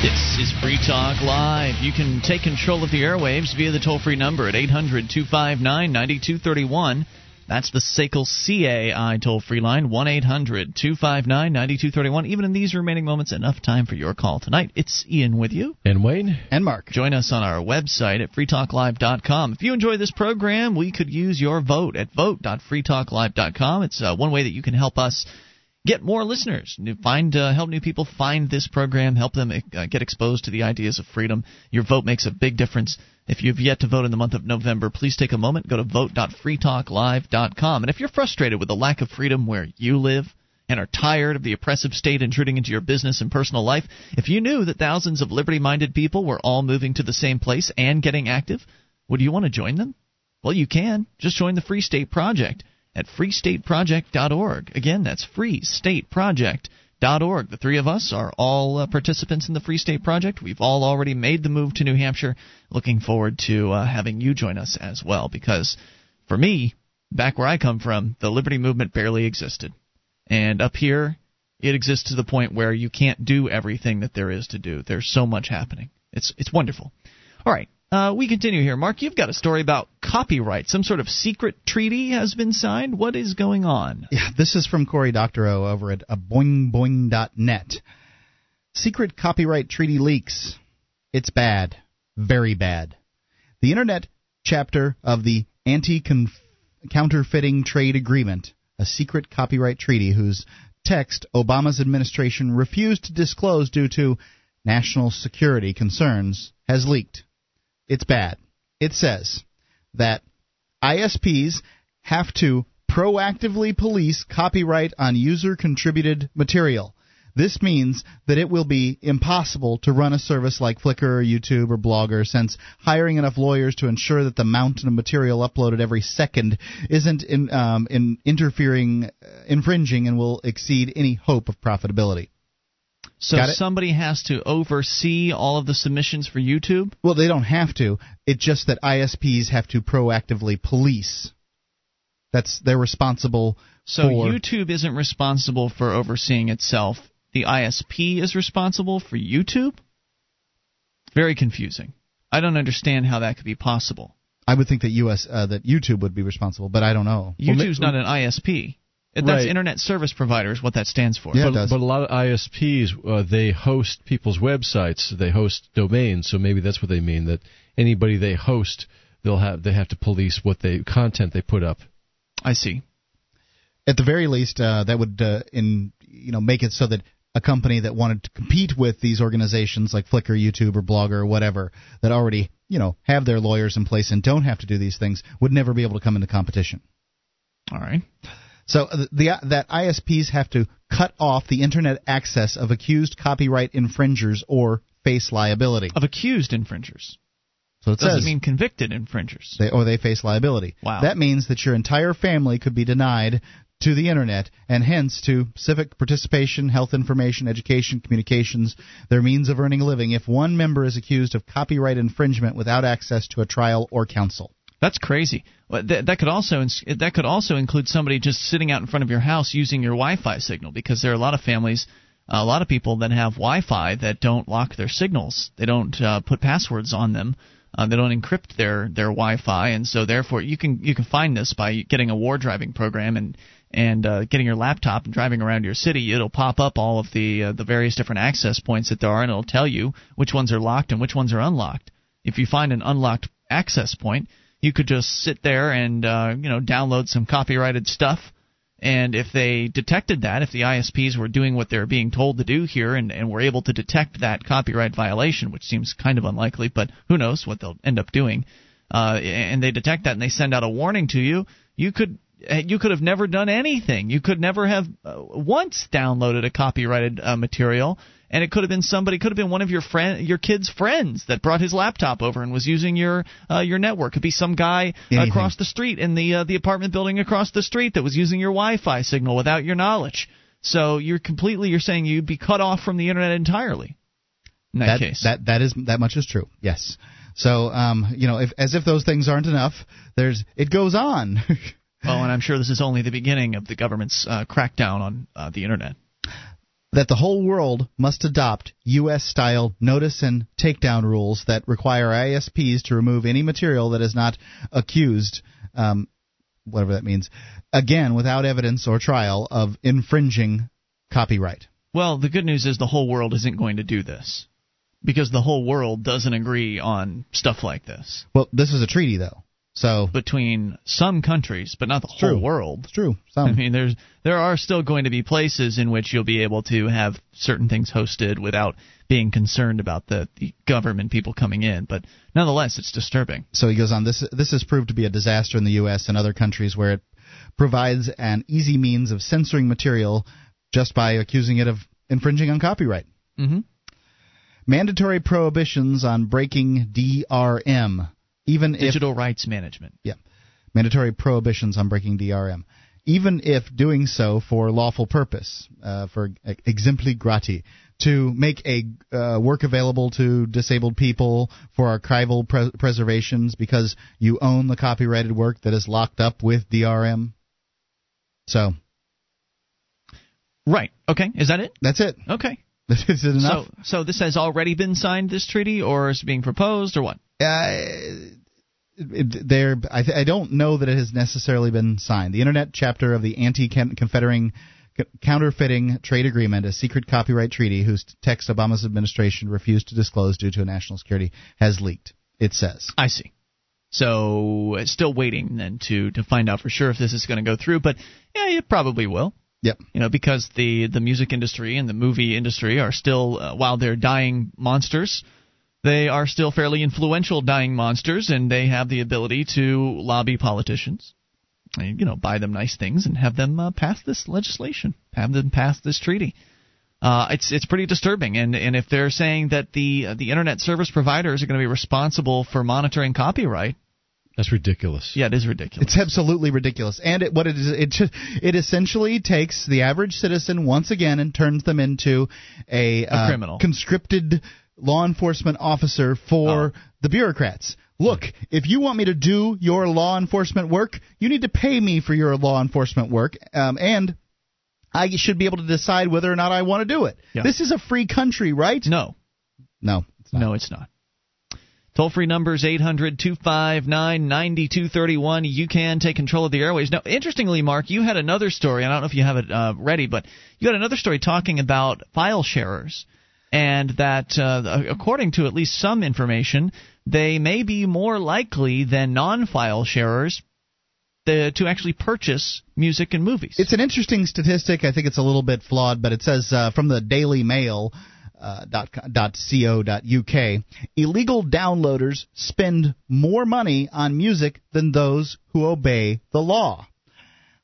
This is Free Talk Live. You can take control of the airwaves via the toll free number at 800 259 9231. That's the SACL CAI toll free line, 1 800 259 9231. Even in these remaining moments, enough time for your call tonight. It's Ian with you. And Wayne. And Mark. Join us on our website at freetalklive.com. If you enjoy this program, we could use your vote at vote.freetalklive.com. It's uh, one way that you can help us get more listeners, find uh, help new people find this program, help them uh, get exposed to the ideas of freedom. Your vote makes a big difference. If you've yet to vote in the month of November, please take a moment, go to vote.freetalklive.com. And if you're frustrated with the lack of freedom where you live and are tired of the oppressive state intruding into your business and personal life, if you knew that thousands of liberty-minded people were all moving to the same place and getting active, would you want to join them? Well, you can. Just join the Free State Project at freestateproject.org. Again, that's freestateproject.org. The three of us are all uh, participants in the Free State Project. We've all already made the move to New Hampshire. Looking forward to uh, having you join us as well because for me, back where I come from, the liberty movement barely existed. And up here, it exists to the point where you can't do everything that there is to do. There's so much happening. It's it's wonderful. All right. Uh, we continue here. Mark, you've got a story about copyright. Some sort of secret treaty has been signed. What is going on? Yeah, this is from Cory Doctorow over at uh, boingboing.net. Secret copyright treaty leaks. It's bad. Very bad. The Internet chapter of the Anti Counterfeiting Trade Agreement, a secret copyright treaty whose text Obama's administration refused to disclose due to national security concerns, has leaked. It's bad. It says that ISPs have to proactively police copyright on user contributed material. This means that it will be impossible to run a service like Flickr or YouTube or Blogger since hiring enough lawyers to ensure that the mountain of material uploaded every second isn't in, um, in interfering, uh, infringing, and will exceed any hope of profitability. So somebody has to oversee all of the submissions for YouTube? Well, they don't have to. It's just that ISPs have to proactively police. That's they're responsible so for YouTube isn't responsible for overseeing itself. The ISP is responsible for YouTube? Very confusing. I don't understand how that could be possible. I would think that US uh, that YouTube would be responsible, but I don't know. YouTube's not an ISP. That's Right. Internet Service providers, what that stands for. but, but a lot of ISPs uh, they host people's websites, they host domains, so maybe that's what they mean that anybody they host, they'll have they have to police what they content they put up. I see. At the very least, uh, that would uh, in you know make it so that a company that wanted to compete with these organizations like Flickr, YouTube, or Blogger, or whatever that already you know have their lawyers in place and don't have to do these things would never be able to come into competition. All right. So uh, the, that ISPs have to cut off the internet access of accused copyright infringers or face liability. Of accused infringers. So it Doesn't says mean convicted infringers. they, or they face liability. Wow. That means that your entire family could be denied to the internet and hence to civic participation, health information, education, communications, their means of earning a living if one member is accused of copyright infringement without access to a trial or counsel. That's crazy. That, that could also that could also include somebody just sitting out in front of your house using your Wi-Fi signal because there are a lot of families, a lot of people that have Wi-Fi that don't lock their signals. They don't uh, put passwords on them. Uh, they don't encrypt their their Wi-Fi, and so therefore you can you can find this by getting a war driving program and and uh, getting your laptop and driving around your city. It'll pop up all of the uh, the various different access points that there are, and it'll tell you which ones are locked and which ones are unlocked. If you find an unlocked access point, you could just sit there and uh, you know download some copyrighted stuff. And if they detected that, if the ISPs were doing what they're being told to do here and, and were able to detect that copyright violation, which seems kind of unlikely, but who knows what they'll end up doing, uh, and they detect that and they send out a warning to you, you could you could have never done anything. You could never have uh, once downloaded a copyrighted uh, material, and it could have been somebody, could have been one of your friend, your kid's friends that brought his laptop over and was using your uh, your network. Could be some guy Anything. across the street in the uh, the apartment building across the street that was using your Wi-Fi signal without your knowledge. So you're completely, you're saying you'd be cut off from the internet entirely. In that, that case, that that is that much is true. Yes. So um, you know, if as if those things aren't enough, there's it goes on. well, and I'm sure this is only the beginning of the government's uh, crackdown on uh, the internet. That the whole world must adopt U.S. style notice and takedown rules that require ISPs to remove any material that is not accused, um, whatever that means, again without evidence or trial of infringing copyright. Well, the good news is the whole world isn't going to do this because the whole world doesn't agree on stuff like this. Well, this is a treaty, though. So between some countries, but not the whole True. world. It's true. Some. I mean, there's there are still going to be places in which you'll be able to have certain things hosted without being concerned about the, the government people coming in. But nonetheless, it's disturbing. So he goes on. This this has proved to be a disaster in the U.S. and other countries where it provides an easy means of censoring material just by accusing it of infringing on copyright. Mm-hmm. Mandatory prohibitions on breaking DRM, even if Digital rights management. yeah, mandatory prohibitions on breaking DRM, even if doing so for lawful purpose, uh, for ex- exempli grati, to make a uh, work available to disabled people for archival pre- preservations because you own the copyrighted work that is locked up with DRM. So Right. Okay. Is that it? that's it. Okay. Is it enough? So so this has already been signed, this treaty, or is being proposed, or what? There, I, th- I don't know that it has necessarily been signed. The Internet chapter of the Anti-Confederating Counterfeiting Trade Agreement, a secret copyright treaty whose text Obama's administration refused to disclose due to national security, has leaked. It says. I see. So still waiting then to to find out for sure if this is going to go through, but yeah, it probably will. Yep. You know, because the the music industry and the movie industry are still, uh, while they're dying monsters, they are still fairly influential dying monsters, and they have the ability to lobby politicians, and, you know, buy them nice things and have them uh, pass this legislation, have them pass this treaty. Uh, it's it's pretty disturbing, and and if they're saying that the uh, the internet service providers are going to be responsible for monitoring copyright, That's ridiculous. yeah, it is ridiculous. It's absolutely ridiculous, and it, what it is, it just, it essentially takes the average citizen once again and turns them into a, uh, criminal. conscripted law enforcement officer for Oh. the bureaucrats. Look, if you want me to do your law enforcement work, you need to pay me for your law enforcement work, um, and I should be able to decide whether or not I want to do it. Yeah. This is a free country, right? no, No. It's not. no, it's not. Toll free numbers 800 259 9231. You can take control of the airways. Now, interestingly, Mark, you had another story, I don't know if you have it uh, ready, but you had another story talking about file sharers, and that uh, according to at least some information, they may be more likely than non file sharers to actually purchase music and movies. It's an interesting statistic. I think it's a little bit flawed, but it says uh, from the Daily Mail. Uh, dot co dot uk illegal downloaders spend more money on music than those who obey the law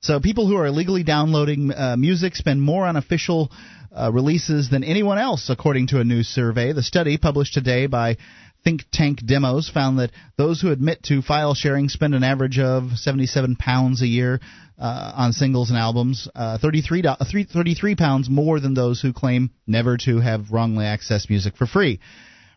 so people who are illegally downloading uh, music spend more on official uh, releases than anyone else, according to a new survey. The study, published today by think tank Demos, found that those who admit to file sharing spend an average of 77 pounds a year uh, on singles and albums, uh, 33, 33 pounds more than those who claim never to have wrongly accessed music for free.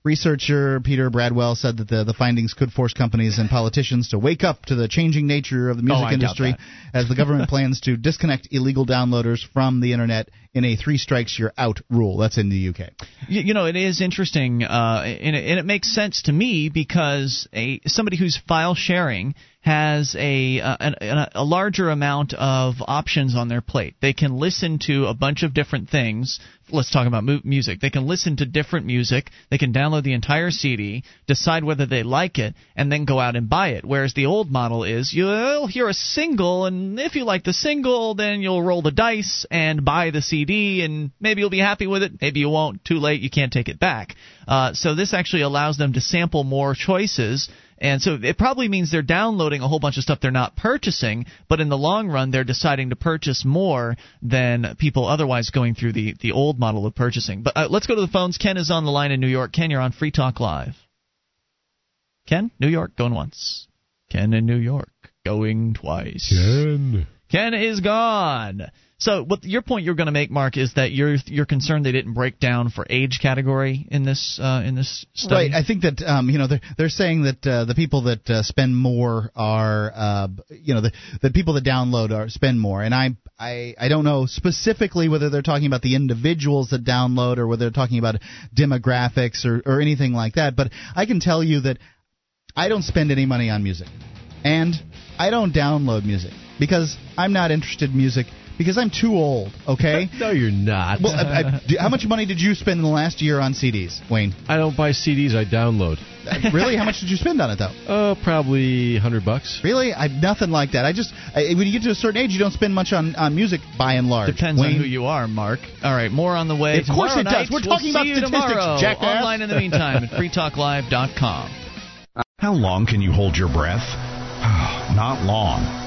Researcher Peter Bradwell said that the, the findings could force companies and politicians to wake up to the changing nature of the music Oh, industry as the government plans to disconnect illegal downloaders from the internet in a three strikes you're out rule. That's in the UK. You, you know, it is interesting, uh, and, it, and it makes sense to me because a somebody who's file sharing has a, uh, a larger amount of options on their plate. They can listen to a bunch of different things. Let's talk about mu- music. They can listen to different music. They can download the entire CD, decide whether they like it, and then go out and buy it. Whereas the old model is you'll hear a single, and if you like the single, then you'll roll the dice and buy the CD, and maybe you'll be happy with it. Maybe you won't. Too late. You can't take it back. Uh, so this actually allows them to sample more choices And so it probably means they're downloading a whole bunch of stuff they're not purchasing, but in the long run, they're deciding to purchase more than people otherwise going through the, the old model of purchasing. But uh, let's go to the phones. Ken is on the line in New York. Ken, you're on Free Talk Live. Ken, New York, going once. Ken in New York, going twice. Ken. Ken is gone. So, what your point you're going to make, Mark, is that you're you're concerned they didn't break down for age category in this uh, in this study. Right. I think that um, you know they're they're saying that uh, the people that uh, spend more are uh, you know the the people that download are spend more, and I I I don't know specifically whether they're talking about the individuals that download or whether they're talking about demographics or or anything like that. But I can tell you that I don't spend any money on music, and I don't download music because I'm not interested in music because I'm too old. Okay. no, you're not. Well, I, I, do- how much money did you spend in the last year on CDs, Wayne? I don't buy CDs. I download. really? How much did you spend on it though? Oh, probably hundred bucks. Really? I nothing like that. I just I, when you get to a certain age, you don't spend much on, on music by and large. Depends Wayne? on who you are, Mark. All right, more on the way. Of course tomorrow it does. night. We're We'll talking see about you statistics, tomorrow. jackass. Online in the meantime at freetalklive.com. How long can you hold your breath? Not long.